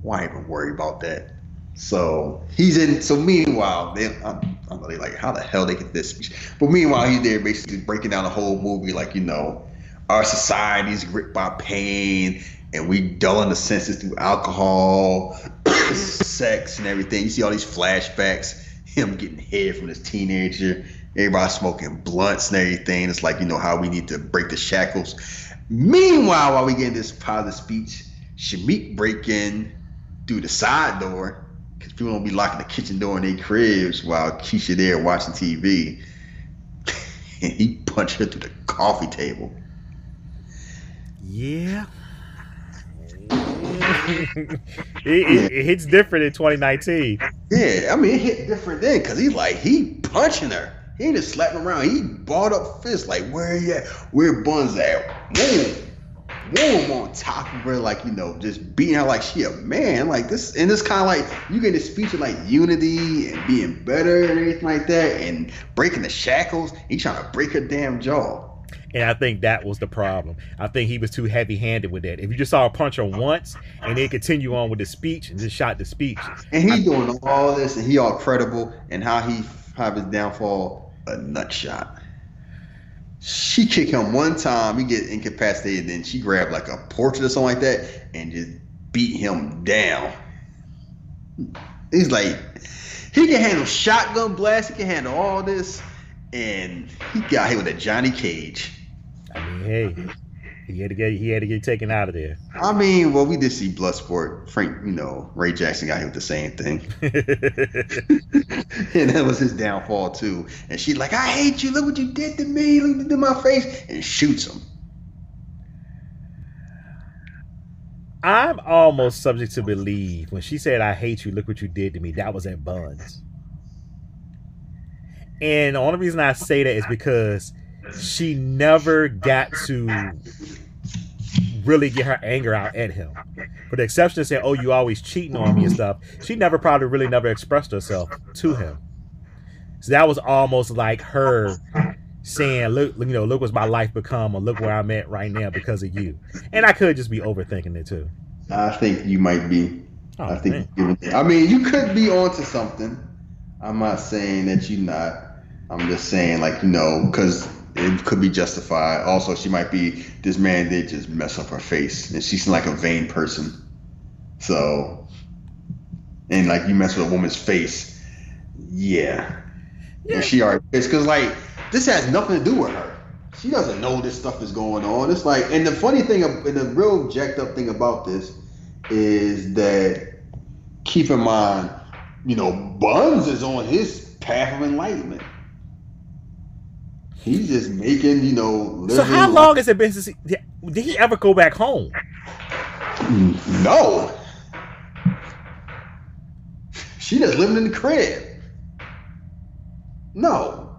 Why even worry about that? So he's in. So meanwhile, they, I'm, I'm really like, how the hell they get this? But meanwhile, he's there basically breaking down the whole movie, like you know, our society's gripped by pain, and we dulling the senses through alcohol, *coughs* sex, and everything. You see all these flashbacks, him getting head from this teenager, everybody smoking blunts and everything. It's like you know how we need to break the shackles. Meanwhile, while we getting this positive speech, Shameek break in through the side door because people don't be locking the kitchen door in their cribs while Kisha there watching TV. and *laughs* he punched her through the coffee table. Yeah. it, it, it hits different in 2019. Yeah, I mean, it hit different then because he's like, he punching her. He ain't just slapping around. He balled up fist like, where he at? Where Buns at? Boom. Boom on top of her, like, you know, just beating her like she a man. Like this, and it's kind of like, you get this speech of like unity and being better and everything like that and breaking the shackles. He trying to break her damn jaw. And I think that was the problem. I think he was too heavy handed with that. If you just saw a punch her once and then continue on with the speech and just shot the speech. And he doing all this and he all credible and how he have his downfall a nut shot. She kicked him one time, he get incapacitated, then she grabbed like a portrait or something like that and just beat him down. He's like, he can handle shotgun blast, he can handle all this, and he got hit with a Johnny Cage. I mean, hey, he had to get he had to get taken out of there. I mean, well, we did see Bloodsport. Frank, you know, Ray Jackson got hit with the same thing, *laughs* and that was his downfall too. And she's like, "I hate you. Look what you did to me. Look what you did to my face," and shoots him. I'm almost subject to believe when she said, "I hate you. Look what you did to me." That was at Buns. And the only reason I say that is because she never got to really get her anger out at him. For the exception of saying, "Oh, you always cheating on me" and stuff, she never probably really never expressed herself to him. So that was almost like her saying, "Look, you know, look what's my life become, or look where I'm at right now because of you." And I could just be overthinking it too. I think you might be. Oh, I think. I mean, you could be onto something. I'm not saying that you're not. I'm just saying, like you know, because it could be justified. Also, she might be this man did just mess up her face, and she's like a vain person. So, and like you mess with a woman's face, yeah. Yeah. And she already it's because like this has nothing to do with her. She doesn't know this stuff is going on. It's like, and the funny thing, and the real jacked up thing about this is that keep in mind, you know, Buns is on his path of enlightenment. He's just making, you know. So how life- long has it been since he, did he ever go back home? No. She just living in the crib. No.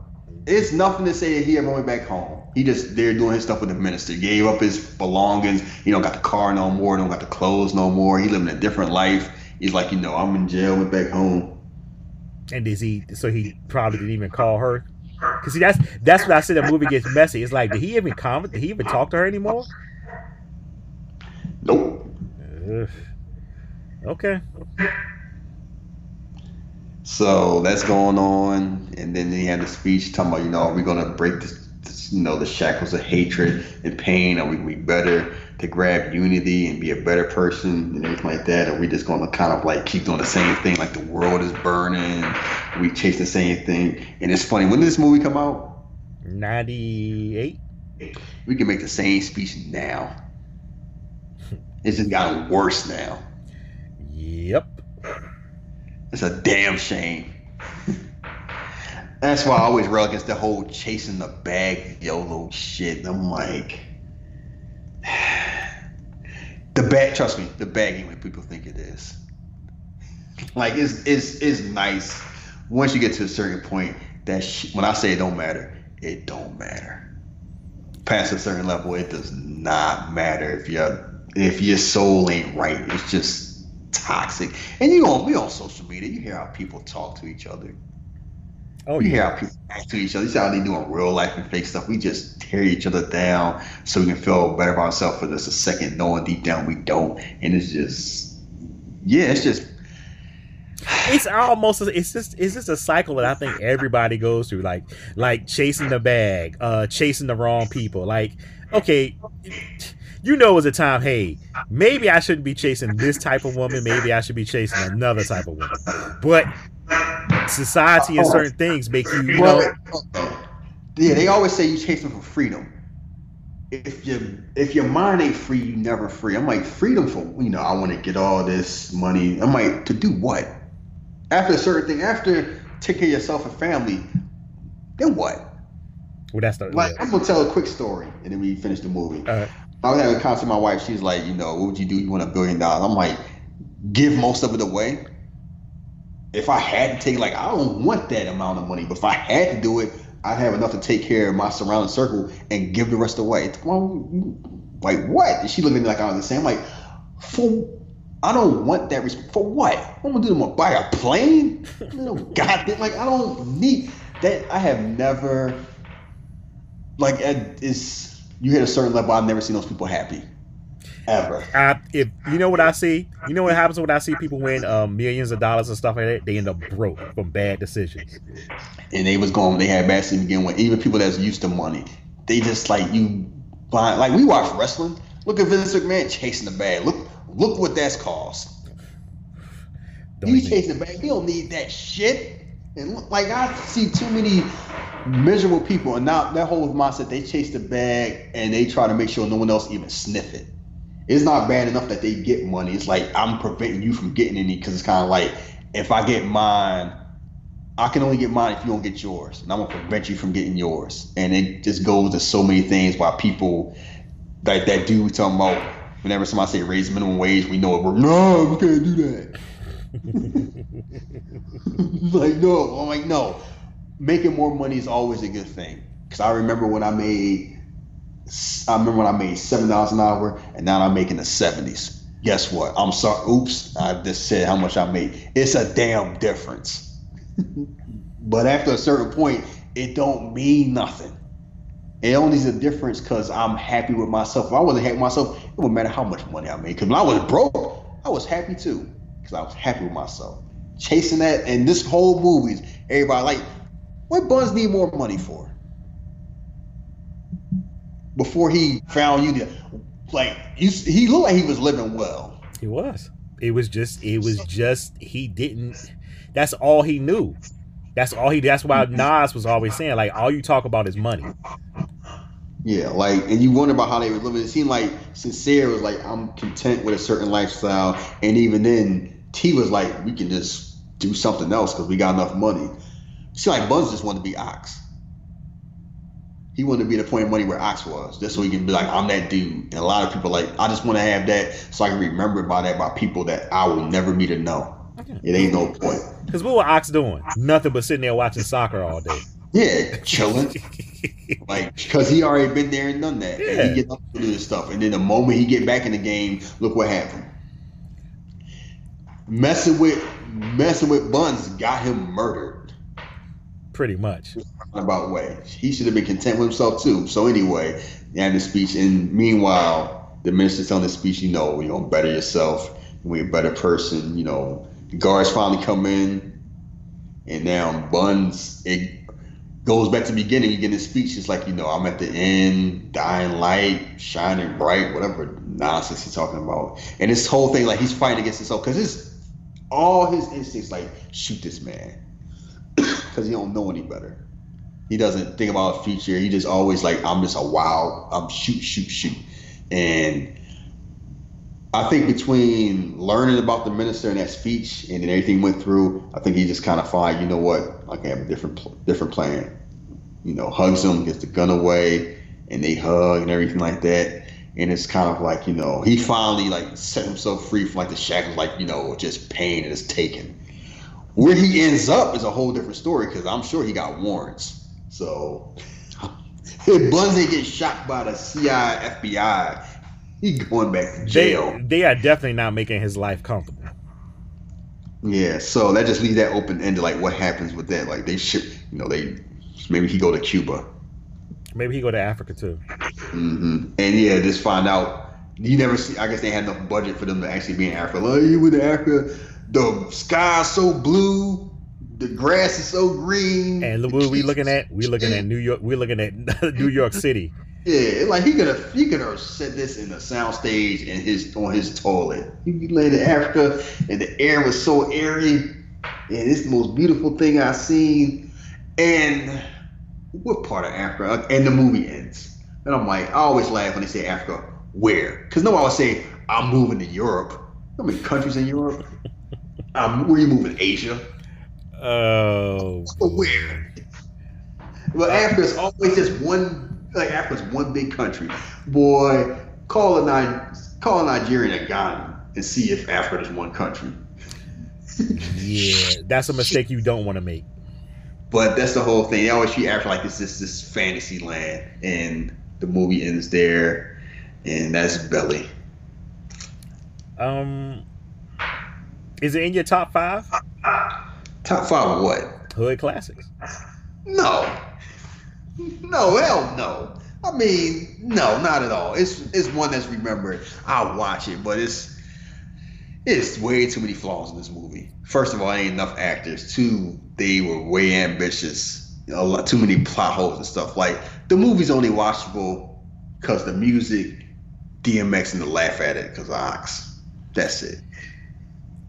It's nothing to say that he ever went back home. He just there doing his stuff with the minister. Gave up his belongings. You don't got the car no more. Don't got the clothes no more. He living a different life. He's like, you know, I'm in jail. Went back home. And is he? So he probably didn't even call her. Cause see, that's that's what I said. The movie gets messy. It's like, did he even comment? Did he even talk to her anymore? Nope. Ugh. Okay. So that's going on, and then he had the speech talking about, you know, are we gonna break this, this you know, the shackles of hatred and pain? Are we be better to grab unity and be a better person and everything like that? Are we just gonna kind of like keep doing the same thing, like the world is burning, we chase the same thing? And it's funny when did this movie come out? Ninety-eight. We can make the same speech now. It's just gotten worse now. Yep. It's a damn shame. That's why I always rail against the whole chasing the bag YOLO shit. I'm like, *sighs* the bag. Trust me, the bag ain't what people think it is. Like it's it's it's nice once you get to a certain point. That sh- when I say it don't matter, it don't matter. Past a certain level, it does not matter if your if your soul ain't right. It's just toxic. And you on we on social media, you hear how people talk to each other. Oh You hear how people act to each other. You see how they do in real life and fake stuff. We just tear each other down so we can feel better about ourselves for just a second, knowing deep down we don't. And it's just, yeah, it's just, It's almost. It's just. It's just a cycle that I think everybody goes through. Like, like chasing the bag, uh, chasing the wrong people. Like, okay. You know, it's a time. Hey, maybe I shouldn't be chasing this type of woman. Maybe I should be chasing another type of woman. But society and certain things make you, you know, yeah, they always say you chasing for freedom. if you if your mind ain't free, you never free. I'm like freedom for you know I want to get all this money. I'm like to do what? After a certain thing, after taking yourself and family, then what? Well, that's the Like yeah. I'm gonna tell a quick story, and then we finish the movie. Uh, I was having a conversation with my wife. She's like, you know, what would you do? You want a billion dollars? I'm like, give most of it away. If I had to take, like, I don't want that amount of money, but if I had to do it, I'd have enough to take care of my surrounding circle and give the rest away. Well, like what? And she looked at me like I was the same. I'm like, for I don't want that. Res- for what? I'm gonna do? Gonna buy a plane? No, *laughs* goddamn, like I don't need that. I have never like it's you hit a certain level. I've never seen those people happy, ever. I, if you know what I see, you know what happens when I see people win um, millions of dollars and stuff like that. They end up broke from bad decisions. And they was going. They had bad season again. When even people that's used to money, they just like you. Blind, like we watch wrestling. Look at Vince McMahon chasing the bag. Look, look what that's cost. Don't He's even- chasing the bag. He don't need that shit. And look, like I see too many miserable people, and now that whole mindset they chase the bag and they try to make sure no one else even sniff it. It's not bad enough that they get money. It's like I'm preventing you from getting any because it's kind of like if I get mine, I can only get mine if you don't get yours, and I'm gonna prevent you from getting yours. And it just goes to so many things why people like that dude talking about. Whenever somebody say raise minimum wage, we know it. We're no, we can't do that. *laughs* like no, I'm like no. Making more money is always a good thing. Cause I remember when I made, I remember when I made seven dollars an hour, and now I'm making the seventies. Guess what? I'm sorry. Oops, I just said how much I made. It's a damn difference. *laughs* but after a certain point, it don't mean nothing. It only is a difference because I'm happy with myself. If I wasn't happy with myself, it wouldn't matter how much money I made. Because when I was broke, I was happy too. Because I was happy with myself. Chasing that, and this whole movie, everybody like, what Buns need more money for? Before he found you, like you, he looked like he was living well. He was. It was just. It was just. He didn't. That's all he knew. That's all he. That's why Nas was always saying like, all you talk about is money. Yeah, like, and you wonder about how they were living. It seemed like Sincere was like, I'm content with a certain lifestyle, and even then, T was like, we can just do something else because we got enough money. See, like Buns just wanted to be Ox. He wanted to be at the point of money where Ox was, just so he can be like, I'm that dude. And a lot of people like, I just want to have that so I can remember by that by people that I will never meet or know. It ain't no point. Because what was Ox doing? Nothing but sitting there watching soccer all day. Yeah, chilling. Like, cause he already been there and done that, and he get up to do this stuff. And then the moment he get back in the game, look what happened. Messing with messing with Buns got him murdered. Pretty much. About way, he should have been content with himself too. So anyway, had the speech, and meanwhile, the minister's telling the speech, you know, you know, better yourself, be a better person. You know, the guards finally come in, and now Buns it goes back to the beginning. You get his speech. It's like, you know, I'm at the end, dying light, shining bright, whatever nonsense he's talking about. And this whole thing, like he's fighting against himself because it's all his instincts, like shoot this man, because he don't know any better. He doesn't think about future. He just always like, I'm just a wild, I'm shoot, shoot, shoot, and. I think between learning about the minister and that speech and then everything went through, I think he just kind of find, you know what, I can have a different different plan. You know, hugs him, gets the gun away, and they hug and everything like that. And it's kind of like, you know, he finally like set himself free from like the shackles, like, you know, just pain and it's taken. Where he ends up is a whole different story because I'm sure he got warrants. So *laughs* if Bunzy gets shot by the CIA, FBI, he going back to jail. they are definitely not making his life comfortable. Yeah, so that just leaves that open ended. Like, what happens with that? Like, they ship, you know, they maybe he go to Cuba, Maybe he go to Africa too. hmm and yeah, just find out. You never see. I guess they had enough budget for them to actually be in Africa. Like, you went to Africa. The sky's so blue. The grass is so green. And what we kids- looking at. We looking at New York. We're looking at *laughs* New York City. Yeah, like he could have he could have said this in the soundstage in his on his toilet. He landed in Africa and the air was so airy, and it's the most beautiful thing I've seen. And what part of Africa? And the movie ends. And I'm like, I always laugh when they say Africa. Where? Because no nobody would say I'm moving to Europe. How many countries in Europe? um, where you moving? Asia. Oh. Where? Well, Africa's always just one. Like Africa's one big country. Boy, call a Ni- call a Nigerian a Ghana and see if Africa is one country. Yeah, that's a mistake you don't want to make. But that's the whole thing. They always treat Africa like it's this this fantasy land, and the movie ends there, and that's Belly. Um, is it in your top five Top five of what? hood classics? No, no, hell no. I mean, no, not at all. It's it's one that's remembered. I'll watch it, but it's it's way too many flaws in this movie. First of all, ain't enough actors. Two, they were way ambitious. A lot too many plot holes and stuff. Like the movie's only watchable because the music, DMX, and the laugh at it because Ox. That's it.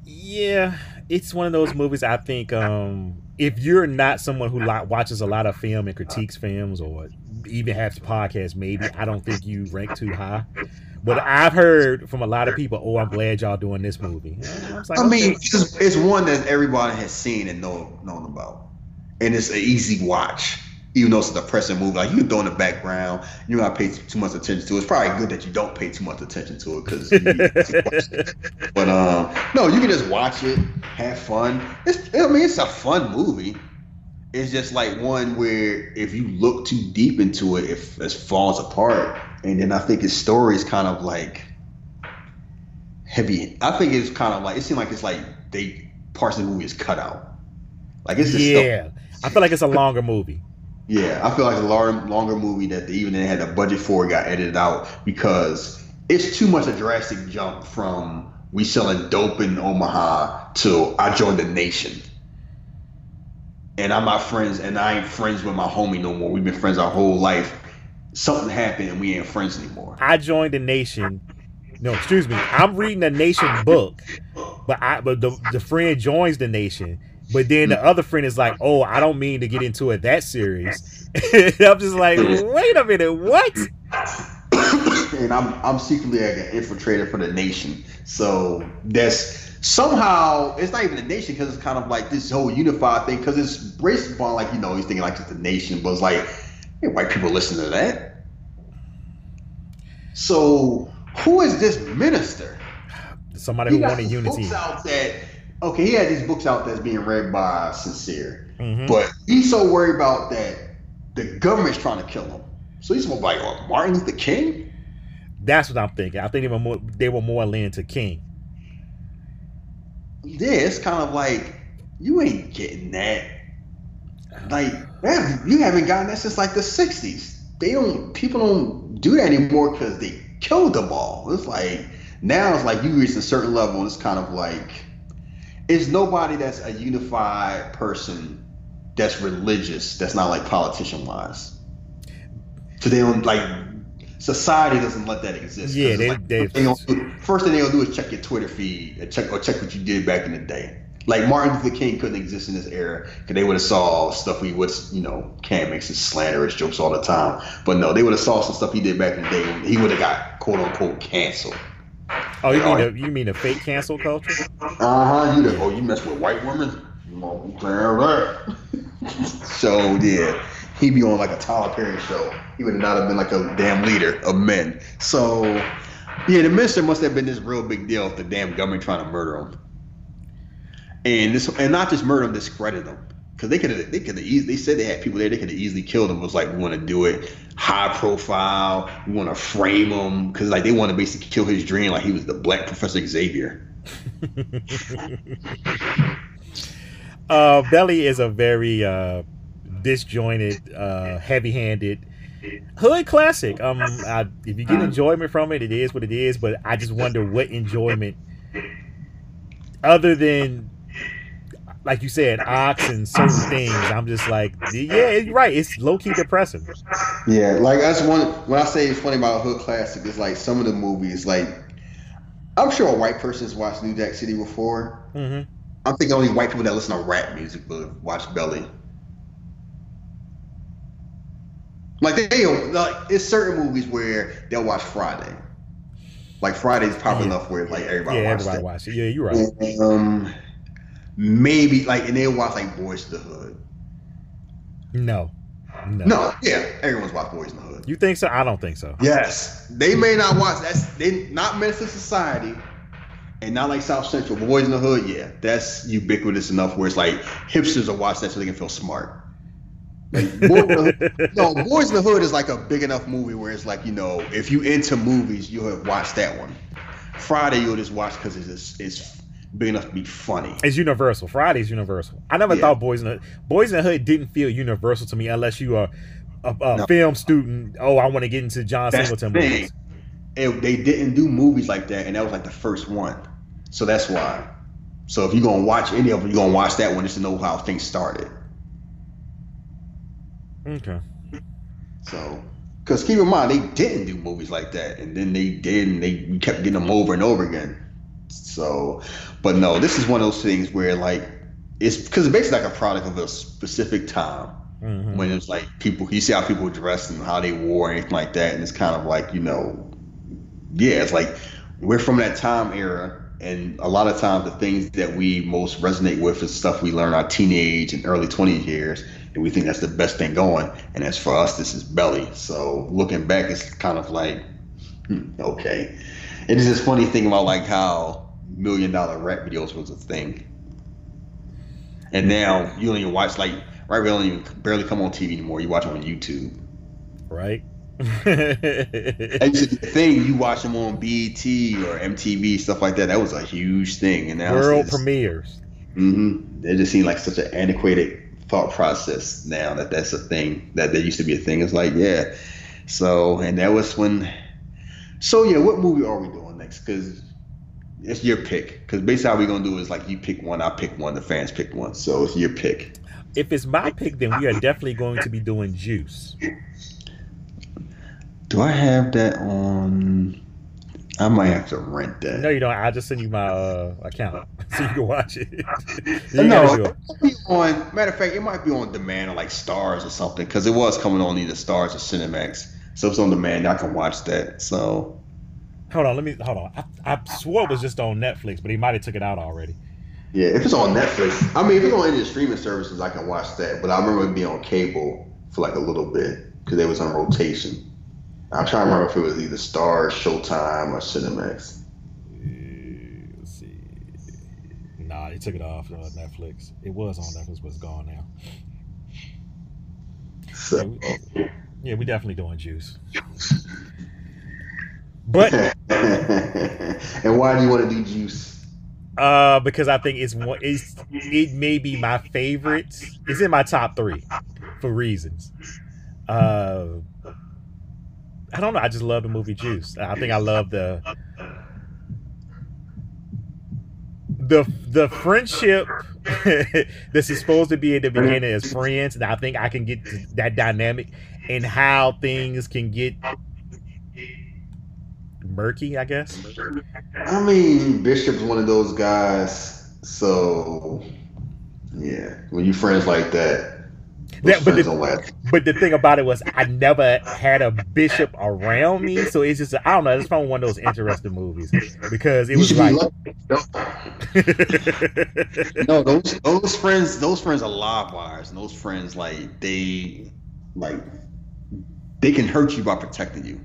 Yeah, it's one of those movies. I think um, if you're not someone who watches a lot of film and critiques films, or even has podcasts, maybe I don't think you rank too high. But I've heard from a lot of people, "Oh, I'm glad y'all doing this movie." I, like, I mean, okay. it's, it's one that everybody has seen and know known about, and it's an easy watch. Even though it's a depressing movie, like you can throw in the background, you don't pay too much attention to. it. It's probably good that you don't pay too much attention to it because. *laughs* but um, no, you can just watch it, have fun. It's I mean, it's a fun movie. It's just like one where if you look too deep into it, it, it falls apart. And then I think his story is kind of like heavy. I think it's kind of like it seemed like it's like they parts of the movie is cut out. Like it's just stuff- yeah, I feel like it's a longer movie. Yeah. I feel like the longer, longer movie that they even had a budget for got edited out because it's too much a drastic jump from we selling dope in Omaha to I joined the nation. And I'm not friends, and I ain't friends with my homie no more. We've been friends our whole life. Something happened, and we ain't friends anymore. I joined the nation. No, excuse me. I'm reading the nation book, but I but the the friend joins the nation. But then the mm. other friend is like, "Oh, I don't mean to get into it that serious." *laughs* I'm just like, "Wait a minute, what?" *coughs* and I'm I'm secretly like an infiltrator for the nation. So that's somehow it's not even a nation because it's kind of like this whole unified thing because it's based upon like you know he's thinking like it's the nation, but it's like hey, white people listen to that. So who is this minister? Somebody who wanted unity. books out that okay, he had these books out that's being read by sincere, Mhm. but he's so worried about that the government's trying to kill him. So he's more like oh, Martin Luther King. That's what I'm thinking. I think they were more they were more leaning to King. Yeah, it's kind of like you ain't getting that. Like, man, you haven't gotten that since like the '60s. They don't. People don't do that anymore because they killed them all. It's like now it's like you reach a certain level, and it's kind of like it's nobody that's a unified person that's religious. That's not like politician wise. So they don't like society doesn't let that exist. Yeah, they- like, they- they don't do- first thing they'll do is check your Twitter feed and check or check what you did back in the day. Like Martin Luther King couldn't exist in this era because they would have saw stuff we would, you know, Cam makes his slanderous jokes all the time. But no, they would have saw some stuff he did back in the day. He would have got quote unquote canceled. Oh, you mean the, you mean the fake cancel culture? Uh huh. You know, oh, you mess with white women. You know, that. *laughs* so yeah, he'd be on like a Tyler Perry show. He would not have been like a damn leader of men. So yeah, the minister must have been this real big deal if the damn government trying to murder him. And this, and not just murder him, discredit him. Because they could have, they could have easily, they said they had people there, they could have easily killed him. It was like, we want to do it high profile, we want to frame him. Because like they want to basically kill his dream, like he was the black Professor Xavier. *laughs* uh, Belly is a very uh, disjointed, uh, heavy-handed hood classic. Um, I, if you get enjoyment from it, it is what it is. But I just wonder what enjoyment, other than like you said, ox and certain things. I'm just like, yeah, you're right. It's low key depressing. Yeah, like that's one. When I say it's funny about a hood classic, it's like some of the movies. Like, I'm sure a white person's watched New Jack City before. hmm I'm thinking only white people that listen to rap music will watch Belly. Like they, like it's certain movies where they'll watch Friday. Like Friday's popular Yeah. enough where like everybody yeah, everybody watch it. Yeah, you're right. Um, maybe like and they'll watch like Boys in the Hood. No, no, No, yeah, everyone's watched Boys in the Hood. You think so? I don't think so. Yes, they may not watch. That's they not to Society, and not like South Central. Boys in the Hood, yeah, that's ubiquitous enough where it's like hipsters will watch that so they can feel smart. Like, Boys Hood, *laughs* no, Boys in the Hood is like a big enough movie where it's like you know if you into movies, you'll have watched that one. Friday, you'll just watch because it's it's big enough to be funny. It's Universal. Friday's Universal. I never Yeah. thought Boys in the Boys in the Hood didn't feel Universal to me unless you are a, a No. film student. Oh, I want to get into John That's the Singleton thing. movies. It, they didn't do movies like that, and that was like the first one. So that's why. So if you're gonna watch any of them, you're gonna watch that one just to know how things started. Okay. So, because keep in mind, they didn't do movies like that, and then they did, and they kept getting them over and over again. So, but no, this is one of those things where like it's because it's basically like a product of a specific time Mhm. when it's like people you see how people dress and how they wore and anything like that, and it's kind of like you know, yeah, it's like we're from that time era. And a lot of times, the things that we most resonate with is stuff we learn our teenage and early 20 years, and we think that's the best thing going. And as for us, this is belly. So looking back, it's kind of like, hmm, okay. It is this funny thing about like how million dollar rap videos was a thing, and now you don't even watch like right. We don't even barely come on TV anymore. You watch them on YouTube. Right. That to be a thing. You watch them on BET or MTV stuff like that. That was a huge thing, and now World premieres. Mm-hmm. It just seemed like such an antiquated thought process now that that's a thing that there used to be a thing. It's like yeah, so and that was when. So yeah, what movie are we doing next? Because it's your pick. Because basically how we gonna do is like you pick one, I pick one, the fans pick one. So it's your pick. If it's my pick, then we are definitely going to be doing Juice. Do I have that on? I might have to rent that. No, you don't. I'll just send you my uh, account *laughs* so you can watch it. *laughs* you no, it it. might be on. Matter of fact, it might be on demand or like Starz or something because it was coming on either Starz or Cinemax. So it's on demand. I can watch that. So Hold on, let me hold on. I, I swore it was just on Netflix, but he might have took it out already. yeah, if it's on Netflix, I mean, if it's on any of the streaming services, I can watch that. But I remember it being on cable for like a little bit because it was on rotation. I'm trying to remember if it was either Star, Showtime, or Cinemax. Uh, Let's see. Nah, they took it off uh, Netflix. It was on Netflix, but it's gone now. So, Yeah, we definitely doing Juice. But *laughs* and why do you want to do Juice? uh, because I think it's one, it's it may be my favorite. It's in my top three for reasons. Uh, I don't know. I just love the movie Juice. I think I love the the the friendship *laughs* this is supposed to be at the beginning as friends, and I think I can get that dynamic and how things can get murky. I guess. I mean, Bishop's one of those guys. So, yeah, when you friends like that, That- but the-. But the thing about it was, I never had a bishop around me, so it's just I don't know. It's probably one of those interesting movies because it You was like. *laughs* No, those those friends, those friends are live wires, and those friends like they like they can hurt you by protecting you.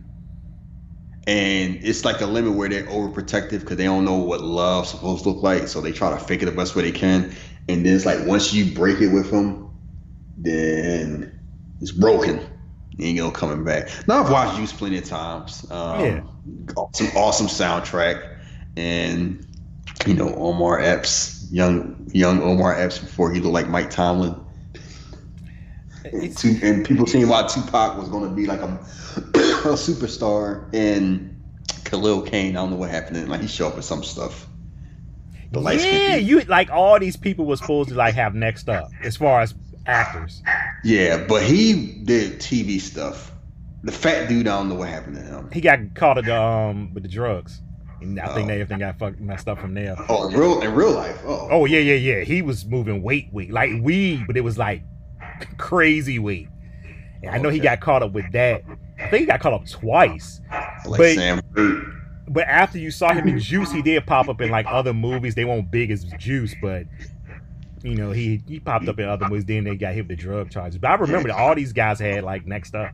And it's like a limit where they're overprotective because they don't know what love's supposed to look like, so they try to fake it the best way they can. And then it's like once you break it with them, then it's broken. You ain't no coming back. Now I've watched Juice plenty of times. Um, Yeah. Awesome, awesome soundtrack, and you know Omar Epps, young young Omar Epps before he looked like Mike Tomlin. And, Tu- and people saying why Tupac was going to be like a, superstar, and Khalil Kain. I don't know what happened. Like he showed up with some stuff. The light yeah, you like all these people were supposed to like have next up as far as actors. Yeah, but he did TV stuff. The fat dude, I don't know what happened to him. He got caught at the, um with the drugs, and I think Oh. they everything got fucked messed up from there. Oh, in real in real life. Oh, Oh yeah, yeah, yeah. He was moving weight, weight like weed, but it was like *laughs* crazy weight. And I know he got caught up with that. I think he got caught up twice. Like But- Sam But after you saw him in Juice, he did pop up in like other movies. They weren't big as Juice, but you know he he popped up in other movies. Then they got hit with the drug charges. But I remember that all these guys had like next up.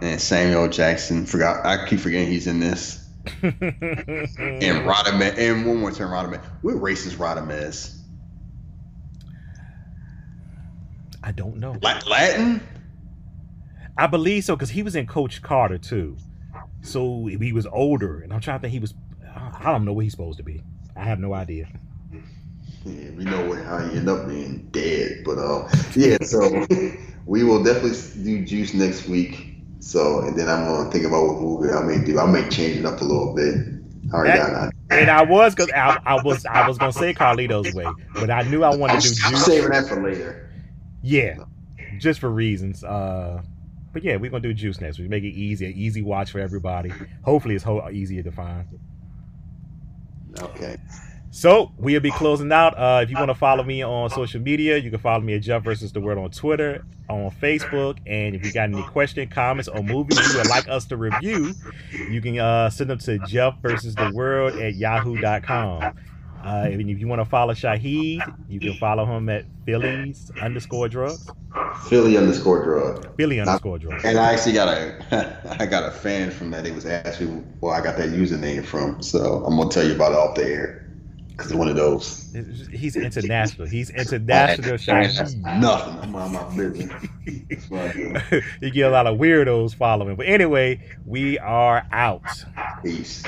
and Samuel Jackson. Forgot. I keep forgetting he's in this. *laughs* And Radames. And one more time, Radames. What race is Radames? I don't know. Latin? I believe so because he was in Coach Carter too. So he was older, and I'm trying to think he was. I don't know what he's supposed to be. I have no idea. Yeah, we know how he end up being dead, but uh, yeah. So *laughs* we will definitely do Juice next week. So and then I'm gonna think about what movie I may do. I may change it up a little bit. Already got an. And I was because I, I was I was gonna say Carlito's way, but I knew I wanted to do I'm Juice. saving that for later. Yeah, just for reasons. Uh, but yeah, we're gonna do Juice next. We make it easy, an easy watch for everybody. Hopefully, it's ho- easier to find. Okay. So we'll be closing out. Uh, if you want to follow me on social media, you can follow me at Jeff versus the Word on Twitter, on Facebook, and if you got any question, comments, or movies you would like us to review, you can uh, send them to Jeff versus the World at yahoo.com. Uh, and if you want to follow Shahid, you can follow him at Phillies underscore drugs. Philly underscore drug. Philly underscore drug. And I actually got a *laughs* I got a fan from that. It was actually well, I got that username from. So I'm gonna tell you about it off the air. Cause it's one of those. He's international. He's international *laughs* Shahid. Nothing. I'm on my business. That's what I do. you get a lot of weirdos following. But anyway, we are out. Peace.